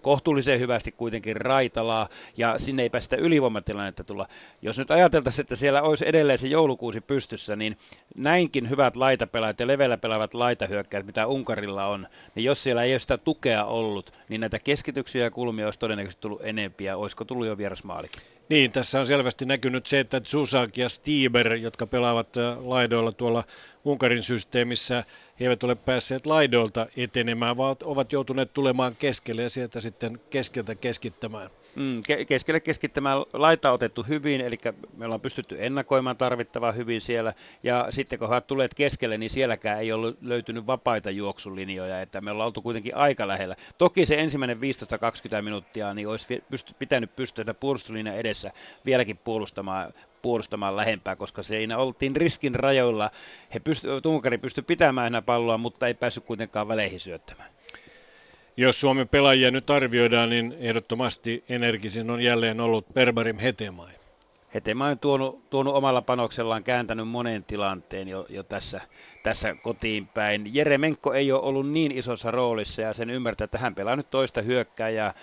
kohtuullisen hyvästi kuitenkin Raitalaa ja sinne ei päästä ylivoimatilannetta tulla. Jos nyt ajateltaisiin, että siellä olisi edelleen se joulukuusi pystyssä, niin näinkin hyvät laitapelaajat ja leveillä pelaavat laitahyökkäät, mitä Unkarilla on, niin jos siellä ei ole sitä tukea ollut, niin näitä keskityksiä ja kulmia olisi todennäköisesti tullut enempiä. Olisiko tullut jo vierasmaalikin? Niin, tässä on selvästi näkynyt se, että Zusak ja Stieber, jotka pelaavat äh, laidoilla tuolla Unkarin systeemissä, he eivät ole päässeet laidoilta etenemään, vaan ovat joutuneet tulemaan keskelle ja sieltä sitten keskeltä keskittämään. Mm, ke- keskelle keskittämään laita otettu hyvin, eli me ollaan pystytty ennakoimaan tarvittavaa hyvin siellä, ja sitten kun he tuleet keskelle, niin sielläkään ei ollut löytynyt vapaita juoksulinjoja, että me ollaan oltu kuitenkin aika lähellä. Toki se ensimmäinen 15-20 minuuttia, niin olisi pysty, pitänyt pystyä puolustuslinjan edessä vieläkin puolustamaan puolustamaan lähempää, koska siinä oltiin riskin rajoilla. He pysty, Tunkari pystyi pitämään enää palloa, mutta ei päässyt kuitenkaan väleihin syöttämään. Jos Suomen pelaajia nyt arvioidaan, niin ehdottomasti energisin on jälleen ollut Perbarim Hetemai. Hetemai on tuonut, tuonut omalla panoksellaan kääntänyt monen tilanteen jo, jo tässä tässä kotiin päin. Jeremenko ei ole ollut niin isossa roolissa ja sen ymmärtää, että hän pelaa nyt toista hyökkääjää.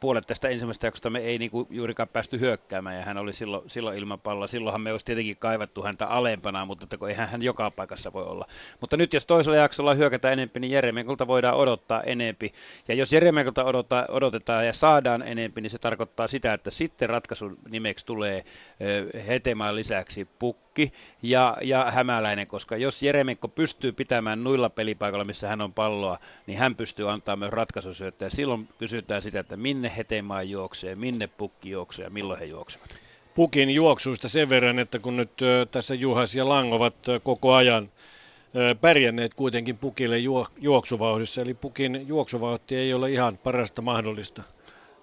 Puolet tästä ensimmäisestä jaksosta me ei niinku juurikaan päästy hyökkäämään ja hän oli silloin, silloin ilman palloa. Silloinhan me olisi tietenkin kaivattu häntä alempana, mutta että kun eihän hän joka paikassa voi olla. Mutta nyt jos toisella jaksolla hyökätään enempi, niin Jeremenkolta voidaan odottaa enempi. Ja jos Jeremenkolta odottaa, odotetaan ja saadaan enempi, niin se tarkoittaa sitä, että sitten ratkaisun nimeksi tulee Hetemaan lisäksi Pukki ja, ja Hämäläinen, koska jos Jeremenko pystyy pitämään nuilla pelipaikoilla, missä hän on palloa, niin hän pystyy antaa myös ratkaisusyöttöjä. Silloin kysytään sitä, että minne Hetemaa juoksee, minne Pukki juoksee ja milloin he juoksevat. Pukin juoksuista sen verran, että kun nyt tässä Juhas ja Lang ovat koko ajan pärjänneet kuitenkin Pukille juoksuvauhdissa, eli Pukin juoksuvauhti ei ole ihan parasta mahdollista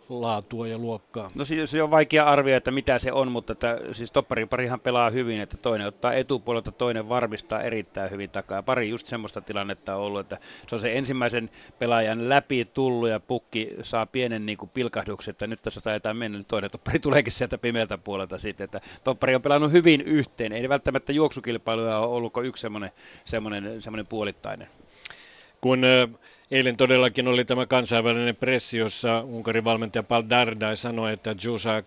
laatua ja luokkaa? No se on vaikea arvioida, että mitä se on, mutta että, siis parihan pelaa hyvin, että toinen ottaa etupuolelta, toinen varmistaa erittäin hyvin takaa. Pari just semmoista tilannetta on ollut, että se on se ensimmäisen pelaajan läpi tullut ja pukki saa pienen niin kuin pilkahduksen, että nyt tässä taitaa mennä, niin toinen toppari tuleekin sieltä pimeältä puolelta sitten, että toppari on pelannut hyvin yhteen, ei välttämättä juoksukilpailuja ole ollut kuin yksi semmoinen, semmoinen, semmoinen puolittainen. Kun Eilen todellakin oli tämä kansainvälinen pressi, jossa Unkarin valmentaja Paul Dardai sanoi, että Jusak,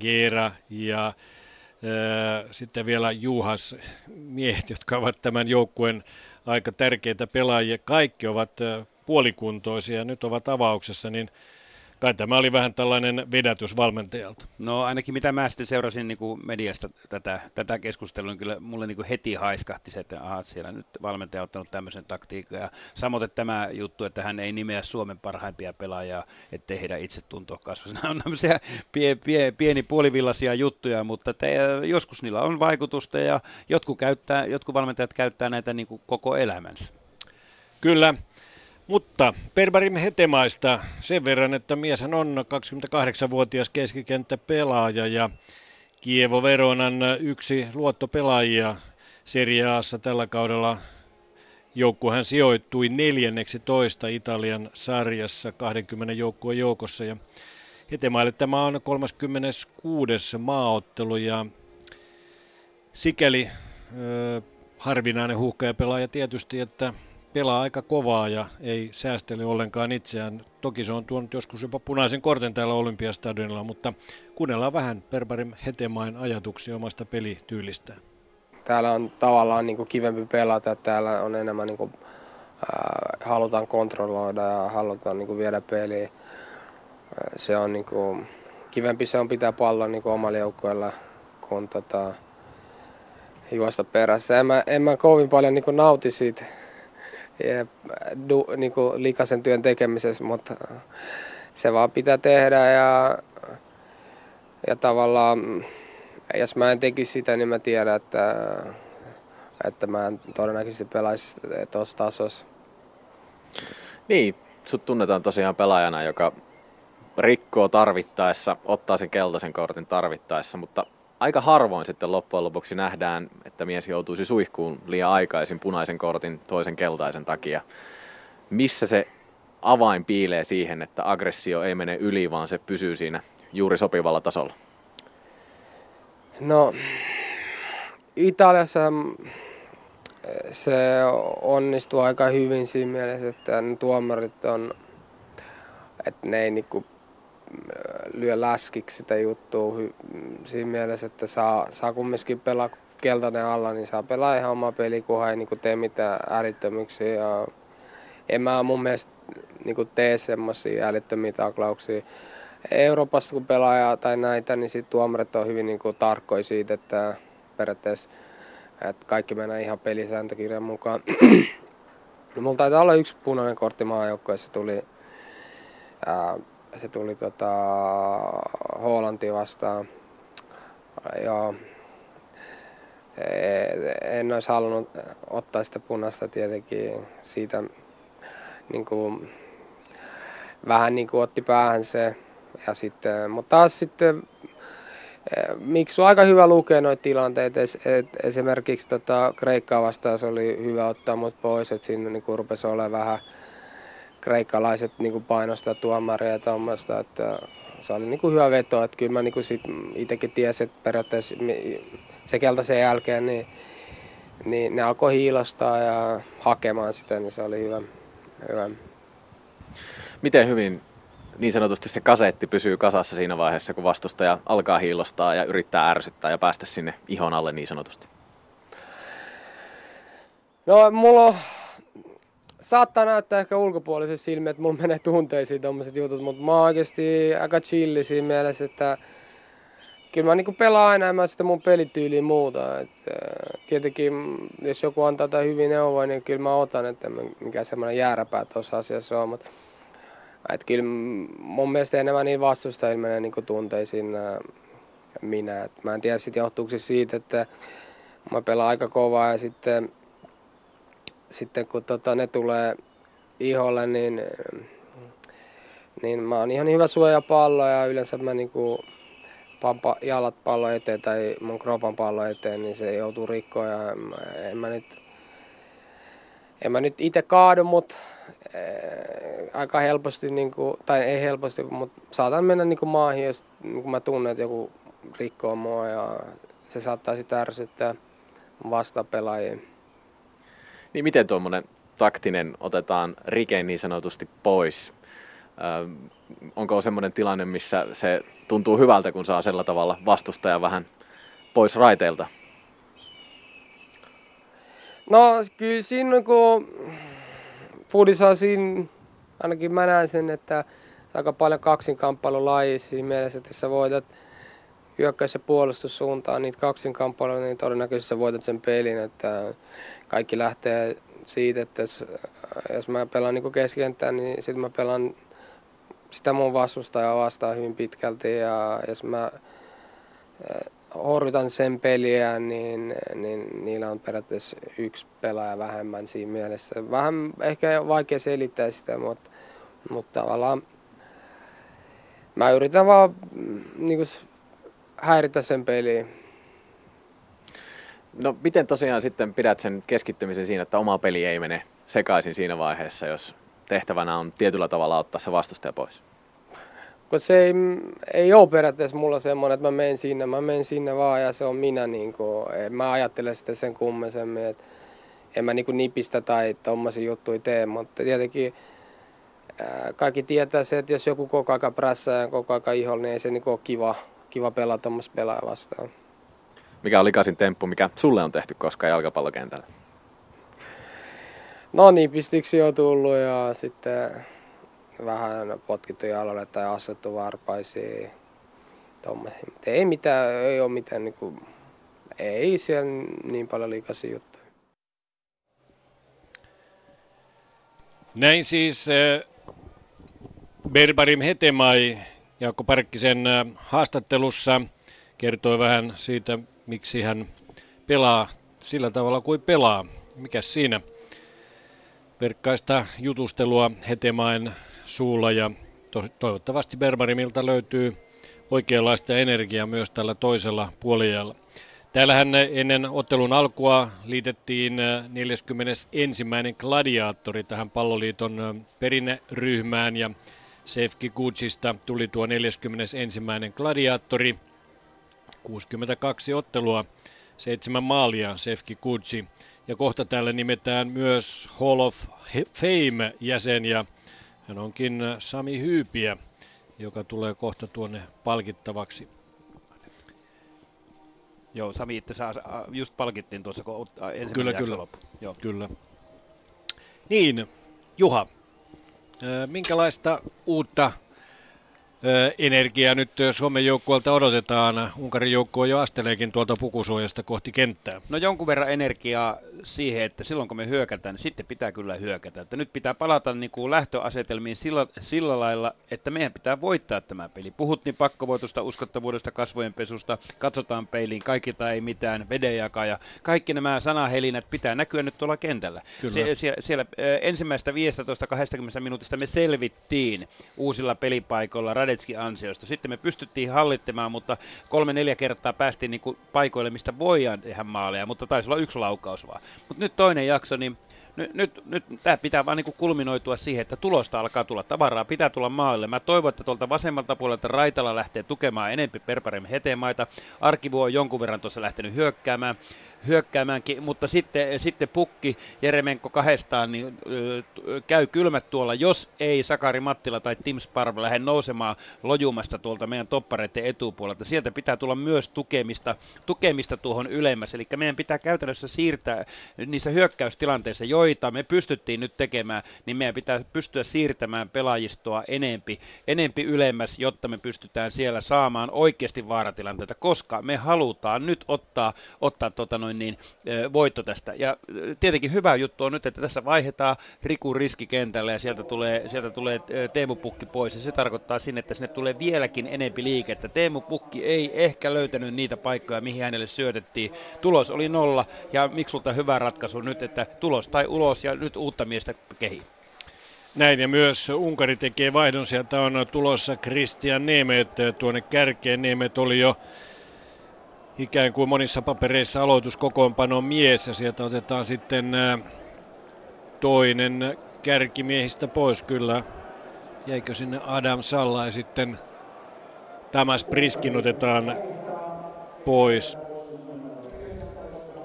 Gera ja äh, sitten vielä Juhas miehet, jotka ovat tämän joukkueen aika tärkeitä pelaajia, kaikki ovat puolikuntoisia, nyt ovat avauksessa, niin kai tämä oli vähän tällainen vedätys valmentajalta. No ainakin mitä mä sitten seurasin niin kuin mediasta tätä, tätä keskustelua, niin kyllä mulle niin kuin heti haiskahti se, että aha, siellä nyt valmentaja on ottanut tämmöisen taktiikan. Ja samoin tämä juttu, että hän ei nimeä Suomen parhaimpia pelaajia, ettei heidän itse tuntua kasvaa. Nämä on tämmöisiä pie, pie, pieni puolivillaisia juttuja, mutta te, joskus niillä on vaikutusta ja jotkut, käyttää, jotkut valmentajat käyttää näitä niin kuin koko elämänsä. Kyllä, mutta Perbarim Hetemaista sen verran, että mieshän on 28-vuotias keskikenttäpelaaja ja Kievo Veronan yksi luottopelaajia Serie Aassa tällä kaudella hän sijoittui neljänneksi toista Italian sarjassa 20 joukkueen joukossa ja Hetemaille tämä on 36. maaottelu ja sikäli ö, harvinainen pelaaja tietysti, että pelaa aika kovaa ja ei säästele ollenkaan itseään. Toki se on tuonut joskus jopa punaisen korten täällä Olympiastadionilla, mutta kuunnellaan vähän Perbarim Hetemain ajatuksia omasta pelityylistään. Täällä on tavallaan niin kuin kivempi pelata, täällä on enemmän niin kuin, äh, halutaan kontrolloida ja halutaan niin kuin viedä peliä. Se on niin kuin, kivempi se on pitää pallon niin omalla joukkueella kuin tota, juosta perässä. En mä, en mä kovin paljon niin nauti siitä du, niin likaisen työn tekemisessä, mutta se vaan pitää tehdä ja, ja tavallaan jos mä en tekisi sitä, niin mä tiedän, että, että mä en todennäköisesti pelaisi tuossa tasossa. Niin, sut tunnetaan tosiaan pelaajana, joka rikkoo tarvittaessa, ottaa sen keltaisen kortin tarvittaessa, mutta aika harvoin sitten loppujen lopuksi nähdään, että mies joutuisi suihkuun liian aikaisin punaisen kortin toisen keltaisen takia. Missä se avain piilee siihen, että aggressio ei mene yli, vaan se pysyy siinä juuri sopivalla tasolla? No, Italiassa mm, se onnistuu aika hyvin siinä mielessä, että ne tuomarit on, että ne ei niinku lyö läskiksi sitä juttua siinä mielessä, että saa, saa kumminkin pelaa keltainen alla, niin saa pelaa ihan oma peli, kunhan ei niinku tee mitään älyttömyyksiä. Ja en mä mun mielestä niinku tee semmoisia älyttömiä taklauksia. Euroopassa kun pelaa tai näitä, niin sit tuomarit on hyvin niinku tarkkoja siitä, että periaatteessa että kaikki menee ihan pelisääntökirjan mukaan. Mulla taitaa olla yksi punainen kortti maajoukkoessa, tuli ää, se tuli tota, Hollanti vastaan. Joo. En olisi halunnut ottaa sitä punaista tietenkin siitä niin kuin, vähän niin kuin otti päähän se. Ja sitten, mutta taas sitten Miksi on aika hyvä lukea noita tilanteita. Es, et, esimerkiksi tota, Kreikkaa vastaan se oli hyvä ottaa mut pois, että siinä niin rupesi olemaan vähän kreikkalaiset niin painostaa tuomaria ja tuommoista, että se oli niin kuin hyvä veto, että kyllä mä niin kuin sit itsekin tiesin, että periaatteessa se keltaisen jälkeen niin, niin ne alkoi hiilostaa ja hakemaan sitä, niin se oli hyvä. hyvä. Miten hyvin niin sanotusti se kasetti pysyy kasassa siinä vaiheessa, kun vastustaja alkaa hiilostaa ja yrittää ärsyttää ja päästä sinne ihon alle niin sanotusti? No mulla on saattaa näyttää ehkä ulkopuolisen silmiä, että mulla menee tunteisiin tommoset jutut, mutta mä oon oikeasti aika chilli siinä mielessä, että kyllä mä niinku pelaan aina ja mä sitä mun pelityyliä muuta. Et, tietenkin jos joku antaa jotain hyvin neuvoja, niin kyllä mä otan, että mikä semmoinen jääräpää tuossa asiassa on. Mutta et kyllä mun mielestä enemmän niin vastustajilla menee niinku tunteisiin minä. Et mä en tiedä sit johtuuko se siitä, että mä pelaan aika kovaa ja sitten sitten kun tota, ne tulee iholle, niin, niin mä oon ihan hyvä suoja pallo ja yleensä mä niinku pampa jalat pallo eteen tai mun kropan pallo eteen, niin se joutuu rikkoon ja en mä nyt, en mä nyt itse kaadu, mutta aika helposti, niin kuin, tai ei helposti, mutta saatan mennä niin kuin maahan, jos niin kuin mä tunnen, että joku rikkoo mua ja se saattaa sitten ärsyttää vastapelaajia. Niin miten tuommoinen taktinen otetaan rike niin sanotusti pois? Ö, onko semmoinen tilanne, missä se tuntuu hyvältä, kun saa sillä tavalla vastustaja vähän pois raiteilta? No kyllä siinä kun Fudissa siinä, ainakin mä näen sen, että aika paljon kaksinkamppailun laji siinä mielessä, että sä voitat hyökkäys- ja puolustussuuntaan niitä kaksinkamppailuja, niin todennäköisesti sä voitat sen pelin, että kaikki lähtee siitä, että jos, jos mä pelaan niin keskikenttää, niin sitten mä pelaan sitä mun vastustajaa vastaan hyvin pitkälti ja jos mä eh, horjutan sen peliä, niin, niin niillä on periaatteessa yksi pelaaja vähemmän siinä mielessä. Vähän ehkä vaikea selittää sitä, mutta, mutta tavallaan mä yritän vaan mm, niin kuin, häiritä sen peliä. No miten tosiaan sitten pidät sen keskittymisen siinä, että oma peli ei mene sekaisin siinä vaiheessa, jos tehtävänä on tietyllä tavalla ottaa se vastustaja pois? Kun se ei, ei ole periaatteessa mulla semmoinen, että mä menen sinne, mä menen sinne vaan ja se on minä. Niin kuin, mä ajattelen sitten sen kummisemmin, että en mä niin kuin nipistä tai tommosia juttuja tee, mutta tietenkin kaikki tietää se, että jos joku koko ajan prässää ja koko ajan iholla, niin ei se niin ole kiva, kiva pelata tuommoista pelaajaa vastaan. Mikä on likaisin temppu, mikä sulle on tehty koskaan jalkapallokentällä? No niin, pistiksi on tullut ja sitten vähän potkittu jalalle tai assettu varpaisiin. tommosia. Mutta ei mitään, ei ole mitään niinku, ei siellä niin paljon liikaisia juttuja. Näin siis äh, Berbarim Hetemai Jaakko Parkkisen äh, haastattelussa kertoi vähän siitä, miksi hän pelaa sillä tavalla kuin pelaa. Mikäs siinä? Verkkaista jutustelua Hetemain suulla ja to- toivottavasti Berbarimilta löytyy oikeanlaista energiaa myös tällä toisella puolijalla. Täällähän ennen ottelun alkua liitettiin 41. gladiaattori tähän palloliiton perinneryhmään ja Sefki Gucciista tuli tuo 41. gladiaattori. 62 ottelua, seitsemän maalia Sefki Gucci. Ja kohta täällä nimetään myös Hall of Fame-jäsen ja hän onkin Sami Hyypiä, joka tulee kohta tuonne palkittavaksi. Joo, Sami itse saa, just palkittiin tuossa, kun ensimmäinen kyllä, kyllä. loppu. Joo. Kyllä. Niin, Juha, minkälaista uutta energiaa nyt Suomen joukkueelta odotetaan. Unkarin joukkue jo asteleekin tuolta pukusuojasta kohti kenttää. No jonkun verran energiaa siihen, että silloin kun me hyökätään, niin sitten pitää kyllä hyökätä. Että nyt pitää palata niin kuin lähtöasetelmiin sillä, sillä lailla, että meidän pitää voittaa tämä peli. Puhuttiin pakkovoitosta, uskottavuudesta, kasvojen pesusta, katsotaan peiliin, kaikki tai ei mitään, vedenjakaa ja kaikki nämä sanahelinät pitää näkyä nyt tuolla kentällä. Sie, siellä, siellä ensimmäistä 15-20 minuutista me selvittiin uusilla pelipaikoilla, Radetski ansiosta. Sitten me pystyttiin hallittamaan, mutta kolme-neljä kertaa päästiin niin kuin paikoille, mistä voidaan tehdä maaleja, mutta taisi olla yksi laukaus vaan. Mutta nyt toinen jakso, niin nyt, nyt, nyt tämä pitää vaan niin kulminoitua siihen, että tulosta alkaa tulla tavaraa, pitää tulla maalle. Mä toivon, että tuolta vasemmalta puolelta Raitala lähtee tukemaan enempi Perparem hetemaita. Arkivu on jonkun verran tuossa lähtenyt hyökkäämään hyökkäämäänkin, mutta sitten, sitten pukki Jeremenko kahdestaan niin, käy kylmät tuolla, jos ei Sakari Mattila tai Tim Sparv lähde nousemaan lojumasta tuolta meidän toppareiden etupuolelta. Sieltä pitää tulla myös tukemista, tukemista tuohon ylemmäs, eli meidän pitää käytännössä siirtää niissä hyökkäystilanteissa, joita me pystyttiin nyt tekemään, niin meidän pitää pystyä siirtämään pelaajistoa enempi, enempi ylemmäs, jotta me pystytään siellä saamaan oikeasti vaaratilanteita, koska me halutaan nyt ottaa, ottaa tota noin, niin, voitto tästä. Ja tietenkin hyvä juttu on nyt, että tässä vaihdetaan Riku riskikentälle ja sieltä tulee, sieltä tulee Teemu Pukki pois. Ja se tarkoittaa sinne, että sinne tulee vieläkin enempi liikettä. Teemu Pukki ei ehkä löytänyt niitä paikkoja, mihin hänelle syötettiin. Tulos oli nolla ja miksulta hyvä ratkaisu nyt, että tulos tai ulos ja nyt uutta miestä kehi. Näin ja myös Unkari tekee vaihdon. Sieltä on tulossa Christian Nemet tuonne kärkeen. Nemet oli jo ikään kuin monissa papereissa aloituskokoonpano mies ja sieltä otetaan sitten toinen kärkimiehistä pois kyllä. Jäikö sinne Adam Salla ja sitten Tamas Priskin otetaan pois.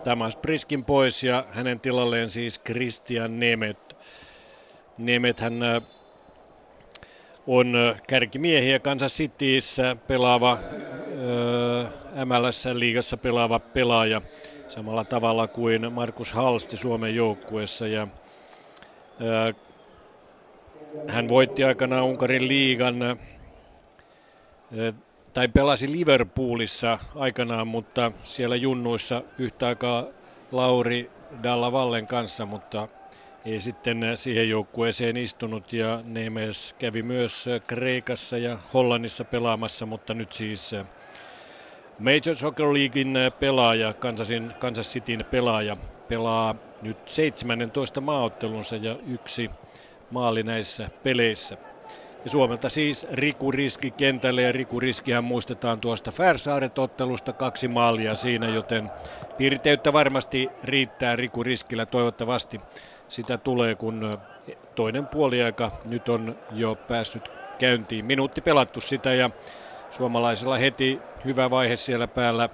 Tamas Priskin pois ja hänen tilalleen siis Christian Nemet. Nemet hän on kärkimiehiä Kansas Cityssä pelaava MLS-liigassa pelaava pelaaja samalla tavalla kuin Markus Halsti Suomen joukkueessa. Ja, ää, hän voitti aikanaan Unkarin liigan tai pelasi Liverpoolissa aikanaan, mutta siellä junnuissa yhtä aikaa Lauri Dalla Vallen kanssa, mutta ei sitten siihen joukkueeseen istunut ja Nemes kävi myös Kreikassa ja Hollannissa pelaamassa, mutta nyt siis Major Soccer Leaguein pelaaja, Kansasin, Kansas Cityn pelaaja, pelaa nyt 17 maaottelunsa ja yksi maali näissä peleissä. Ja Suomelta siis Riku Riski kentälle ja Riku Riskihän muistetaan tuosta Färsaaret-ottelusta kaksi maalia siinä, joten piirteyttä varmasti riittää Riku Riskillä toivottavasti sitä tulee, kun toinen puoliaika nyt on jo päässyt käyntiin. Minuutti pelattu sitä ja suomalaisella heti hyvä vaihe siellä päällä.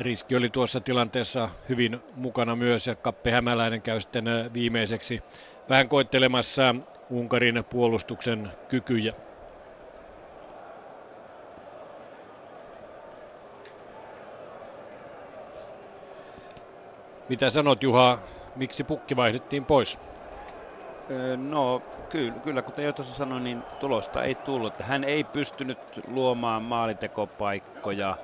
Riski oli tuossa tilanteessa hyvin mukana myös ja Kappe Hämäläinen käy sitten viimeiseksi vähän koittelemassa Unkarin puolustuksen kykyjä. Mitä sanot Juha, miksi pukki vaihdettiin pois? No kyllä, kyllä kuten jo tuossa sanoin, niin tulosta ei tullut. Hän ei pystynyt luomaan maalintekopaikkoja.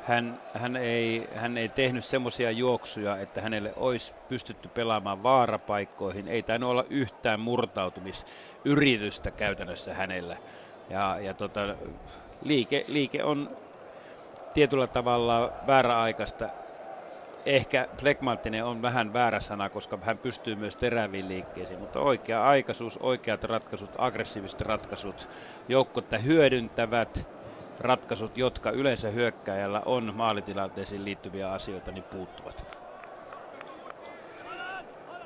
Hän, hän, ei, hän ei tehnyt semmoisia juoksuja, että hänelle olisi pystytty pelaamaan vaarapaikkoihin. Ei tainnut olla yhtään murtautumisyritystä käytännössä hänellä. Ja, ja tota, liike, liike on tietyllä tavalla vääräaikaista ehkä flekmaattinen on vähän väärä sana, koska hän pystyy myös teräviin liikkeisiin, mutta oikea aikaisuus, oikeat ratkaisut, aggressiiviset ratkaisut, joukkotta hyödyntävät ratkaisut, jotka yleensä hyökkäjällä on maalitilanteisiin liittyviä asioita, niin puuttuvat.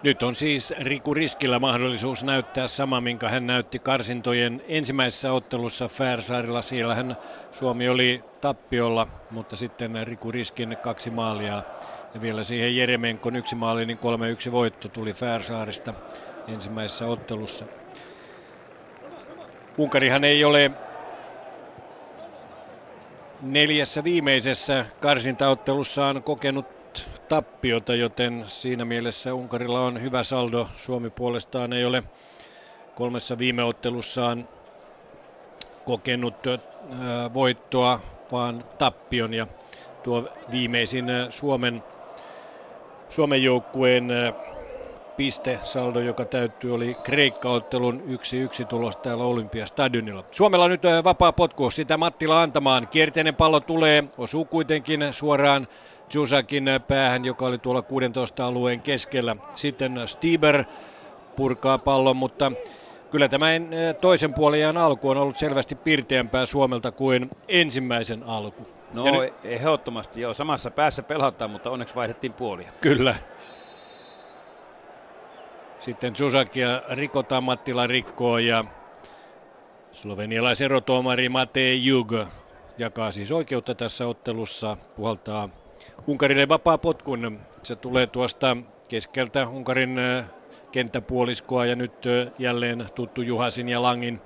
Nyt on siis Riku Riskillä mahdollisuus näyttää sama, minkä hän näytti karsintojen ensimmäisessä ottelussa Färsaarilla. Siellä hän Suomi oli tappiolla, mutta sitten Riku Riskin kaksi maalia ja vielä siihen Jeremenkon yksi maali, niin 3-1 voitto tuli Färsaarista ensimmäisessä ottelussa. Unkarihan ei ole neljässä viimeisessä karsintaottelussaan kokenut tappiota, joten siinä mielessä Unkarilla on hyvä saldo. Suomi puolestaan ei ole kolmessa viime ottelussaan kokenut voittoa, vaan tappion. Ja tuo viimeisin Suomen Suomen joukkueen pistesaldo, joka täyttyy, oli Kreikka-ottelun 1-1 tulos täällä Olympiastadionilla. Suomella nyt vapaa potku sitä Mattila antamaan. Kierteinen pallo tulee, osuu kuitenkin suoraan Jusakin päähän, joka oli tuolla 16 alueen keskellä. Sitten Stieber purkaa pallon, mutta kyllä tämä toisen puolen alku on ollut selvästi pirteämpää Suomelta kuin ensimmäisen alku. No nyt... ehdottomasti joo, samassa päässä pelataan, mutta onneksi vaihdettiin puolia. Kyllä. Sitten Susakia rikotaan, Mattila rikkoo ja slovenialaiserotuomari Matej Jug jakaa siis oikeutta tässä ottelussa, puhaltaa Unkarille vapaa potkun. Se tulee tuosta keskeltä Unkarin kenttäpuoliskoa ja nyt jälleen tuttu Juhasin ja Langin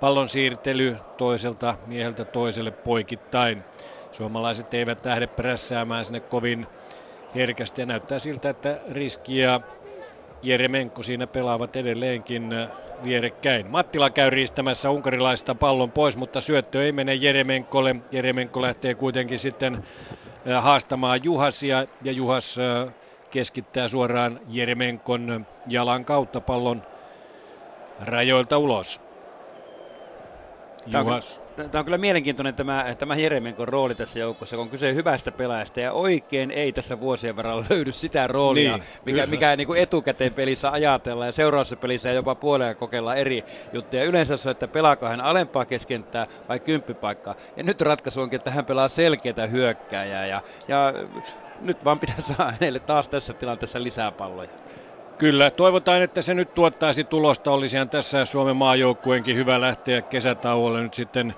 pallon siirtely toiselta mieheltä toiselle poikittain. Suomalaiset eivät lähde prässäämään sinne kovin herkästi ja näyttää siltä, että Riski ja Jeremenko siinä pelaavat edelleenkin vierekkäin. Mattila käy riistämässä unkarilaista pallon pois, mutta syöttö ei mene Jeremenkolle. Jeremenko lähtee kuitenkin sitten haastamaan Juhasia ja Juhas keskittää suoraan Jeremenkon jalan kautta pallon rajoilta ulos. Juhas. Tämä on kyllä mielenkiintoinen tämä, tämä Jeremenkon rooli tässä joukossa, kun on kyse hyvästä pelaajasta ja oikein ei tässä vuosien varrella löydy sitä roolia, niin, mikä, mikä niin kuin etukäteen pelissä ajatellaan ja seuraavassa pelissä jopa puolella kokeillaan eri juttuja. Yleensä se, että pelaako hän alempaa keskenttää vai kymppipaikkaa. Ja nyt ratkaisu onkin, että hän pelaa selkeitä hyökkääjää ja, ja nyt vaan pitää saada hänelle taas tässä tilanteessa lisää palloja. Kyllä, toivotaan, että se nyt tuottaisi tulosta. Olisihan tässä Suomen maajoukkueenkin hyvä lähteä kesätauolle nyt sitten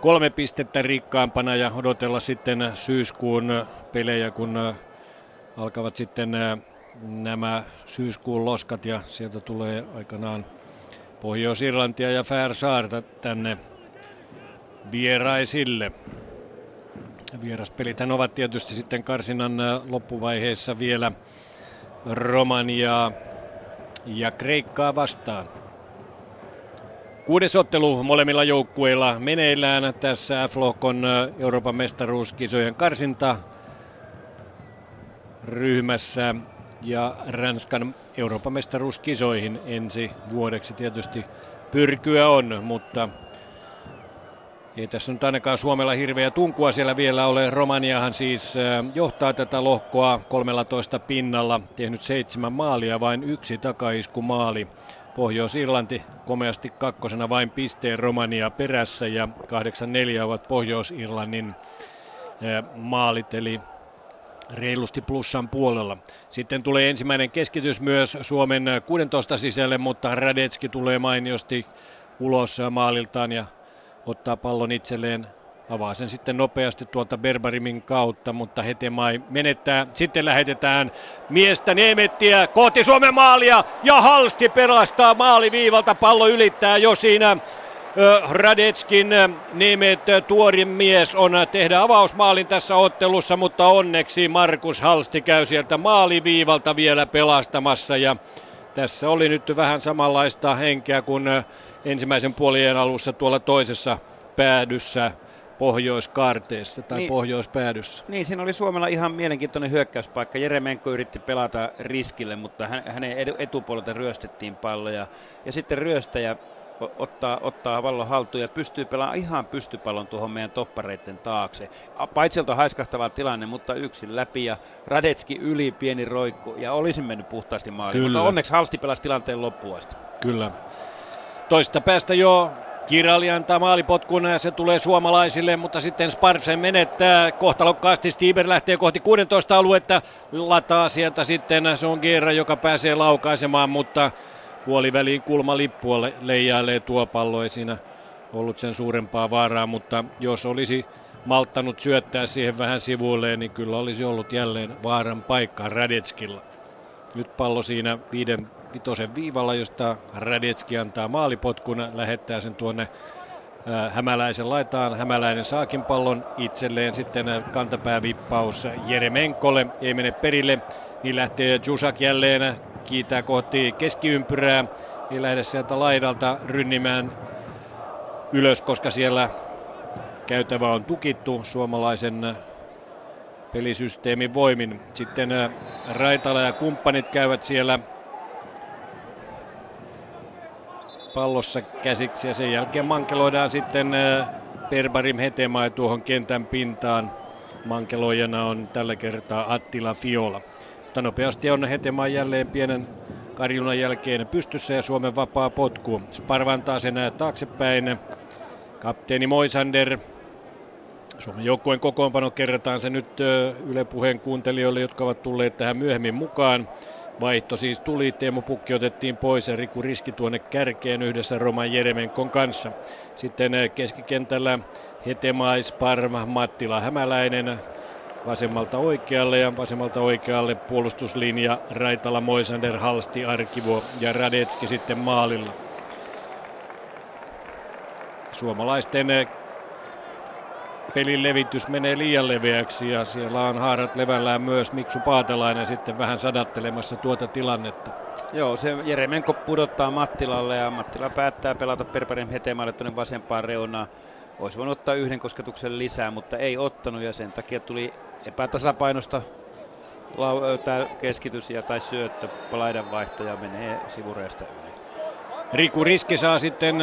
kolme pistettä rikkaampana ja odotella sitten syyskuun pelejä, kun alkavat sitten nämä syyskuun loskat ja sieltä tulee aikanaan Pohjois-Irlantia ja Färsaarta tänne vieraisille. Vieraspelithän ovat tietysti sitten karsinan loppuvaiheessa vielä Romaniaa ja Kreikkaa vastaan. Kuudes ottelu molemmilla joukkueilla meneillään tässä F-lohkon Euroopan mestaruuskisojen karsinta ryhmässä ja Ranskan Euroopan mestaruuskisoihin ensi vuodeksi tietysti pyrkyä on, mutta ei tässä nyt ainakaan Suomella hirveä tunkua siellä vielä ole. Romaniahan siis johtaa tätä lohkoa 13 pinnalla, tehnyt seitsemän maalia, vain yksi takaiskumaali. Pohjois-Irlanti komeasti kakkosena vain pisteen Romania perässä ja 8-4 ovat Pohjois-Irlannin maalit, eli reilusti plussan puolella. Sitten tulee ensimmäinen keskitys myös Suomen 16 sisälle, mutta Radetski tulee mainiosti ulos maaliltaan ja ottaa pallon itselleen. Avaa sen sitten nopeasti tuolta Berbarimin kautta, mutta Hetemai menettää. Sitten lähetetään miestä Nemettiä kohti Suomen maalia ja Halsti pelastaa maaliviivalta. Pallo ylittää jo siinä Radetskin Nemet tuorin mies on tehdä avausmaalin tässä ottelussa, mutta onneksi Markus Halsti käy sieltä maaliviivalta vielä pelastamassa ja tässä oli nyt vähän samanlaista henkeä kuin ensimmäisen puolien alussa tuolla toisessa päädyssä pohjoiskaarteessa tai niin, pohjoispäädyssä. Niin, siinä oli Suomella ihan mielenkiintoinen hyökkäyspaikka. Jeremenko yritti pelata riskille, mutta hänen etupuolelta ryöstettiin palloja. Ja sitten ryöstäjä ottaa, ottaa vallon haltuun ja pystyy pelaamaan ihan pystypallon tuohon meidän toppareiden taakse. Paitselta haiskahtava tilanne, mutta yksin läpi ja Radetski yli pieni roikku ja olisin mennyt puhtaasti maaliin. Mutta onneksi Halsti pelasi tilanteen loppuun asti. Kyllä. Toista päästä jo Kirali antaa maalipotkun ja se tulee suomalaisille, mutta sitten Sparsen menettää kohtalokkaasti. Stieber lähtee kohti 16 aluetta, lataa sieltä sitten se on Gera, joka pääsee laukaisemaan, mutta puoliväliin kulmalippua leijailee tuo pallo. Ei siinä ollut sen suurempaa vaaraa, mutta jos olisi malttanut syöttää siihen vähän sivuilleen, niin kyllä olisi ollut jälleen vaaran paikka Radetskilla. Nyt pallo siinä viiden vitosen viivalla, josta Radetski antaa maalipotkun, lähettää sen tuonne Hämäläisen laitaan. Hämäläinen saakin pallon itselleen. Sitten kantapäävippaus Jeremenkolle. Ei mene perille. Niin lähtee Jusak jälleen kiitää kohti keskiympyrää. Ei lähde sieltä laidalta rynnimään ylös, koska siellä käytävä on tukittu suomalaisen pelisysteemin voimin. Sitten Raitala ja kumppanit käyvät siellä pallossa käsiksi ja sen jälkeen mankeloidaan sitten Perbarim Hetemai tuohon kentän pintaan. Mankeloijana on tällä kertaa Attila Fiola. Mutta nopeasti on Hetemaa jälleen pienen karjunan jälkeen pystyssä ja Suomen vapaa potku. Sparvantaa sen taaksepäin. Kapteeni Moisander. Suomen joukkueen kokoonpano kerrataan se nyt Yle Puheen kuuntelijoille, jotka ovat tulleet tähän myöhemmin mukaan. Vaihto siis tuli, Teemu Pukki otettiin pois ja Riku Riski tuonne kärkeen yhdessä Roman Jeremenkon kanssa. Sitten keskikentällä Hetemais, Parma, Mattila, Hämäläinen, vasemmalta oikealle ja vasemmalta oikealle puolustuslinja Raitala, Moisander, Halsti, Arkivo ja Radetski sitten maalilla. Suomalaisten pelin levitys menee liian leveäksi ja siellä on haarat levällään myös Miksu Paatelainen sitten vähän sadattelemassa tuota tilannetta. Joo, se Jeremenko pudottaa Mattilalle ja Mattila päättää pelata Perparin hetemalle tuonne vasempaan reunaan. Olisi voinut ottaa yhden kosketuksen lisää, mutta ei ottanut ja sen takia tuli epätasapainosta tämä keskitys ja tai syöttö, laidanvaihto ja menee sivureista yli. Riku Riski saa sitten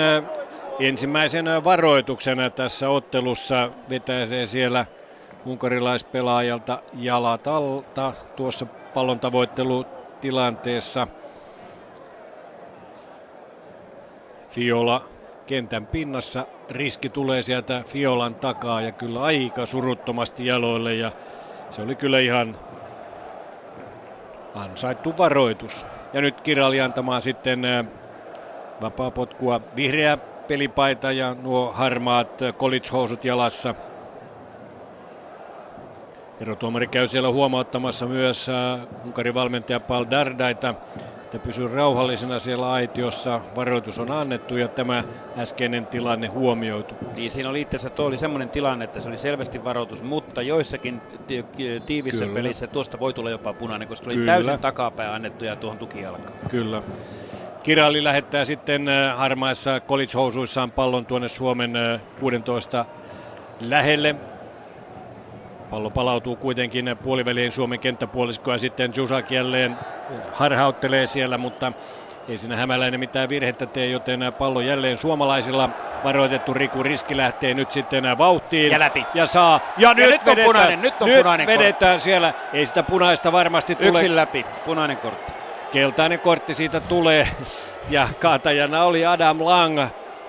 ensimmäisen varoituksen tässä ottelussa. Vetäisee siellä unkarilaispelaajalta jalat alta tuossa pallon tavoittelutilanteessa. Fiola kentän pinnassa. Riski tulee sieltä Fiolan takaa ja kyllä aika suruttomasti jaloille ja se oli kyllä ihan ansaittu varoitus. Ja nyt Kirali antamaan sitten vapaa potkua vihreä pelipaita ja nuo harmaat college-housut jalassa. Erotuomari käy siellä huomauttamassa myös Unkarin valmentaja Paul Dardaita että pysy rauhallisena siellä aitiossa. Varoitus on annettu ja tämä äskeinen tilanne huomioitu. Niin siinä oli itse asiassa oli semmoinen tilanne, että se oli selvästi varoitus, mutta joissakin tiivissä Kyllä. pelissä tuosta voi tulla jopa punainen, koska oli Kyllä. täysin takapää annettu ja tuohon tukijalkaan. Kyllä. Kiralli lähettää sitten harmaissa college-housuissaan pallon tuonne Suomen 16 äh, lähelle. Pallo palautuu kuitenkin puoliväliin Suomen kenttäpuoliskoa ja sitten Jusak jälleen harhauttelee siellä, mutta ei siinä hämäläinen mitään virhettä tee, joten pallo jälleen suomalaisilla. Varoitettu Riku Riski lähtee nyt sitten vauhtiin. Ja läpi. Ja saa. Ja, ja nyt, nyt vedetään, on punainen, nyt on nyt punainen vedetään kortti. siellä. Ei sitä punaista varmasti tule. Yksin läpi, punainen kortti. Keltainen kortti siitä tulee. Ja kaatajana oli Adam Lang,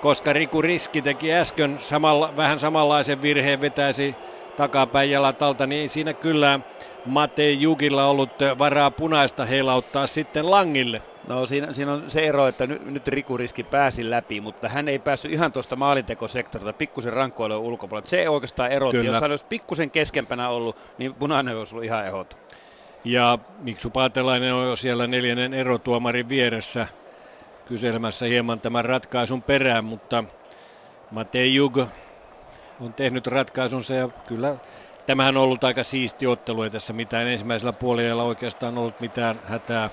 koska Riku Riski teki äsken samalla, vähän samanlaisen virheen, vetäisi takapäin jalatalta, niin siinä kyllä Mate Jugilla ollut varaa punaista heilauttaa sitten Langille. No siinä, siinä on se ero, että nyt, nyt Riku Riski pääsi läpi, mutta hän ei päässyt ihan tuosta maalintekosektorilta pikkusen rankkoille ulkopuolella. Se oikeastaan erotti. Kyllä. Jos hän olisi pikkusen keskempänä ollut, niin punainen olisi ollut ihan ehdoton. Ja Miksu Paatelainen on jo siellä neljännen erotuomarin vieressä kyselemässä hieman tämän ratkaisun perään, mutta Mate Jug on tehnyt ratkaisunsa ja kyllä tämähän on ollut aika siisti ottelu, ei tässä mitään ensimmäisellä puolella oikeastaan ollut mitään hätää.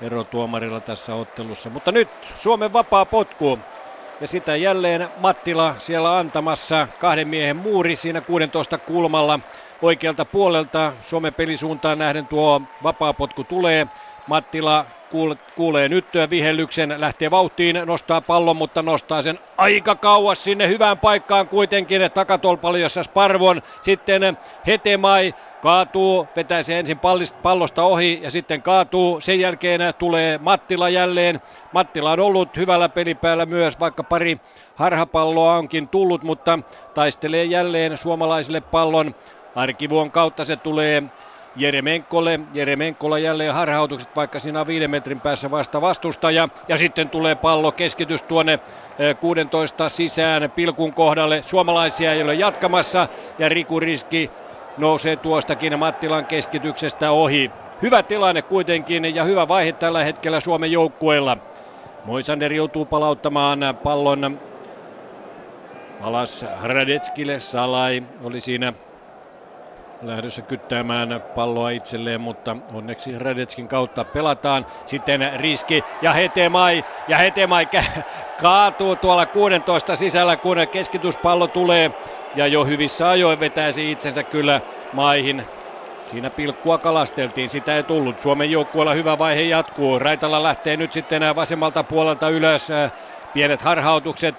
erotuomarilla tässä ottelussa. Mutta nyt Suomen vapaa potku. Ja sitä jälleen Mattila siellä antamassa kahden miehen muuri siinä 16 kulmalla oikealta puolelta. Suomen pelisuuntaan nähden tuo vapaapotku tulee. Mattila kuulee nyt vihellyksen, lähtee vauhtiin, nostaa pallon, mutta nostaa sen aika kauas sinne hyvään paikkaan kuitenkin takatolpalle, jossa Sparvon, sitten Hetemai kaatuu, vetää se ensin pallosta ohi ja sitten kaatuu. Sen jälkeen tulee Mattila jälleen. Mattila on ollut hyvällä pelipäällä myös, vaikka pari harhapalloa onkin tullut, mutta taistelee jälleen suomalaisille pallon. Arkivuon kautta se tulee Jeremenkolle. Jeremenkolla jälleen harhautukset, vaikka siinä on viiden metrin päässä vasta vastustaja. Ja sitten tulee pallo keskitys tuonne 16 sisään pilkun kohdalle. Suomalaisia ei ole jatkamassa ja Riku Riski nousee tuostakin Mattilan keskityksestä ohi. Hyvä tilanne kuitenkin ja hyvä vaihe tällä hetkellä Suomen joukkueella. Moisander joutuu palauttamaan pallon alas Radetskille. Salai oli siinä lähdössä kyttäämään palloa itselleen, mutta onneksi Radetskin kautta pelataan. Sitten Riski ja Hetemai. Ja Hetemai kaatuu tuolla 16 sisällä, kun keskityspallo tulee. Ja jo hyvissä ajoin vetäisi itsensä kyllä maihin. Siinä pilkkua kalasteltiin, sitä ei tullut. Suomen joukkueella hyvä vaihe jatkuu. Raitala lähtee nyt sitten vasemmalta puolelta ylös. Pienet harhautukset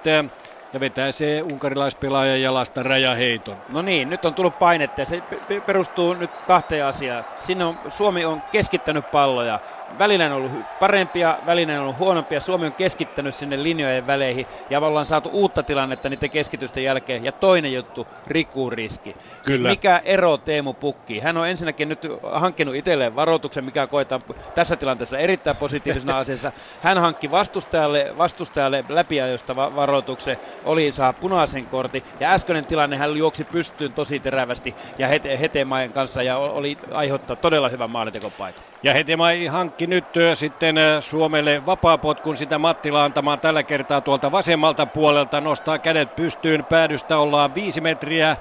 ja vetää se unkarilaispelaajan jalasta rajaheiton. No niin, nyt on tullut painetta ja se perustuu nyt kahteen asiaan. Sinne on, Suomi on keskittänyt palloja välillä on ollut parempia, välillä on ollut huonompia. Suomi on keskittänyt sinne linjojen väleihin ja ollaan saatu uutta tilannetta niiden keskitysten jälkeen. Ja toinen juttu, rikuriski. Siis Kyllä. Siis mikä ero Teemu Pukki? Hän on ensinnäkin nyt hankkinut itselleen varoituksen, mikä koetaan tässä tilanteessa erittäin positiivisena asiassa. Hän hankki vastustajalle, vastustajalle läpiajosta varoituksen, oli saa punaisen kortin ja äskeinen tilanne hän juoksi pystyyn tosi terävästi ja Hete, Hetemaen kanssa ja oli aiheuttaa todella hyvän maalintekopaikan. Ja Hetemai hankki nyt sitten Suomelle vapaapotkun sitä Mattila antamaan tällä kertaa tuolta vasemmalta puolelta. Nostaa kädet pystyyn. Päädystä ollaan viisi metriä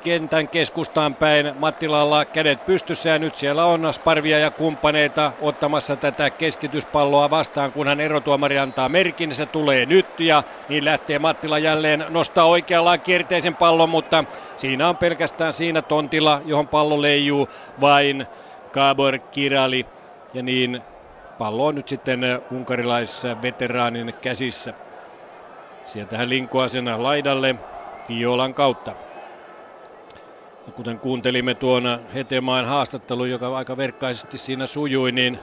kentän keskustaan päin. Mattilalla kädet pystyssä ja nyt siellä on Sparvia ja kumppaneita ottamassa tätä keskityspalloa vastaan, kun hän erotuomari antaa merkin. Se tulee nyt ja niin lähtee Mattila jälleen nostaa oikeallaan kierteisen pallon, mutta siinä on pelkästään siinä tontilla, johon pallo leijuu vain Kabor Kirali. Ja niin pallo on nyt sitten unkarilaisveteraanin käsissä. Sieltä hän linkoaa sen laidalle Violan kautta. Ja kuten kuuntelimme tuona Hetemaan haastattelun, joka aika verkkaisesti siinä sujui, niin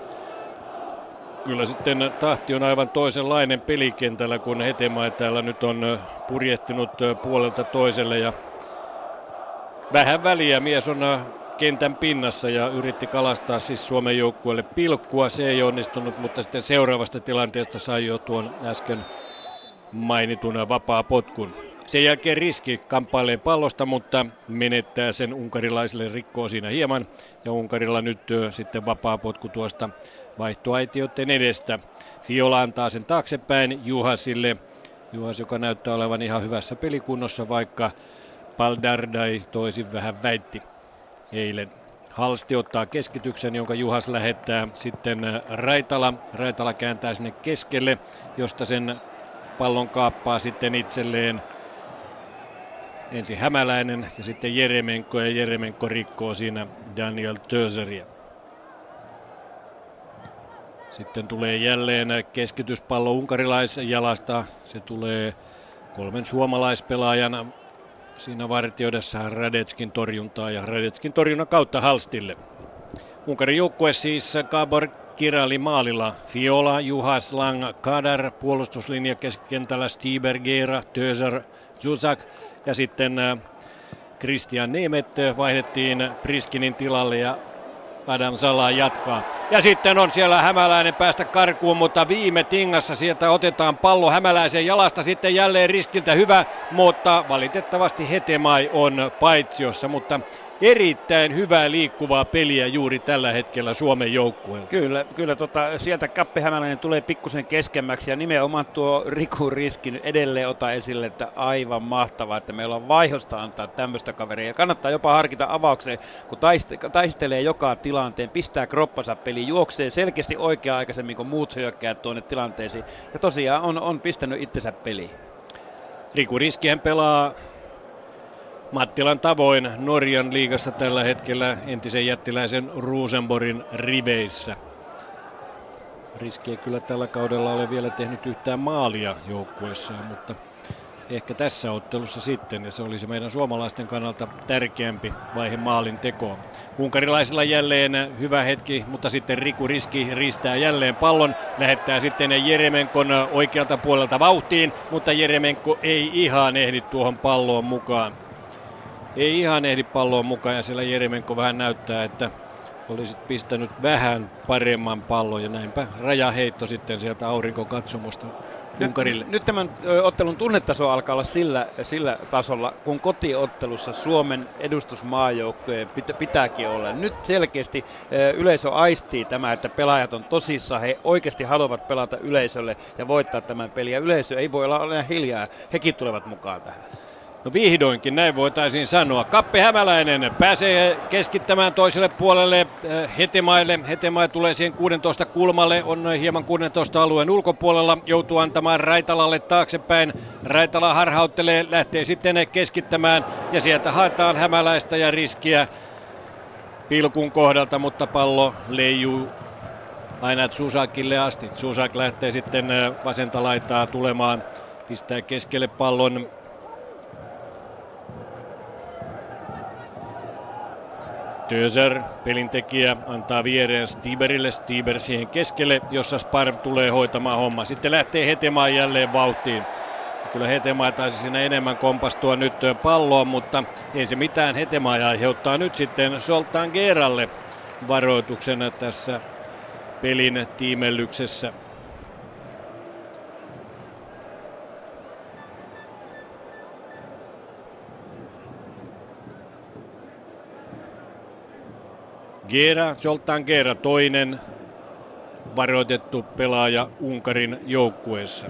kyllä sitten tahti on aivan toisenlainen pelikentällä, kun Hetemaa täällä nyt on purjehtinut puolelta toiselle ja vähän väliä mies on kentän pinnassa ja yritti kalastaa siis Suomen joukkueelle pilkkua. Se ei onnistunut, mutta sitten seuraavasta tilanteesta sai jo tuon äsken mainitun vapaa potkun. Sen jälkeen riski kamppailee pallosta, mutta menettää sen unkarilaiselle rikkoo siinä hieman. Ja Unkarilla nyt sitten vapaa potku tuosta vaihtoaitioiden edestä. Fiola antaa sen taaksepäin Juhasille. Juhas, joka näyttää olevan ihan hyvässä pelikunnossa, vaikka Paldardai toisin vähän väitti eilen. Halsti ottaa keskityksen, jonka Juhas lähettää sitten äh, Raitala. Raitala kääntää sinne keskelle, josta sen pallon kaappaa sitten itselleen ensin Hämäläinen ja sitten Jeremenko ja Jeremenko rikkoo siinä Daniel Töseriä. Sitten tulee jälleen keskityspallo unkarilaisjalasta. Se tulee kolmen suomalaispelaajan siinä vartioidessa Radetskin torjuntaa ja Radetskin torjunnan kautta Halstille. Unkarin joukkue siis Gabor Kirali maalilla. Fiola, Juhas, Lang, Kadar, puolustuslinja keskikentällä Stiber, Gera, Töser, Zuzak ja sitten äh, Christian Nemet vaihdettiin Priskinin tilalle ja Adam Sala jatkaa. Ja sitten on siellä Hämäläinen päästä karkuun, mutta viime tingassa sieltä otetaan pallo Hämäläisen jalasta sitten jälleen riskiltä hyvä, mutta valitettavasti Hetemai on paitsiossa, mutta erittäin hyvää liikkuvaa peliä juuri tällä hetkellä Suomen joukkueella. Kyllä, kyllä tota, sieltä Kappe Hämäläinen tulee pikkusen keskemmäksi ja nimenomaan tuo Riku Riskin edelleen ota esille, että aivan mahtavaa, että meillä on vaihosta antaa tämmöistä kaveria. Ja kannattaa jopa harkita avaukseen, kun taiste- taistelee joka tilanteen, pistää kroppansa peli, juoksee selkeästi oikea-aikaisemmin kuin muut hyökkäät tuonne tilanteisiin. Ja tosiaan on, on pistänyt itsensä peliin. Riku Riskihän pelaa Mattilan tavoin Norjan liigassa tällä hetkellä entisen jättiläisen Rosenborgin riveissä. Riski ei kyllä tällä kaudella ole vielä tehnyt yhtään maalia joukkueessaan, mutta ehkä tässä ottelussa sitten, ja se olisi meidän suomalaisten kannalta tärkeämpi vaihe maalin tekoon. Unkarilaisilla jälleen hyvä hetki, mutta sitten Riku Riski riistää jälleen pallon, lähettää sitten Jeremenkon oikealta puolelta vauhtiin, mutta Jeremenko ei ihan ehdi tuohon palloon mukaan. Ei ihan ehdi palloon mukaan ja siellä Jeremenko vähän näyttää, että olisit pistänyt vähän paremman pallon ja näinpä rajaheitto sitten sieltä aurinkokatsomusta nyt, nyt tämän ottelun tunnetaso alkaa olla sillä, sillä tasolla, kun kotiottelussa Suomen edustusmaajoukkojen pitä, pitääkin olla. Nyt selkeästi yleisö aistii tämä, että pelaajat on tosissaan, he oikeasti haluavat pelata yleisölle ja voittaa tämän pelin. Ja yleisö ei voi olla enää hiljaa, hekin tulevat mukaan tähän. No vihdoinkin, näin voitaisiin sanoa. Kappe Hämäläinen pääsee keskittämään toiselle puolelle äh, Hetemaille. Hetemai tulee siihen 16 kulmalle, on hieman 16 alueen ulkopuolella, joutuu antamaan Raitalalle taaksepäin. Raitala harhauttelee, lähtee sitten keskittämään ja sieltä haetaan Hämäläistä ja riskiä pilkun kohdalta, mutta pallo leijuu aina Susakille asti. Susak lähtee sitten äh, vasenta laitaa tulemaan, pistää keskelle pallon Töser, pelintekijä, antaa viereen Stiberille, Stiber siihen keskelle, jossa Sparv tulee hoitamaan homma. Sitten lähtee Hetemaan jälleen vauhtiin. Kyllä Hetemaa taisi siinä enemmän kompastua nyt palloon, mutta ei se mitään. Hetemaa aiheuttaa nyt sitten Soltan Geeralle varoituksen tässä pelin tiimellyksessä. Gera, Zoltan Gera, toinen varoitettu pelaaja Unkarin joukkueessa.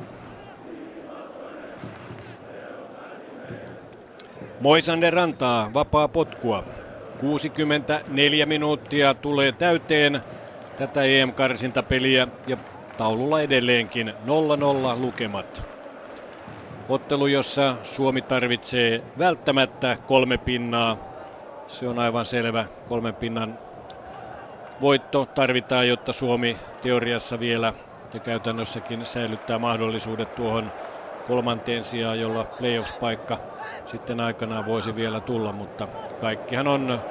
Moisander rantaa vapaa potkua. 64 minuuttia tulee täyteen tätä EM-karsintapeliä ja taululla edelleenkin 0-0 lukemat. Ottelu, jossa Suomi tarvitsee välttämättä kolme pinnaa. Se on aivan selvä kolmen pinnan voitto tarvitaan, jotta Suomi teoriassa vielä ja käytännössäkin säilyttää mahdollisuudet tuohon kolmanteen sijaan, jolla playoffs-paikka sitten aikanaan voisi vielä tulla, mutta kaikkihan on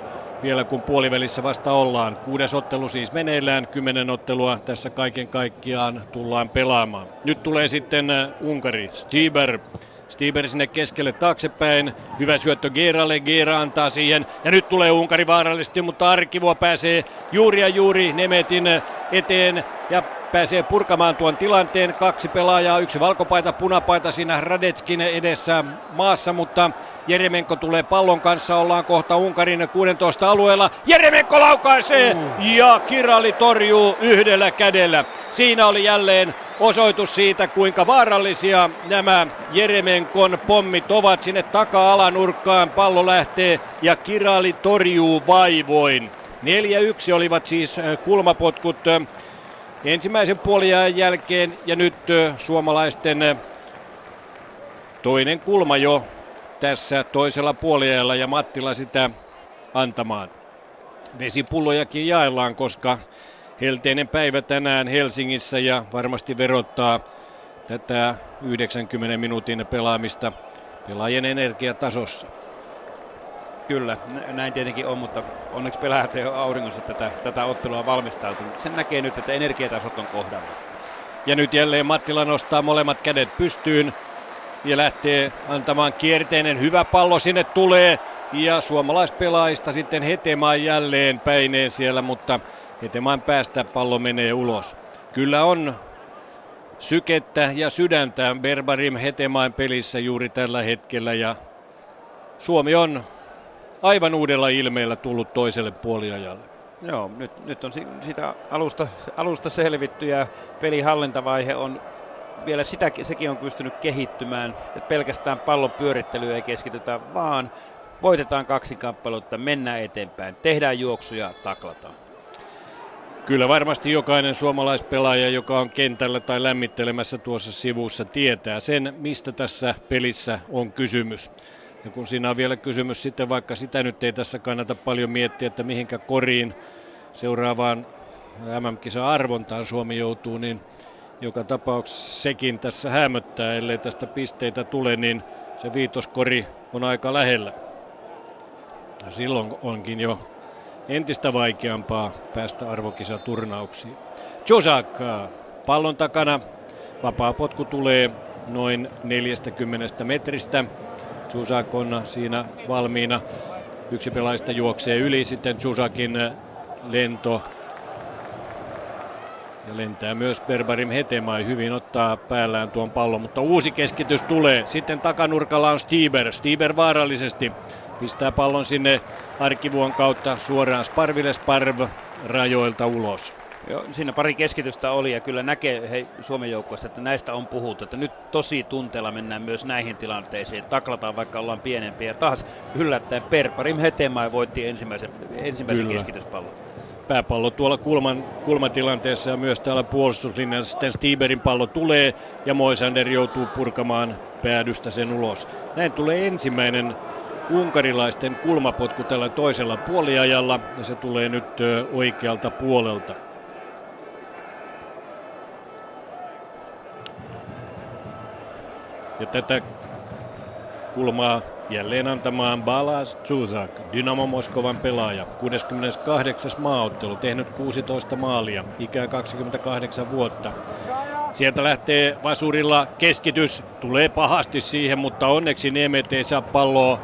vielä kun puolivälissä vasta ollaan. Kuudes ottelu siis meneillään, kymmenen ottelua tässä kaiken kaikkiaan tullaan pelaamaan. Nyt tulee sitten Unkari, Stieber Stieber sinne keskelle taaksepäin. Hyvä syöttö Geeralle. Geera antaa siihen. Ja nyt tulee Unkari vaarallisesti, mutta Arkivo pääsee juuri ja juuri Nemetin eteen ja pääsee purkamaan tuon tilanteen. Kaksi pelaajaa, yksi valkopaita, punapaita siinä Radetskin edessä maassa, mutta Jeremenko tulee pallon kanssa, ollaan kohta Unkarin 16 alueella. Jeremenko laukaisee ja Kirali torjuu yhdellä kädellä. Siinä oli jälleen osoitus siitä, kuinka vaarallisia nämä Jeremenkon pommit ovat. Sinne taka-alanurkkaan pallo lähtee ja Kirali torjuu vaivoin. 4-1 olivat siis kulmapotkut ensimmäisen puoliajan jälkeen ja nyt suomalaisten toinen kulma jo tässä toisella puoliajalla ja Mattila sitä antamaan. Vesipullojakin jaellaan, koska helteinen päivä tänään Helsingissä ja varmasti verottaa tätä 90 minuutin pelaamista pelaajien energiatasossa. Kyllä, näin tietenkin on, mutta onneksi pelaajat ei ole auringossa tätä, tätä ottelua valmistautunut. Sen näkee nyt, että energiatasot on kohdalla. Ja nyt jälleen Mattila nostaa molemmat kädet pystyyn ja lähtee antamaan kierteinen hyvä pallo sinne tulee. Ja suomalaispelaajista sitten Hetemaan jälleen päineen siellä, mutta Hetemaan päästä pallo menee ulos. Kyllä on sykettä ja sydäntä Berbarim Hetemaan pelissä juuri tällä hetkellä ja Suomi on aivan uudella ilmeellä tullut toiselle puoliajalle. Joo, nyt, nyt on sitä alusta, alusta selvitty ja pelihallintavaihe on vielä sitä, sekin on pystynyt kehittymään, että pelkästään pallon pyörittelyä ei keskitytä, vaan voitetaan kaksi kappaletta, mennään eteenpäin, tehdään juoksuja, taklataan. Kyllä varmasti jokainen suomalaispelaaja, joka on kentällä tai lämmittelemässä tuossa sivussa, tietää sen, mistä tässä pelissä on kysymys. Ja kun siinä on vielä kysymys sitten, vaikka sitä nyt ei tässä kannata paljon miettiä, että mihinkä koriin seuraavaan MM-kisa arvontaan Suomi joutuu, niin joka tapauksessa sekin tässä hämöttää, ellei tästä pisteitä tule, niin se viitoskori on aika lähellä. Ja silloin onkin jo entistä vaikeampaa päästä arvokisaturnauksiin. Josak pallon takana. Vapaa potku tulee noin 40 metristä. Chusak on siinä valmiina. Yksi pelaajista juoksee yli, sitten Chusakin lento. Ja lentää myös Berbarim Hetemai hyvin ottaa päällään tuon pallon, mutta uusi keskitys tulee. Sitten takanurkalla on Stieber. Stieber vaarallisesti pistää pallon sinne arkivuon kautta suoraan Sparville Sparv rajoilta ulos. Joo, siinä pari keskitystä oli ja kyllä näkee hei, Suomen joukkueessa, että näistä on puhuttu, että nyt tosi tunteella mennään myös näihin tilanteisiin. Taklataan vaikka ollaan pienempiä ja taas yllättäen Perparim Hetemäi voitti ensimmäisen, ensimmäisen keskityspallon. Pääpallo tuolla kulman, kulmatilanteessa ja myös täällä puolustuslinjassa sitten Stieberin pallo tulee ja Moisander joutuu purkamaan päädystä sen ulos. Näin tulee ensimmäinen unkarilaisten kulmapotku tällä toisella puoliajalla ja se tulee nyt oikealta puolelta. Ja tätä kulmaa jälleen antamaan Balas Zuzak, Dynamo Moskovan pelaaja. 68. maaottelu, tehnyt 16 maalia, ikää 28 vuotta. Sieltä lähtee Vasurilla keskitys, tulee pahasti siihen, mutta onneksi Niemet ei saa palloa,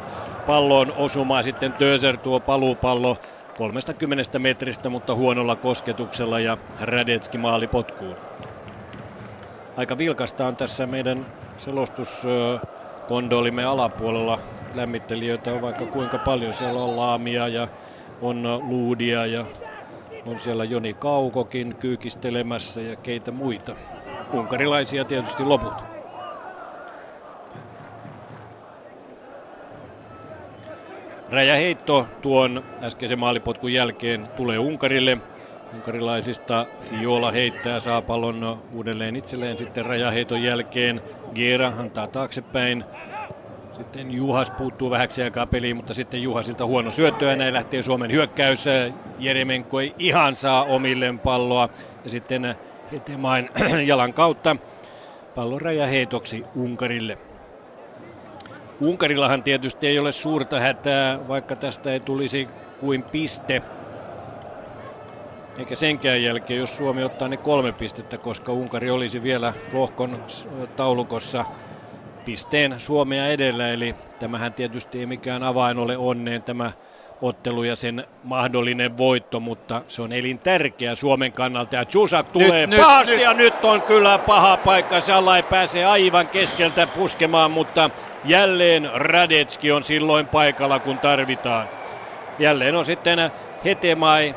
palloon osumaan. Sitten Töser tuo paluupallo 30 metristä, mutta huonolla kosketuksella ja Radetski maali potkuun. Aika vilkasta on tässä meidän selostuskondolimme alapuolella. Lämmittelijöitä on vaikka kuinka paljon. Siellä on Laamia ja on Luudia ja on siellä Joni Kaukokin kyykistelemässä ja keitä muita. Unkarilaisia tietysti loput. Räjäheitto tuon äskeisen maalipotkun jälkeen tulee Unkarille. Unkarilaisista Fiola heittää, saa pallon uudelleen itselleen sitten rajaheiton jälkeen. Gera antaa taaksepäin. Sitten Juhas puuttuu vähäksi aikaa peliin, mutta sitten Juhasilta huono syöttö ja näin lähtee Suomen hyökkäys. Jeremenko ei ihan saa omilleen palloa ja sitten Hetemain jalan kautta pallon rajaheitoksi Unkarille. Unkarillahan tietysti ei ole suurta hätää, vaikka tästä ei tulisi kuin piste eikä senkään jälkeen, jos Suomi ottaa ne kolme pistettä, koska Unkari olisi vielä lohkon taulukossa pisteen Suomea edellä, eli tämähän tietysti ei mikään avain ole onneen tämä ottelu ja sen mahdollinen voitto, mutta se on elintärkeä Suomen kannalta. Ja Chusak tulee nyt, pahasti nyt, ja nyt on kyllä paha paikka. Salla ei pääse aivan keskeltä puskemaan, mutta jälleen Radetski on silloin paikalla, kun tarvitaan. Jälleen on sitten Hetemai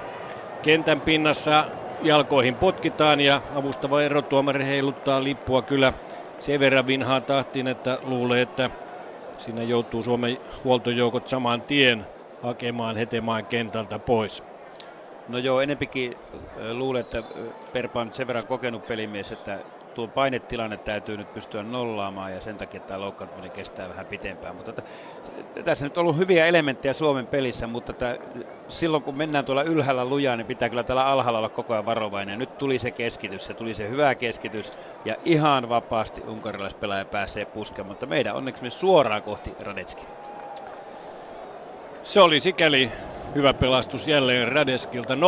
kentän pinnassa jalkoihin potkitaan ja avustava erotuomari heiluttaa lippua kyllä sen verran vinhaan tahtiin, että luulee, että siinä joutuu Suomen huoltojoukot saman tien hakemaan Hetemaan kentältä pois. No joo, enempikin luulen, että Perpa on sen verran kokenut pelimies, että tuo painetilanne täytyy nyt pystyä nollaamaan ja sen takia tämä loukkaantuminen kestää vähän pitempään. Mutta tässä nyt on ollut hyviä elementtejä Suomen pelissä, mutta että silloin kun mennään tuolla ylhäällä lujaa, niin pitää kyllä tällä alhaalla olla koko ajan varovainen. Nyt tuli se keskitys, se tuli se hyvä keskitys ja ihan vapaasti unkarilaispelaaja pääsee puskemaan, mutta meidän onneksi me suoraan kohti Radetski. Se oli sikäli hyvä pelastus jälleen Radeskilta. 0-0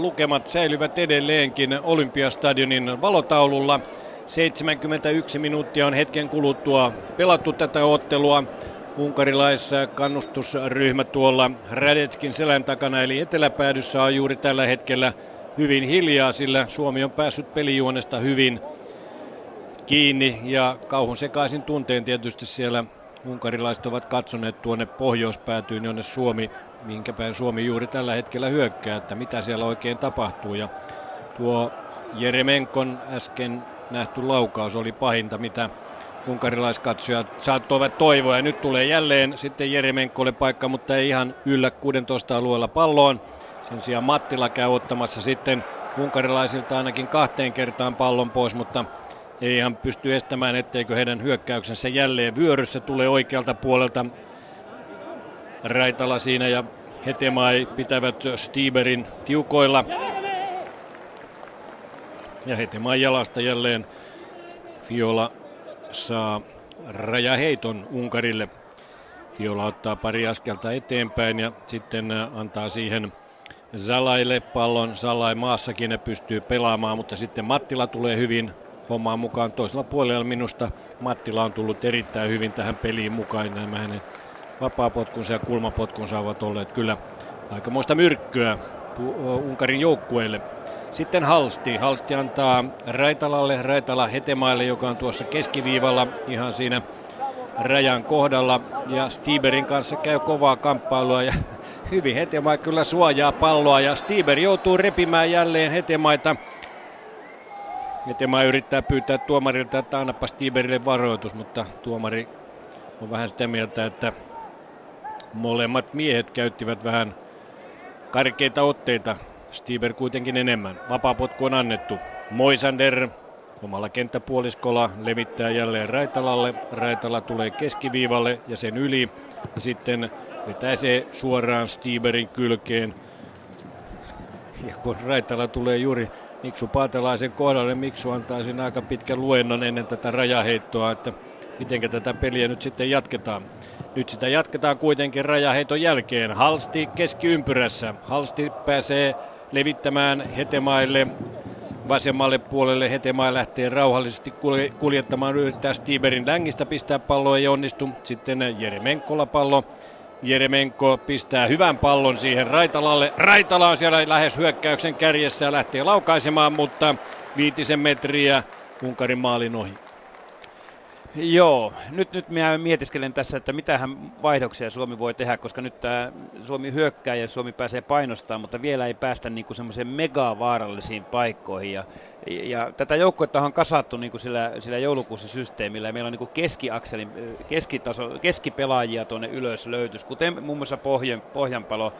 lukemat säilyvät edelleenkin Olympiastadionin valotaululla. 71 minuuttia on hetken kuluttua pelattu tätä ottelua. Unkarilaissa kannustusryhmä tuolla Radetskin selän takana, eli eteläpäädyssä on juuri tällä hetkellä hyvin hiljaa, sillä Suomi on päässyt pelijuonesta hyvin kiinni ja kauhun sekaisin tunteen tietysti siellä unkarilaiset ovat katsoneet tuonne pohjoispäätyyn, jonne Suomi, minkä päin Suomi juuri tällä hetkellä hyökkää, että mitä siellä oikein tapahtuu. Ja tuo Jeremenkon äsken nähty laukaus oli pahinta, mitä unkarilaiskatsojat saattoivat toivoa. Ja nyt tulee jälleen sitten Jeremenkolle paikka, mutta ei ihan yllä 16 alueella palloon. Sen sijaan Mattila käy ottamassa sitten unkarilaisilta ainakin kahteen kertaan pallon pois, mutta ei ihan pysty estämään, etteikö heidän hyökkäyksensä jälleen vyöryssä tulee oikealta puolelta. Raitala siinä ja Hetemai pitävät Stieberin tiukoilla. Ja Hetemai jalasta jälleen Fiola saa rajaheiton Unkarille. Fiola ottaa pari askelta eteenpäin ja sitten antaa siihen Zalaille pallon. Zalai maassakin ne pystyy pelaamaan, mutta sitten Mattila tulee hyvin hommaan mukaan. Toisella puolella minusta Mattila on tullut erittäin hyvin tähän peliin mukaan. Nämä hänen vapaapotkunsa ja kulmapotkunsa ovat olleet kyllä aikamoista myrkkyä Unkarin joukkueelle. Sitten Halsti. Halsti antaa Raitalalle, Raitala Hetemaille, joka on tuossa keskiviivalla ihan siinä rajan kohdalla. Ja Stieberin kanssa käy kovaa kamppailua ja hyvin Hetemai kyllä suojaa palloa ja Stieber joutuu repimään jälleen Hetemaita. Hetemai yrittää pyytää tuomarilta, että annapa Stieberille varoitus, mutta tuomari on vähän sitä mieltä, että molemmat miehet käyttivät vähän karkeita otteita Stieber kuitenkin enemmän. Vapaapotku on annettu. Moisander omalla kenttäpuoliskolla levittää jälleen Raitalalle. Raitala tulee keskiviivalle ja sen yli. Ja sitten vetää se suoraan Stieberin kylkeen. Ja kun Raitala tulee juuri Miksu Paatelaisen kohdalle, Miksu antaa sen aika pitkän luennon ennen tätä rajaheittoa, että miten tätä peliä nyt sitten jatketaan. Nyt sitä jatketaan kuitenkin rajaheiton jälkeen. Halsti keskiympyrässä. Halsti pääsee levittämään Hetemaille vasemmalle puolelle. Hetemaa lähtee rauhallisesti kuljettamaan, yrittää Stieberin längistä pistää palloa, ei onnistu. Sitten Jeremenkolla pallo. Jeremenko pistää hyvän pallon siihen Raitalalle. Raitala on siellä lähes hyökkäyksen kärjessä ja lähtee laukaisemaan, mutta viitisen metriä Unkarin maalin ohi. Joo, nyt, nyt minä mietiskelen tässä, että mitähän vaihdoksia Suomi voi tehdä, koska nyt tämä Suomi hyökkää ja Suomi pääsee painostamaan, mutta vielä ei päästä niin semmoiseen mega vaarallisiin paikkoihin. Ja, ja tätä joukkuetta on kasattu niin kuin sillä, sillä joulukuussa systeemillä ja meillä on niin kuin keskiakselin, keskitaso, keskipelaajia tuonne ylös löytys, kuten muun muassa Pohjan, Pohjanpalo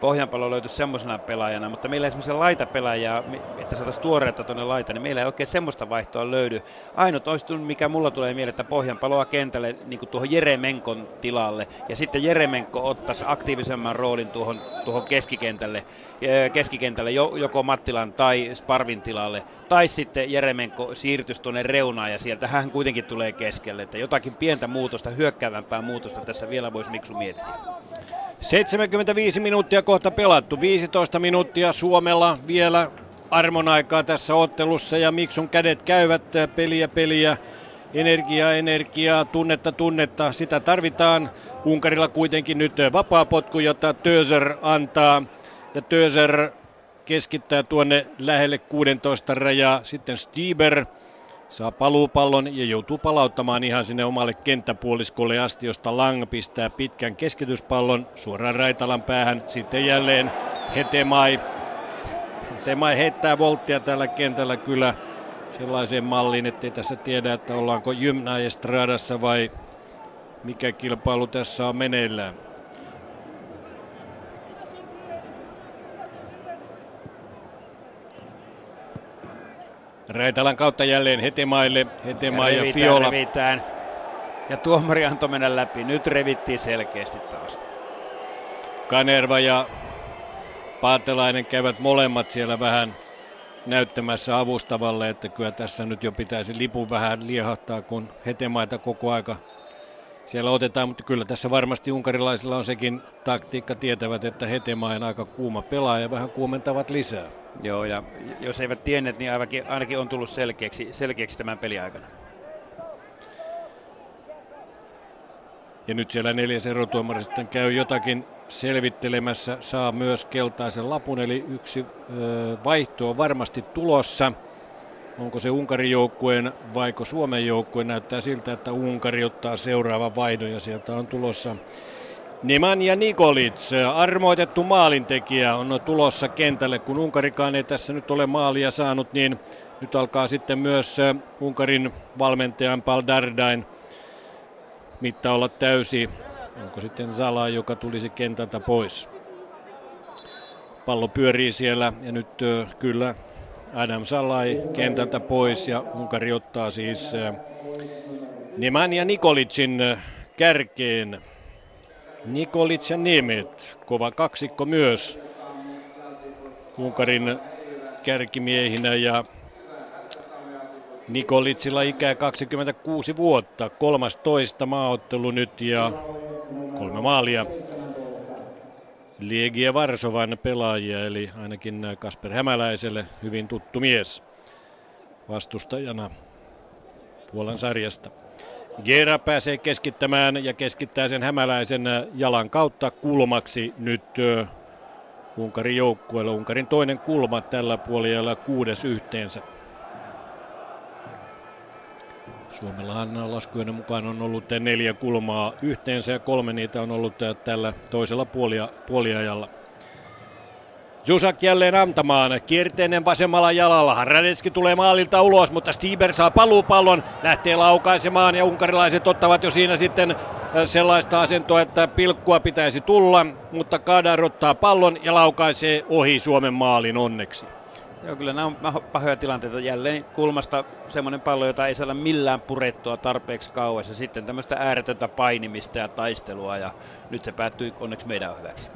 Pohjanpalo löytyisi semmoisena pelaajana, mutta meillä ei semmoisia laitapelaajia, että saataisiin tuoreetta tuonne laita, niin meillä ei oikein semmoista vaihtoa löydy. Ainut olisi, mikä mulla tulee mieleen, että Pohjanpaloa kentälle niin kuin tuohon Jeremenkon tilalle, ja sitten Jeremenko ottaisi aktiivisemman roolin tuohon, tuohon keskikentälle, keskikentälle, joko Mattilan tai Sparvin tilalle, tai sitten Jeremenko siirtyisi tuonne reunaan, ja sieltä hän kuitenkin tulee keskelle, että jotakin pientä muutosta, hyökkäävämpää muutosta tässä vielä voisi Miksu miettiä. 75 minuuttia kohta pelattu. 15 minuuttia Suomella vielä armon aikaa tässä ottelussa ja Miksun kädet käyvät peliä peliä. Energiaa, energiaa, tunnetta, tunnetta. Sitä tarvitaan. Unkarilla kuitenkin nyt vapaa potku, jota Töser antaa. Ja Töser keskittää tuonne lähelle 16 rajaa. Sitten Stieber saa paluupallon ja joutuu palauttamaan ihan sinne omalle kenttäpuoliskolle asti, josta Lang pistää pitkän keskityspallon suoraan Raitalan päähän. Sitten jälleen Hetemai. Hetemai heittää volttia tällä kentällä kyllä sellaiseen malliin, ettei tässä tiedä, että ollaanko Gymnajestradassa vai mikä kilpailu tässä on meneillään. Raitalan kautta jälleen Hetemaille. Hetema ja, ja Fiola. Revitään. Ja tuomari antoi mennä läpi. Nyt revittiin selkeästi taas. Kanerva ja Paatelainen käyvät molemmat siellä vähän näyttämässä avustavalle, että kyllä tässä nyt jo pitäisi lipun vähän liehahtaa, kun hetemaita koko aika siellä otetaan, mutta kyllä tässä varmasti unkarilaisilla on sekin taktiikka, tietävät, että Hetema on aika kuuma pelaaja ja vähän kuumentavat lisää. Joo, ja jos eivät tienneet, niin ainakin, ainakin on tullut selkeäksi, selkeäksi tämän peliaikana. Ja nyt siellä neljäs erotuomari sitten käy jotakin selvittelemässä, saa myös keltaisen lapun, eli yksi ö, vaihto on varmasti tulossa. Onko se Unkarin joukkueen vaiko Suomen joukkue. Näyttää siltä, että Unkari ottaa seuraavan vaihdon ja sieltä on tulossa Nemanja Nikolic, armoitettu maalintekijä, on tulossa kentälle. Kun Unkarikaan ei tässä nyt ole maalia saanut, niin nyt alkaa sitten myös Unkarin valmentajan Paul Dardain mitta olla täysi. Onko sitten Zala, joka tulisi kentältä pois? Pallo pyörii siellä ja nyt kyllä Adam Salai kentältä pois ja Unkari ottaa siis Nemanja Nikolicin kärkeen. Nikolic ja Niemet, kova kaksikko myös Unkarin kärkimiehinä ja Nikolitsilla ikää 26 vuotta, 13 maaottelu nyt ja kolme maalia. Liegia Varsovan pelaajia, eli ainakin Kasper Hämäläiselle hyvin tuttu mies vastustajana Puolan sarjasta. Gera pääsee keskittämään ja keskittää sen hämäläisen jalan kautta kulmaksi nyt Unkarin joukkueella. Unkarin toinen kulma tällä puolella kuudes yhteensä. Suomellahan laskujen mukaan on ollut neljä kulmaa yhteensä ja kolme niitä on ollut tällä toisella puolia, puoliajalla. Jusak jälleen antamaan. Kierteinen vasemmalla jalalla. Radetski tulee maalilta ulos, mutta Stieber saa paluupallon. Lähtee laukaisemaan ja unkarilaiset ottavat jo siinä sitten äh, sellaista asentoa, että pilkkua pitäisi tulla. Mutta Kadar ottaa pallon ja laukaisee ohi Suomen maalin onneksi. Joo, kyllä nämä on pahoja tilanteita. Jälleen kulmasta semmoinen pallo, jota ei saada millään purettua tarpeeksi kauas. Ja sitten tämmöistä ääretöntä painimista ja taistelua. Ja nyt se päättyi onneksi meidän hyväksi.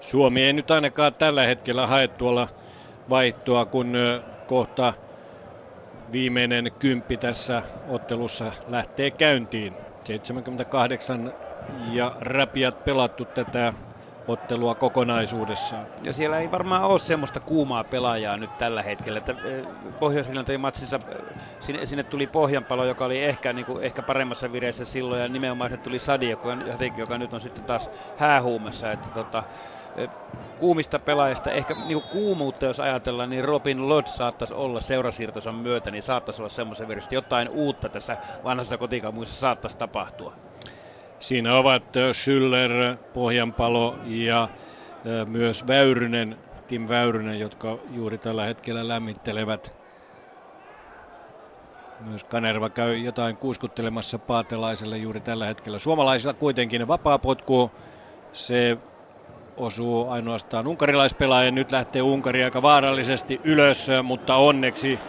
Suomi ei nyt ainakaan tällä hetkellä hae tuolla vaihtoa, kun kohta viimeinen kymppi tässä ottelussa lähtee käyntiin. 78 ja räpiät pelattu tätä ottelua kokonaisuudessaan. Ja siellä ei varmaan ole semmoista kuumaa pelaajaa nyt tällä hetkellä. Että pohjois matsissa sinne, sinne, tuli Pohjanpalo, joka oli ehkä, niin kuin, ehkä paremmassa vireessä silloin, ja nimenomaan se tuli Sadi, joka, joka nyt on sitten taas häähuumassa. Että tota, kuumista pelaajista, ehkä niin kuumuutta jos ajatellaan, niin Robin Lod saattaisi olla seurasiirtonsa myötä, niin saattaisi olla semmoisen virheistä. Jotain uutta tässä vanhassa kotikaupungissa saattaisi tapahtua. Siinä ovat Schüller, Pohjanpalo ja myös Väyrynen, Tim Väyrynen, jotka juuri tällä hetkellä lämmittelevät. Myös Kanerva käy jotain kuiskuttelemassa paatelaiselle juuri tällä hetkellä. Suomalaisilla kuitenkin vapaa potku. Se osuu ainoastaan unkarilaispelaaja. Nyt lähtee Unkari aika vaarallisesti ylös, mutta onneksi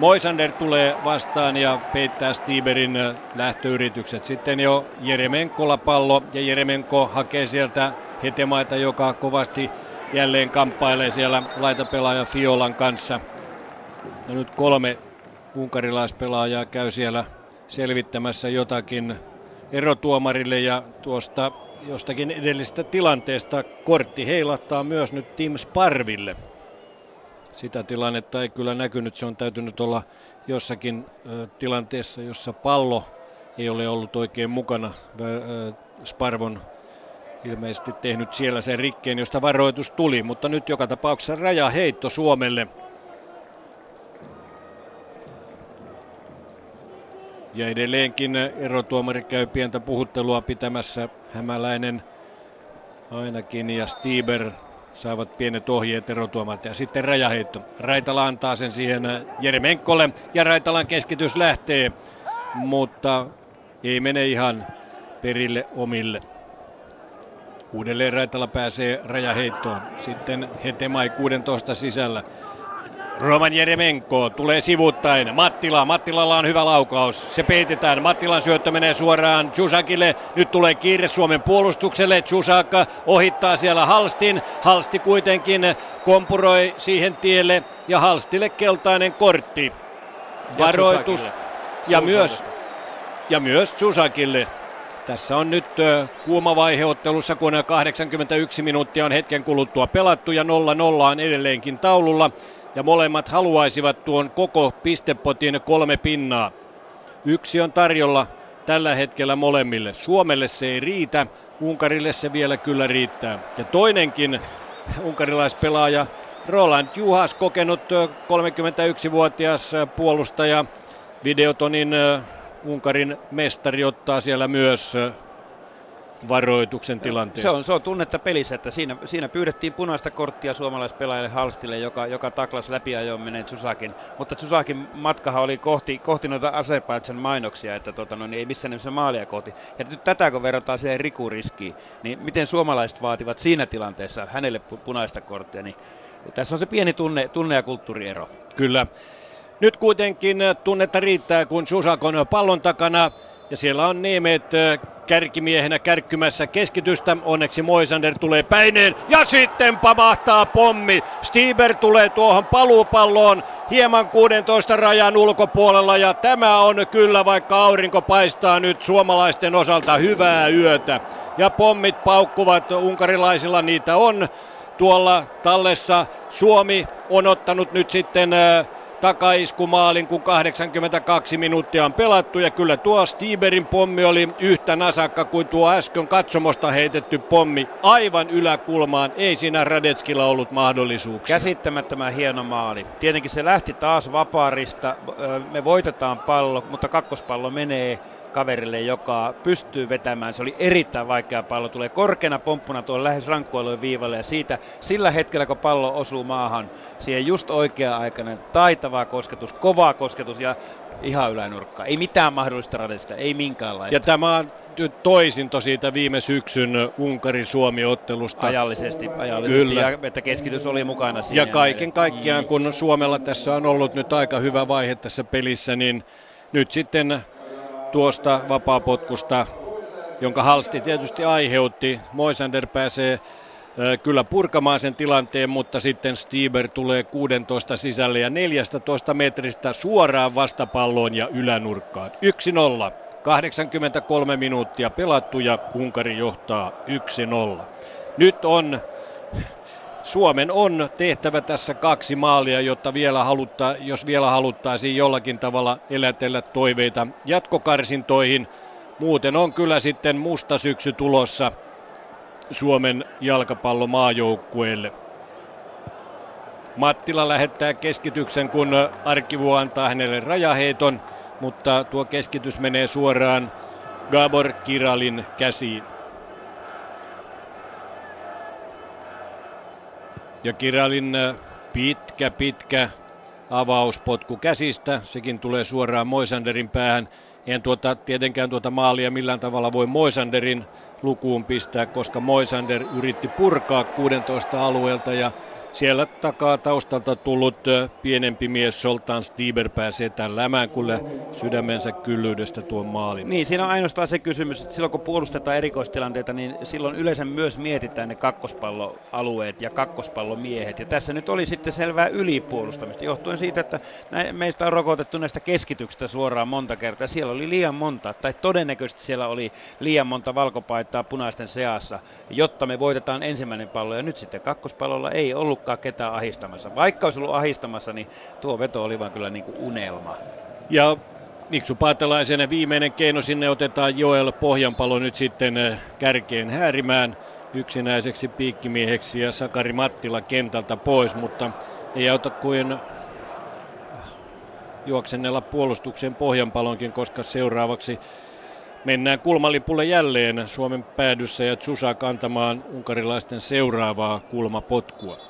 Moisander tulee vastaan ja peittää Stiberin lähtöyritykset. Sitten jo Jeremenkolla pallo ja Jeremenko hakee sieltä Hetemaita, joka kovasti jälleen kamppailee siellä laitapelaaja Fiolan kanssa. Ja nyt kolme unkarilaispelaajaa käy siellä selvittämässä jotakin erotuomarille ja tuosta jostakin edellisestä tilanteesta kortti heilattaa myös nyt Tim Sparville. Sitä tilannetta ei kyllä näkynyt, se on täytynyt olla jossakin tilanteessa, jossa pallo ei ole ollut oikein mukana. Sparvon ilmeisesti tehnyt siellä sen rikkeen, josta varoitus tuli, mutta nyt joka tapauksessa rajaheitto Suomelle. Ja edelleenkin erotuomari käy pientä puhuttelua pitämässä Hämäläinen ainakin ja Stieber saavat pienet ohjeet erotuomalta ja sitten rajaheitto. Raitala antaa sen siihen Jeremenkolle ja Raitalan keskitys lähtee, mutta ei mene ihan perille omille. Uudelleen Raitala pääsee rajaheittoon. Sitten Hetemai 16 sisällä. Roman Jeremenko tulee sivuttain. Mattila, Mattilalla on hyvä laukaus. Se peitetään. Mattilan syöttö menee suoraan Chusakille. Nyt tulee kiire Suomen puolustukselle. Chusak ohittaa siellä Halstin. Halsti kuitenkin kompuroi siihen tielle ja Halstille keltainen kortti. Varoitus. Ja myös, ja myös Chusakille. Tässä on nyt kuuma vaihe ottelussa, kun 81 minuuttia on hetken kuluttua pelattu ja 0-0 on edelleenkin taululla ja molemmat haluaisivat tuon koko pistepotin kolme pinnaa. Yksi on tarjolla tällä hetkellä molemmille. Suomelle se ei riitä, Unkarille se vielä kyllä riittää. Ja toinenkin unkarilaispelaaja Roland Juhas, kokenut 31-vuotias puolustaja. Videotonin Unkarin mestari ottaa siellä myös varoituksen tilanteesta. Se on, se on tunnetta pelissä, että siinä, siinä pyydettiin punaista korttia suomalaispelaajalle Halstille, joka, joka taklas läpi ajoin menee Tsusakin. Mutta Tsusakin matkahan oli kohti, kohti noita Azerbaijan mainoksia, että tota, no, niin ei missään nimessä maalia kohti. Ja nyt tätä kun verrataan siihen rikuriskiin, niin miten suomalaiset vaativat siinä tilanteessa hänelle punaista korttia, niin tässä on se pieni tunne, tunne- ja kulttuuriero. Kyllä. Nyt kuitenkin tunnetta riittää, kun Susak on pallon takana ja siellä on Niemet kärkimiehenä kärkkymässä keskitystä. Onneksi Moisander tulee päineen ja sitten pamahtaa pommi. Stieber tulee tuohon paluupalloon hieman 16 rajan ulkopuolella ja tämä on kyllä vaikka aurinko paistaa nyt suomalaisten osalta hyvää yötä. Ja pommit paukkuvat, unkarilaisilla niitä on. Tuolla tallessa Suomi on ottanut nyt sitten äh, takaiskumaalin, kun 82 minuuttia on pelattu. Ja kyllä tuo Stieberin pommi oli yhtä nasakka kuin tuo äsken katsomosta heitetty pommi aivan yläkulmaan. Ei siinä Radetskilla ollut mahdollisuuksia. Käsittämättömän hieno maali. Tietenkin se lähti taas vapaarista. Me voitetaan pallo, mutta kakkospallo menee kaverille, joka pystyy vetämään. Se oli erittäin vaikea pallo. Tulee korkeana pomppuna tuon lähes rankkualueen viivalle ja siitä sillä hetkellä, kun pallo osuu maahan, siihen just oikea-aikainen taitava kosketus, kova kosketus ja ihan ylänurkka. Ei mitään mahdollista radesta, ei minkäänlaista. Ja tämä on toisinto siitä viime syksyn Unkari-Suomi-ottelusta. Ajallisesti, ajallisesti Kyllä. ja että keskitys oli mukana siinä. Ja kaiken kaikkiaan, kun Suomella tässä on ollut nyt aika hyvä vaihe tässä pelissä, niin nyt sitten tuosta vapaapotkusta, jonka Halsti tietysti aiheutti. Moisander pääsee kyllä purkamaan sen tilanteen, mutta sitten Stieber tulee 16 sisälle ja 14 metristä suoraan vastapalloon ja ylänurkkaan. 1-0. 83 minuuttia pelattu ja Unkari johtaa 1-0. Nyt on Suomen on tehtävä tässä kaksi maalia, jotta vielä halutta, jos vielä haluttaisiin jollakin tavalla elätellä toiveita jatkokarsintoihin. Muuten on kyllä sitten musta syksy tulossa Suomen jalkapallomaajoukkueelle. Mattila lähettää keskityksen, kun Arkivu antaa hänelle rajaheiton, mutta tuo keskitys menee suoraan Gabor Kiralin käsiin. Ja Kiralin äh, pitkä, pitkä avauspotku käsistä. Sekin tulee suoraan Moisanderin päähän. En tuota, tietenkään tuota maalia millään tavalla voi Moisanderin lukuun pistää, koska Moisander yritti purkaa 16 alueelta ja siellä takaa taustalta tullut pienempi mies Soltan Stieber pääsee tällä kyllä sydämensä kyllyydestä tuon maalin. Niin, siinä on ainoastaan se kysymys, että silloin kun puolustetaan erikoistilanteita, niin silloin yleensä myös mietitään ne kakkospalloalueet ja kakkospallomiehet. Ja tässä nyt oli sitten selvää ylipuolustamista, johtuen siitä, että meistä on rokotettu näistä keskityksistä suoraan monta kertaa. Siellä oli liian monta, tai todennäköisesti siellä oli liian monta valkopaitaa punaisten seassa, jotta me voitetaan ensimmäinen pallo. Ja nyt sitten kakkospallolla ei ollut ollutkaan ketään ahistamassa. Vaikka olisi ollut ahistamassa, niin tuo veto oli vaan kyllä niin kuin unelma. Ja Miksu Paatelaisen viimeinen keino sinne otetaan Joel Pohjanpalo nyt sitten eh, kärkeen häärimään yksinäiseksi piikkimieheksi ja Sakari Mattila kentältä pois, mutta ei auta kuin juoksennella puolustuksen Pohjanpalonkin, koska seuraavaksi mennään kulmalipulle jälleen Suomen päädyssä ja Tsusa kantamaan unkarilaisten seuraavaa kulmapotkua.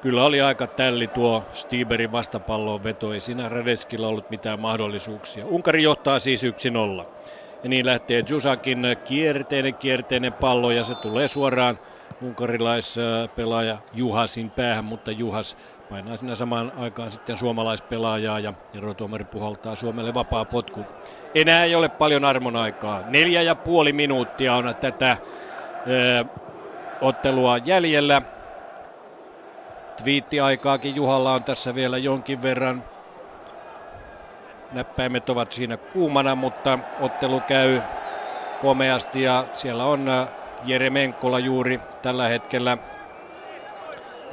Kyllä oli aika tälli tuo Stieberin vastapalloon veto. Ei siinä Radetskilla ollut mitään mahdollisuuksia. Unkari johtaa siis 1-0. Ja niin lähtee Jusakin kierteinen kierteinen pallo ja se tulee suoraan unkarilaispelaaja Juhasin päähän, mutta Juhas painaa siinä samaan aikaan sitten suomalaispelaajaa ja erotuomari puhaltaa Suomelle vapaa potku. Enää ei ole paljon armon aikaa. Neljä ja puoli minuuttia on tätä ö, ottelua jäljellä. Twiittiaikaakin Juhalla on tässä vielä jonkin verran. Näppäimet ovat siinä kuumana, mutta ottelu käy komeasti ja siellä on äh, Jere Menkkola juuri tällä hetkellä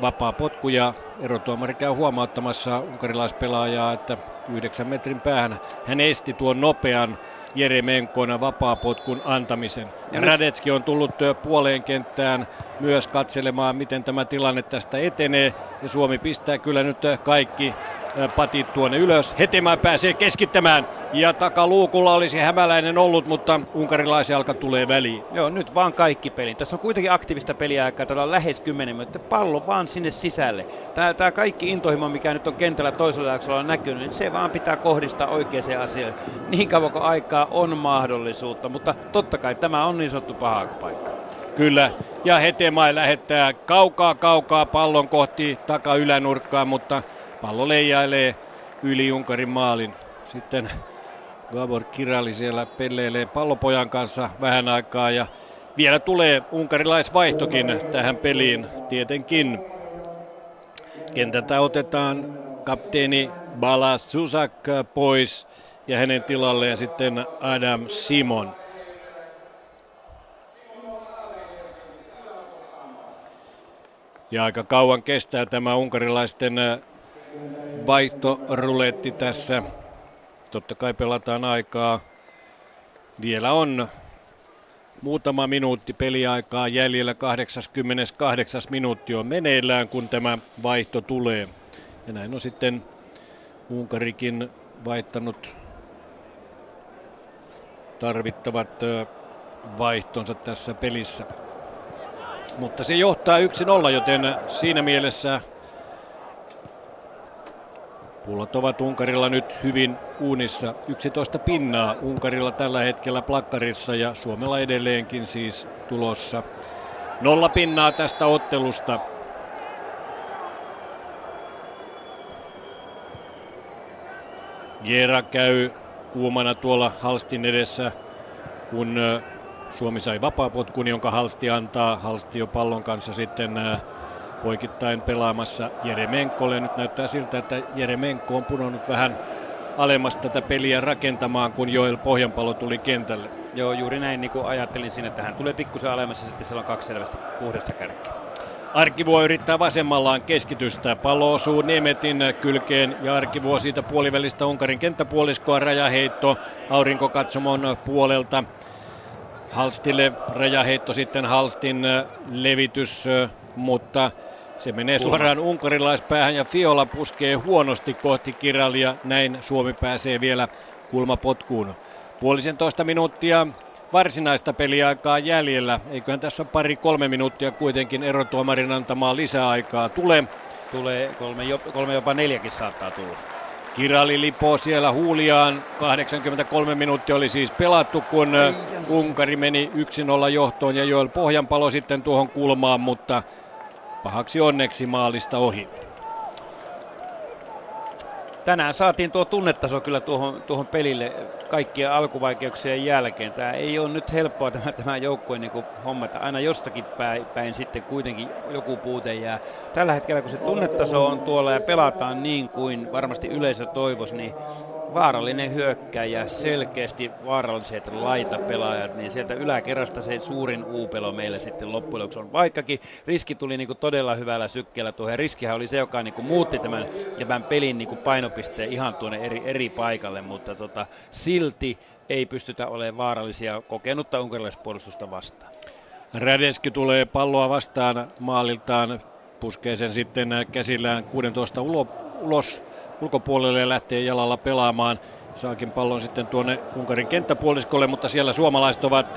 vapaa potku ja erotuomari käy huomauttamassa unkarilaispelaajaa, että 9 metrin päähän hän esti tuon nopean Jeremenkona vapaapotkun antamisen. Ja Radetski on tullut puoleen kenttään myös katselemaan, miten tämä tilanne tästä etenee. Ja Suomi pistää kyllä nyt kaikki patit tuonne ylös. Hetemä pääsee keskittämään ja takaluukulla olisi hämäläinen ollut, mutta unkarilaisen jalka tulee väliin. Joo, nyt vaan kaikki pelin. Tässä on kuitenkin aktiivista peliaikaa, täällä on lähes 10 minuuttia. Pallo vaan sinne sisälle. Tämä, tämä kaikki intohimo, mikä nyt on kentällä toisella jaksolla näkynyt, niin se vaan pitää kohdistaa oikeaan asioihin. Niin kauan kuin aikaa on mahdollisuutta, mutta totta kai tämä on niin sanottu paha paikka. Kyllä, ja Hetemai lähettää kaukaa kaukaa pallon kohti taka-ylänurkkaa, mutta pallo leijailee yli Unkarin maalin. Sitten Gabor Kirali siellä pelleilee pallopojan kanssa vähän aikaa ja vielä tulee unkarilaisvaihtokin tähän peliin tietenkin. Kentältä otetaan kapteeni Balas Susak pois ja hänen tilalleen sitten Adam Simon. Ja aika kauan kestää tämä unkarilaisten vaihtoruletti tässä. Totta kai pelataan aikaa. Vielä on muutama minuutti peliaikaa jäljellä. 88 minuutti on meneillään, kun tämä vaihto tulee. Ja näin on sitten Unkarikin vaihtanut tarvittavat vaihtonsa tässä pelissä. Mutta se johtaa 1-0, joten siinä mielessä Pullot ovat Unkarilla nyt hyvin uunissa. 11 pinnaa Unkarilla tällä hetkellä plakkarissa ja Suomella edelleenkin siis tulossa. Nolla pinnaa tästä ottelusta. Jera käy kuumana tuolla Halstin edessä, kun Suomi sai vapaapotkun, jonka Halsti antaa. Halsti jo pallon kanssa sitten poikittain pelaamassa Jeremenkolle. Nyt näyttää siltä, että Jeremenko on punonnut vähän alemmas tätä peliä rakentamaan, kun Joel Pohjanpalo tuli kentälle. Joo, juuri näin niin kuin ajattelin siinä, että hän tulee pikkusen alemmas ja sitten siellä on kaksi selvästi puhdasta kärkkiä. Arkivuo yrittää vasemmallaan keskitystä. Pallo osuu Nemetin kylkeen ja Arkivuo siitä puolivälistä Unkarin kenttäpuoliskoa rajaheitto aurinkokatsomon puolelta. Halstille rajaheitto sitten Halstin levitys, mutta se menee suoraan unkarilaispäähän ja Fiola puskee huonosti kohti Kiralia. Näin Suomi pääsee vielä kulmapotkuun. Puolisen toista minuuttia varsinaista peliaikaa jäljellä. Eiköhän tässä pari kolme minuuttia kuitenkin erotuomarin antamaa lisäaikaa tule. Tulee kolme, kolme jopa neljäkin saattaa tulla. Kirali lipoo siellä huuliaan. 83 minuuttia oli siis pelattu, kun Unkari meni 1-0 johtoon ja Joel Pohjanpalo sitten tuohon kulmaan, mutta pahaksi onneksi maalista ohi. Tänään saatiin tuo tunnetaso kyllä tuohon, tuohon pelille kaikkien alkuvaikeuksien jälkeen. Tämä ei ole nyt helppoa tämä, tämä joukkue niin hommata. Aina jostakin päin, päin sitten kuitenkin joku puute jää. Tällä hetkellä kun se tunnetaso on tuolla ja pelataan niin kuin varmasti yleisö toivoisi, niin vaarallinen hyökkäjä, selkeästi vaaralliset laitapelaajat, niin sieltä yläkerrasta se suurin uupelo meille sitten loppujen lopuksi on. Vaikkakin riski tuli niin kuin todella hyvällä sykkeellä tuohon, ja riskihän oli se, joka niin kuin muutti tämän, tämän pelin niin kuin painopisteen ihan tuonne eri, eri paikalle, mutta tota, silti ei pystytä olemaan vaarallisia kokenutta unkarilaispuolustusta vastaan. Radeski tulee palloa vastaan maaliltaan, puskee sen sitten käsillään 16 ulos ulkopuolelle ja lähtee jalalla pelaamaan. Saakin pallon sitten tuonne Unkarin kenttäpuoliskolle, mutta siellä suomalaiset ovat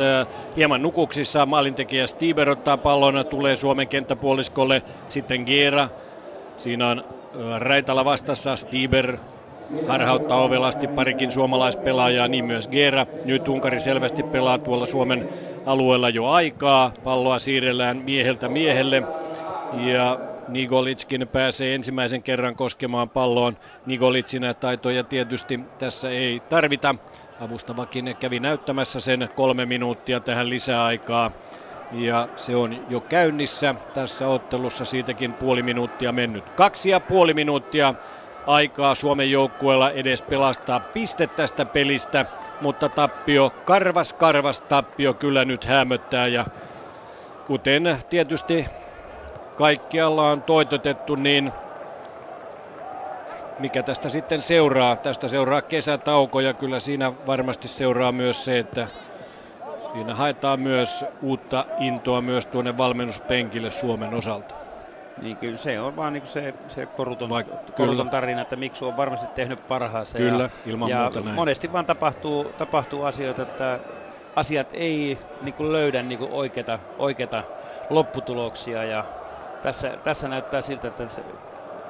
hieman nukuksissa. Maalintekijä Stieber ottaa pallon, tulee Suomen kenttäpuoliskolle. Sitten Giera. Siinä on Raitala vastassa. Stieber harhauttaa ovelasti parikin suomalaispelaajaa, niin myös Gera. Nyt Unkari selvästi pelaa tuolla Suomen alueella jo aikaa. Palloa siirrellään mieheltä miehelle. Ja Nigolitskin pääsee ensimmäisen kerran koskemaan palloon. Nigolitsin taitoja tietysti tässä ei tarvita. Avustavakin kävi näyttämässä sen kolme minuuttia tähän lisäaikaa. Ja se on jo käynnissä tässä ottelussa, siitäkin puoli minuuttia mennyt. Kaksi ja puoli minuuttia aikaa Suomen joukkueella edes pelastaa piste tästä pelistä, mutta tappio, karvas karvas tappio kyllä nyt hämöttää ja kuten tietysti kaikkialla on toitotettu, niin mikä tästä sitten seuraa? Tästä seuraa kesätauko ja kyllä siinä varmasti seuraa myös se, että siinä haetaan myös uutta intoa myös tuonne valmennuspenkille Suomen osalta. Niin kyllä se on vaan niin se, se koruton, Vaik- koruton tarina, että miksi on varmasti tehnyt parhaansa. Kyllä, ja, ilman ja muuta näin. monesti vaan tapahtuu, tapahtuu asioita, että asiat ei niin kuin löydä niin kuin oikeita, oikeita lopputuloksia ja tässä, tässä näyttää siltä, että se,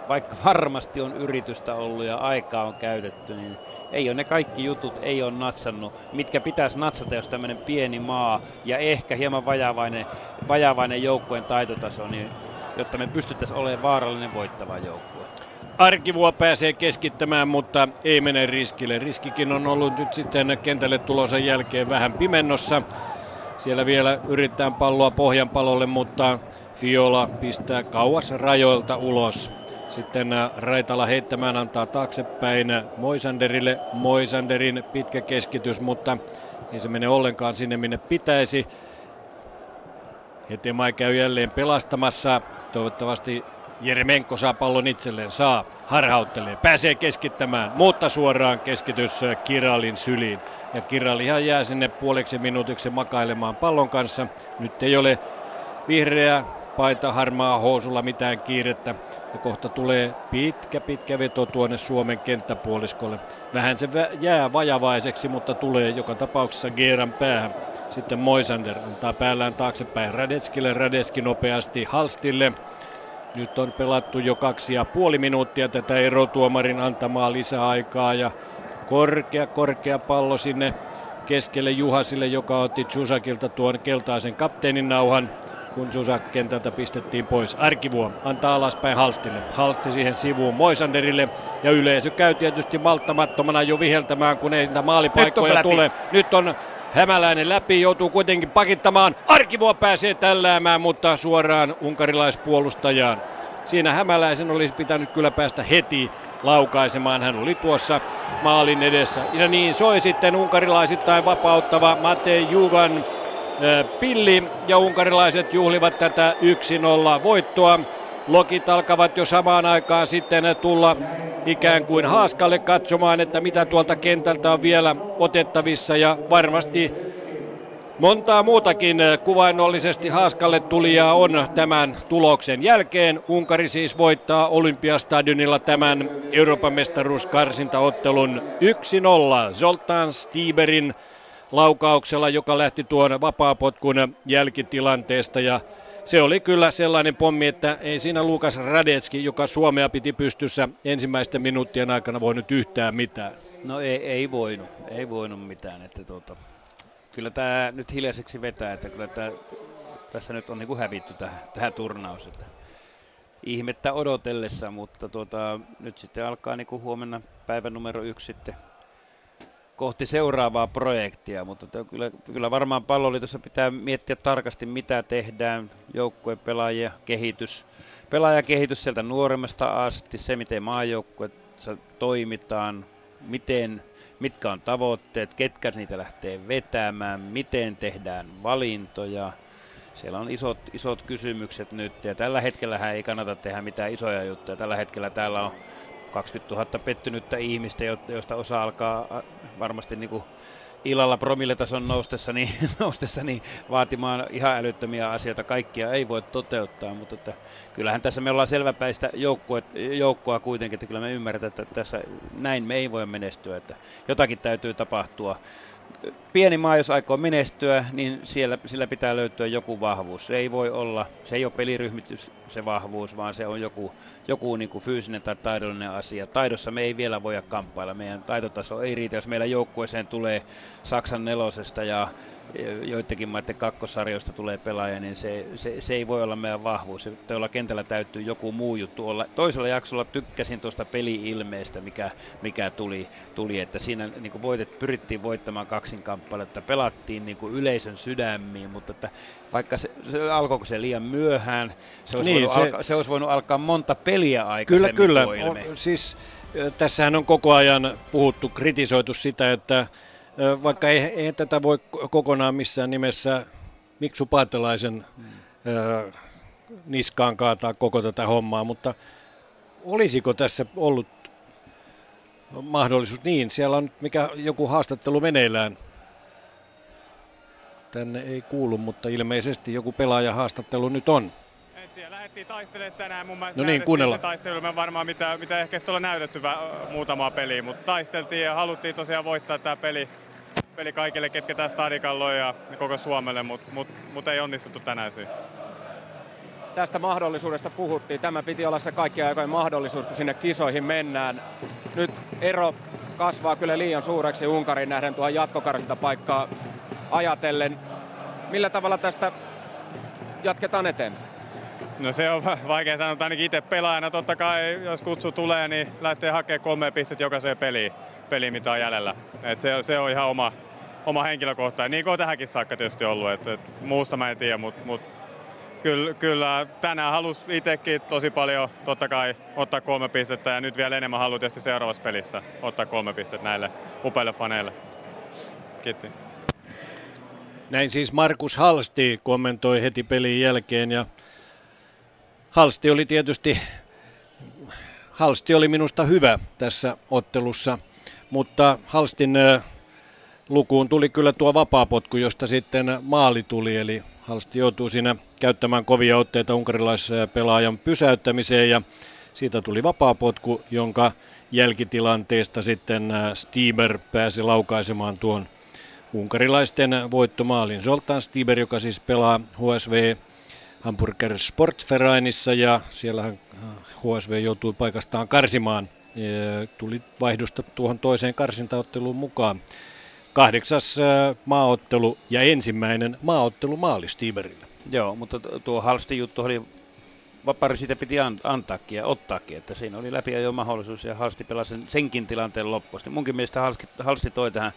vaikka varmasti on yritystä ollut ja aikaa on käytetty, niin ei ole ne kaikki jutut, ei ole natsannut, mitkä pitäisi natsata, jos tämmöinen pieni maa ja ehkä hieman vajavainen, vajavainen joukkueen taitotaso, niin jotta me pystyttäisiin olemaan vaarallinen voittava joukkue. Arkivuo pääsee keskittämään, mutta ei mene riskille. Riskikin on ollut nyt sitten kentälle tulossa jälkeen vähän pimennossa. Siellä vielä yrittää palloa pohjan palolle, mutta Fiola pistää kauas rajoilta ulos. Sitten äh, Raitala heittämään antaa taaksepäin Moisanderille. Moisanderin pitkä keskitys, mutta ei se mene ollenkaan sinne minne pitäisi. Hetemai käy jälleen pelastamassa. Toivottavasti Jeremenko saa pallon itselleen, saa, harhauttelee, pääsee keskittämään, mutta suoraan keskitys Kiralin syliin. Ja Kiralihan jää sinne puoleksi minuutiksi makailemaan pallon kanssa. Nyt ei ole vihreä paita harmaa housulla mitään kiirettä. Ja kohta tulee pitkä, pitkä veto tuonne Suomen kenttäpuoliskolle. Vähän se jää vajavaiseksi, mutta tulee joka tapauksessa Geeran päähän. Sitten Moisander antaa päällään taaksepäin Radetskille, Radetski nopeasti Halstille. Nyt on pelattu jo kaksi ja puoli minuuttia tätä erotuomarin antamaa lisäaikaa ja korkea, korkea pallo sinne keskelle Juhasille, joka otti Chusakilta tuon keltaisen kapteenin nauhan kun Susak kentältä pistettiin pois. Arkivuo antaa alaspäin Halstille. Halsti siihen sivuun Moisanderille ja yleisö käy tietysti malttamattomana jo viheltämään, kun ei niitä maalipaikkoja Nyt tule. Nyt on Hämäläinen läpi, joutuu kuitenkin pakittamaan. Arkivuo pääsee tälläämään, mutta suoraan unkarilaispuolustajaan. Siinä Hämäläisen olisi pitänyt kyllä päästä heti laukaisemaan. Hän oli tuossa maalin edessä. Ja niin soi sitten unkarilaisittain vapauttava Matei Jugan pilli ja unkarilaiset juhlivat tätä 1-0 voittoa. Lokit alkavat jo samaan aikaan sitten tulla ikään kuin haaskalle katsomaan, että mitä tuolta kentältä on vielä otettavissa ja varmasti montaa muutakin kuvainnollisesti haaskalle tulijaa on tämän tuloksen jälkeen. Unkari siis voittaa Olympiastadionilla tämän Euroopan mestaruuskarsintaottelun 1-0 Zoltan Stieberin laukauksella, joka lähti tuon vapaapotkun jälkitilanteesta ja se oli kyllä sellainen pommi, että ei siinä Lukas Radetski, joka Suomea piti pystyssä ensimmäisten minuuttien aikana voinut yhtään mitään. No ei, ei voinut, ei voinut mitään. Että tuota, kyllä tämä nyt hiljaiseksi vetää, että kyllä tämä, tässä nyt on niin kuin hävitty tähän, tähän turnaus. Että ihmettä odotellessa, mutta tuota, nyt sitten alkaa niin kuin huomenna päivän numero yksi sitten kohti seuraavaa projektia, mutta kyllä, kyllä varmaan palloliitossa pitää miettiä tarkasti, mitä tehdään, joukkueen pelaajia, kehitys, pelaajakehitys sieltä nuoremmasta asti, se miten maajoukkueessa toimitaan, miten, mitkä on tavoitteet, ketkä niitä lähtee vetämään, miten tehdään valintoja. Siellä on isot, isot kysymykset nyt ja tällä hetkellä ei kannata tehdä mitään isoja juttuja. Tällä hetkellä täällä on 20 000 pettynyttä ihmistä, joista osa alkaa varmasti niin kuin illalla promilletason noustessa niin, noustessa niin vaatimaan ihan älyttömiä asioita. Kaikkia ei voi toteuttaa, mutta että kyllähän tässä me ollaan selväpäistä joukkoa, joukkoa kuitenkin, että kyllä me ymmärretään, että tässä näin me ei voi menestyä, että jotakin täytyy tapahtua pieni maa, jos aikoo menestyä, niin siellä, sillä pitää löytyä joku vahvuus. Se ei voi olla, se ei ole peliryhmitys se vahvuus, vaan se on joku, joku niin kuin fyysinen tai taidollinen asia. Taidossa me ei vielä voida kamppailla. Meidän taitotaso ei riitä, jos meillä joukkueeseen tulee Saksan nelosesta ja joidenkin maiden kakkosarjoista tulee pelaaja, niin se, se, se, ei voi olla meidän vahvuus. Tuolla kentällä täytyy joku muu juttu olla. Toisella jaksolla tykkäsin tuosta peli-ilmeestä, mikä, mikä tuli, tuli, että siinä niin kuin voitet, pyrittiin voittamaan että pelattiin niin kuin yleisön sydämiin, mutta että vaikka se, se alkoiko se liian myöhään, se olisi, niin, voinut se, alka, se olisi voinut alkaa monta peliä aikaisemmin. Kyllä, kyllä. On, siis, tässähän on koko ajan puhuttu, kritisoitu sitä, että vaikka ei, ei tätä voi kokonaan missään nimessä Miksu Paatelaisen hmm. niskaan kaataa koko tätä hommaa, mutta olisiko tässä ollut mahdollisuus. Niin, siellä on mikä joku haastattelu meneillään. Tänne ei kuulu, mutta ilmeisesti joku pelaaja haastattelu nyt on. Lähdettiin taistelemaan tänään. Mun no niin, kuunnella. Se taistelu varmaan mitä, mitä ehkä sitten näytetty muutamaa peliä, mutta taisteltiin ja haluttiin tosiaan voittaa tämä peli, peli kaikille, ketkä tästä stadikalloja ja koko Suomelle, mutta mut, mut ei onnistuttu tänään siinä tästä mahdollisuudesta puhuttiin. Tämä piti olla se kaikkien aikojen mahdollisuus, kun sinne kisoihin mennään. Nyt ero kasvaa kyllä liian suureksi Unkarin nähden tuohon paikkaa ajatellen. Millä tavalla tästä jatketaan eteenpäin? No se on vaikea sanoa, ainakin itse pelaajana. Totta kai, jos kutsu tulee, niin lähtee hakemaan kolme pistettä jokaiseen peliin, peliin mitä on jäljellä. Et se, se on ihan oma, oma henkilökohtainen, niin kuin on tähänkin saakka tietysti ollut. Et, et muusta mä en tiedä, mutta mut kyllä, kyllä tänään halus itsekin tosi paljon totta kai ottaa kolme pistettä ja nyt vielä enemmän haluan tietysti seuraavassa pelissä ottaa kolme pistettä näille upeille faneille. Kiitti. Näin siis Markus Halsti kommentoi heti pelin jälkeen ja Halsti oli tietysti Halsti oli minusta hyvä tässä ottelussa, mutta Halstin lukuun tuli kyllä tuo vapaapotku, josta sitten maali tuli, eli Halsti joutuu siinä käyttämään kovia otteita unkarilaispelaajan pysäyttämiseen ja siitä tuli vapaapotku, jonka jälkitilanteesta sitten Stieber pääsi laukaisemaan tuon unkarilaisten voittomaalin. Zoltan Stieber, joka siis pelaa HSV Hamburger Sportvereinissa ja siellä HSV joutui paikastaan karsimaan. Tuli vaihdosta tuohon toiseen karsintaotteluun mukaan kahdeksas äh, maaottelu ja ensimmäinen maaottelu maali Stieberille. Joo, mutta tuo Halstin juttu oli vapari siitä piti antaakin ja ottaakin, että siinä oli läpi jo mahdollisuus ja Halsti pelasi sen, senkin tilanteen loppuun. Munkin mielestä Halsti, Halsti toi tähän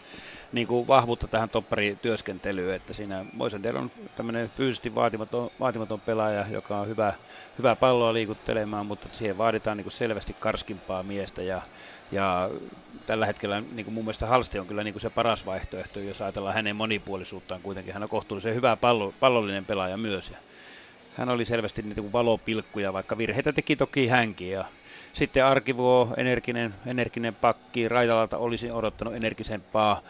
niin kuin vahvuutta tähän topparityöskentelyyn, että siinä Moisander on tämmöinen fyysisesti vaatimaton, vaatimaton pelaaja, joka on hyvä, hyvä palloa liikuttelemaan, mutta siihen vaaditaan niin kuin selvästi karskimpaa miestä ja ja tällä hetkellä niin kuin mun mielestä Halsti on kyllä niin kuin se paras vaihtoehto, jos ajatellaan hänen monipuolisuuttaan kuitenkin. Hän on kohtuullisen hyvä pallo, pallollinen pelaaja myös. Ja hän oli selvästi niin kuin valopilkkuja, vaikka virheitä teki toki hänkin. Ja sitten Arkivuo, energinen, energinen pakki, Raitalalta olisi odottanut energisempaa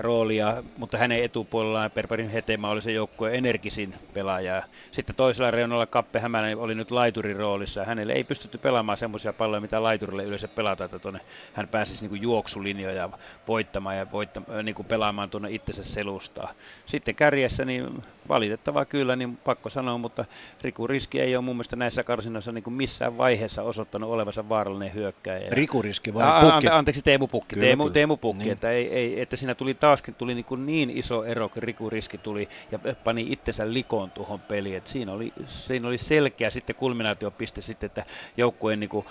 roolia, mutta hänen etupuolellaan Perperin Hetema oli se joukkueen energisin pelaaja. Sitten toisella reunalla Kappe Hämäläinen oli nyt laiturin roolissa. Hänelle ei pystytty pelaamaan semmoisia palloja, mitä laiturille yleensä pelata, että tuonne hän pääsisi niin kuin juoksulinjoja voittamaan ja voittamaan, niin kuin pelaamaan tuonne itsensä selustaa. Sitten kärjessä, niin valitettavaa kyllä, niin pakko sanoa, mutta Riku Riski ei ole mun mielestä näissä karsinoissa niin kuin missään vaiheessa osoittanut olevansa vaarallinen hyökkäjä. Riku Riski vai Pukki? Anteeksi, Teemu Pukki. Kyllä, Teemu, Teemu Pukki, niin. että, ei, ei, että siinä tuli tuli taaskin tuli niin, kuin niin iso ero, kun Riku Riski tuli ja pani itsensä likoon tuohon peliin. Et siinä, oli, siinä oli selkeä sitten kulminaatiopiste sitten, että joukkueen, niin kuin,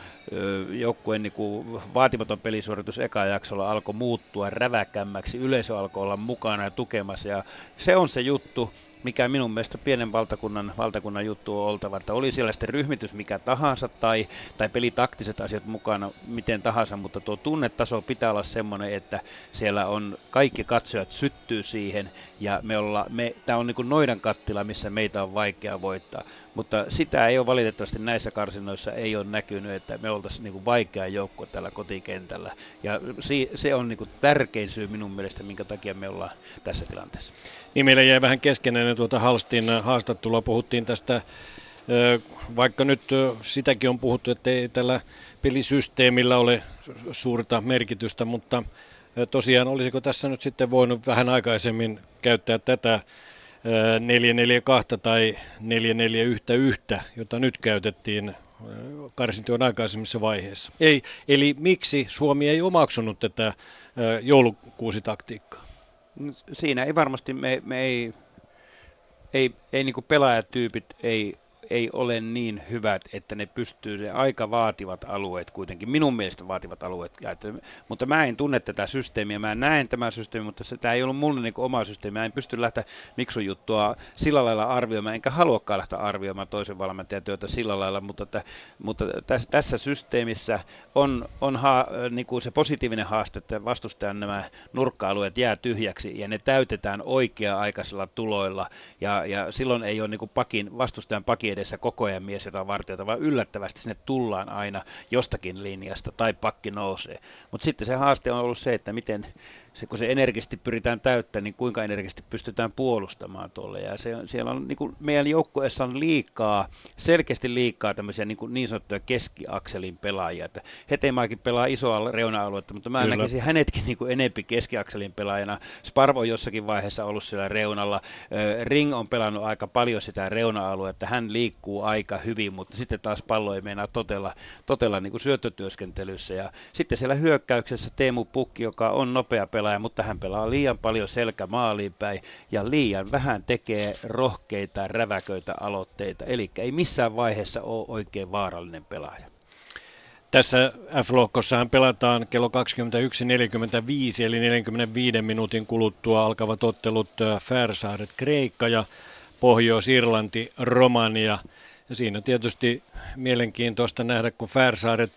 joukkueen niin kuin vaatimaton pelisuoritus eka jaksolla alkoi muuttua räväkämmäksi, yleisö alkoi olla mukana ja tukemassa ja se on se juttu, mikä minun mielestä pienen valtakunnan, valtakunnan juttu on oltava, että oli siellä sitten ryhmitys mikä tahansa tai, tai pelitaktiset asiat mukana miten tahansa, mutta tuo tunnetaso pitää olla semmoinen, että siellä on kaikki katsojat syttyy siihen ja me olla, me, tämä on niin kuin noidan kattila, missä meitä on vaikea voittaa, mutta sitä ei ole valitettavasti näissä karsinoissa ei ole näkynyt, että me oltaisiin niin kuin vaikea joukko tällä kotikentällä ja si, se on niin kuin tärkein syy minun mielestä, minkä takia me ollaan tässä tilanteessa. Niin meillä jäi vähän keskenään tuota Halstin haastattelua. Puhuttiin tästä, vaikka nyt sitäkin on puhuttu, että ei tällä pelisysteemillä ole suurta merkitystä, mutta tosiaan olisiko tässä nyt sitten voinut vähän aikaisemmin käyttää tätä 442 tai 441, jota nyt käytettiin karsintojen aikaisemmissa vaiheissa. Ei, eli miksi Suomi ei omaksunut tätä joulukuusitaktiikkaa? Siinä ei varmasti, me, me ei, ei, ei niin pelaajatyypit ei ei ole niin hyvät, että ne pystyy, ne aika vaativat alueet kuitenkin, minun mielestä vaativat alueet. Mutta mä en tunne tätä systeemiä, mä näen tämän systeemin, mutta se, tämä ei ollut mulle niin oma systeemi, mä en pysty lähteä miksun juttua sillä lailla arvioimaan, enkä haluakaan lähteä arvioimaan toisen valmentajan työtä sillä lailla, mutta, että, mutta tässä, tässä systeemissä on, on ha, niin kuin se positiivinen haaste, että vastustajan nämä nurkka-alueet jää tyhjäksi ja ne täytetään oikea-aikaisilla tuloilla ja, ja silloin ei ole niin kuin pakin, vastustajan pakin edessä koko ajan mies jotain vartijoita, vaan yllättävästi sinne tullaan aina jostakin linjasta tai pakki nousee. Mutta sitten se haaste on ollut se, että miten se, kun se energisesti pyritään täyttämään, niin kuinka energisesti pystytään puolustamaan tuolle. Ja se, siellä on niin kuin meidän joukkueessa on liikaa, selkeästi liikaa tämmöisiä niin, kuin niin sanottuja keskiakselin pelaajia. Että Hetemaakin pelaa isoa reuna-aluetta, mutta mä Kyllä. näkisin hänetkin niin kuin enempi keskiakselin pelaajana. Sparvo on jossakin vaiheessa ollut siellä reunalla. Ring on pelannut aika paljon sitä reuna-aluetta. Hän liikkuu aika hyvin, mutta sitten taas pallo ei meinaa totella, totella niin kuin syöttötyöskentelyssä. Ja sitten siellä hyökkäyksessä Teemu Pukki, joka on nopea pelaaja, pelaaja, mutta hän pelaa liian paljon selkä maaliin päin ja liian vähän tekee rohkeita, räväköitä aloitteita. Eli ei missään vaiheessa ole oikein vaarallinen pelaaja. Tässä F-lohkossahan pelataan kello 21.45 eli 45 minuutin kuluttua alkavat ottelut Färsaaret Kreikka ja Pohjois-Irlanti Romania. Ja siinä tietysti mielenkiintoista nähdä, kun Färsaaret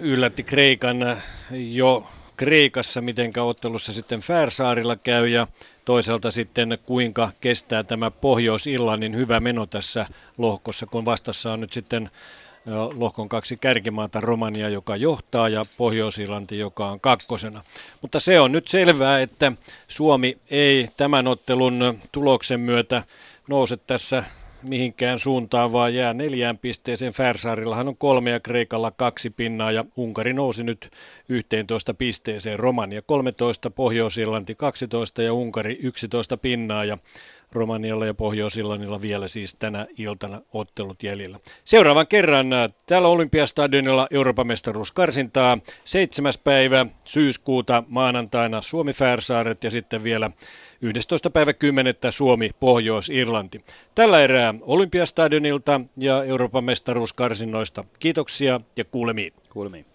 yllätti Kreikan jo Kreikassa, miten ottelussa sitten Färsaarilla käy ja toisaalta sitten kuinka kestää tämä Pohjois-Irlannin hyvä meno tässä lohkossa, kun vastassa on nyt sitten lohkon kaksi kärkimaata, Romania, joka johtaa, ja Pohjois-Irlanti, joka on kakkosena. Mutta se on nyt selvää, että Suomi ei tämän ottelun tuloksen myötä nouse tässä mihinkään suuntaan, vaan jää neljään pisteeseen. Färsaarillahan on kolme ja Kreikalla kaksi pinnaa ja Unkari nousi nyt 11 pisteeseen. Romania 13, Pohjois-Irlanti 12 ja Unkari 11 pinnaa ja Romanialla ja Pohjois-Irlannilla vielä siis tänä iltana ottelut jäljellä. Seuraavan kerran äh, täällä Olympiastadionilla Euroopan mestaruuskarsintaa 7. päivä syyskuuta maanantaina Suomi Färsaaret ja sitten vielä 11. päivä 10. Suomi Pohjois-Irlanti. Tällä erää Olympiastadionilta ja Euroopan mestaruuskarsinnoista kiitoksia ja kuulemiin. Kuulemiin.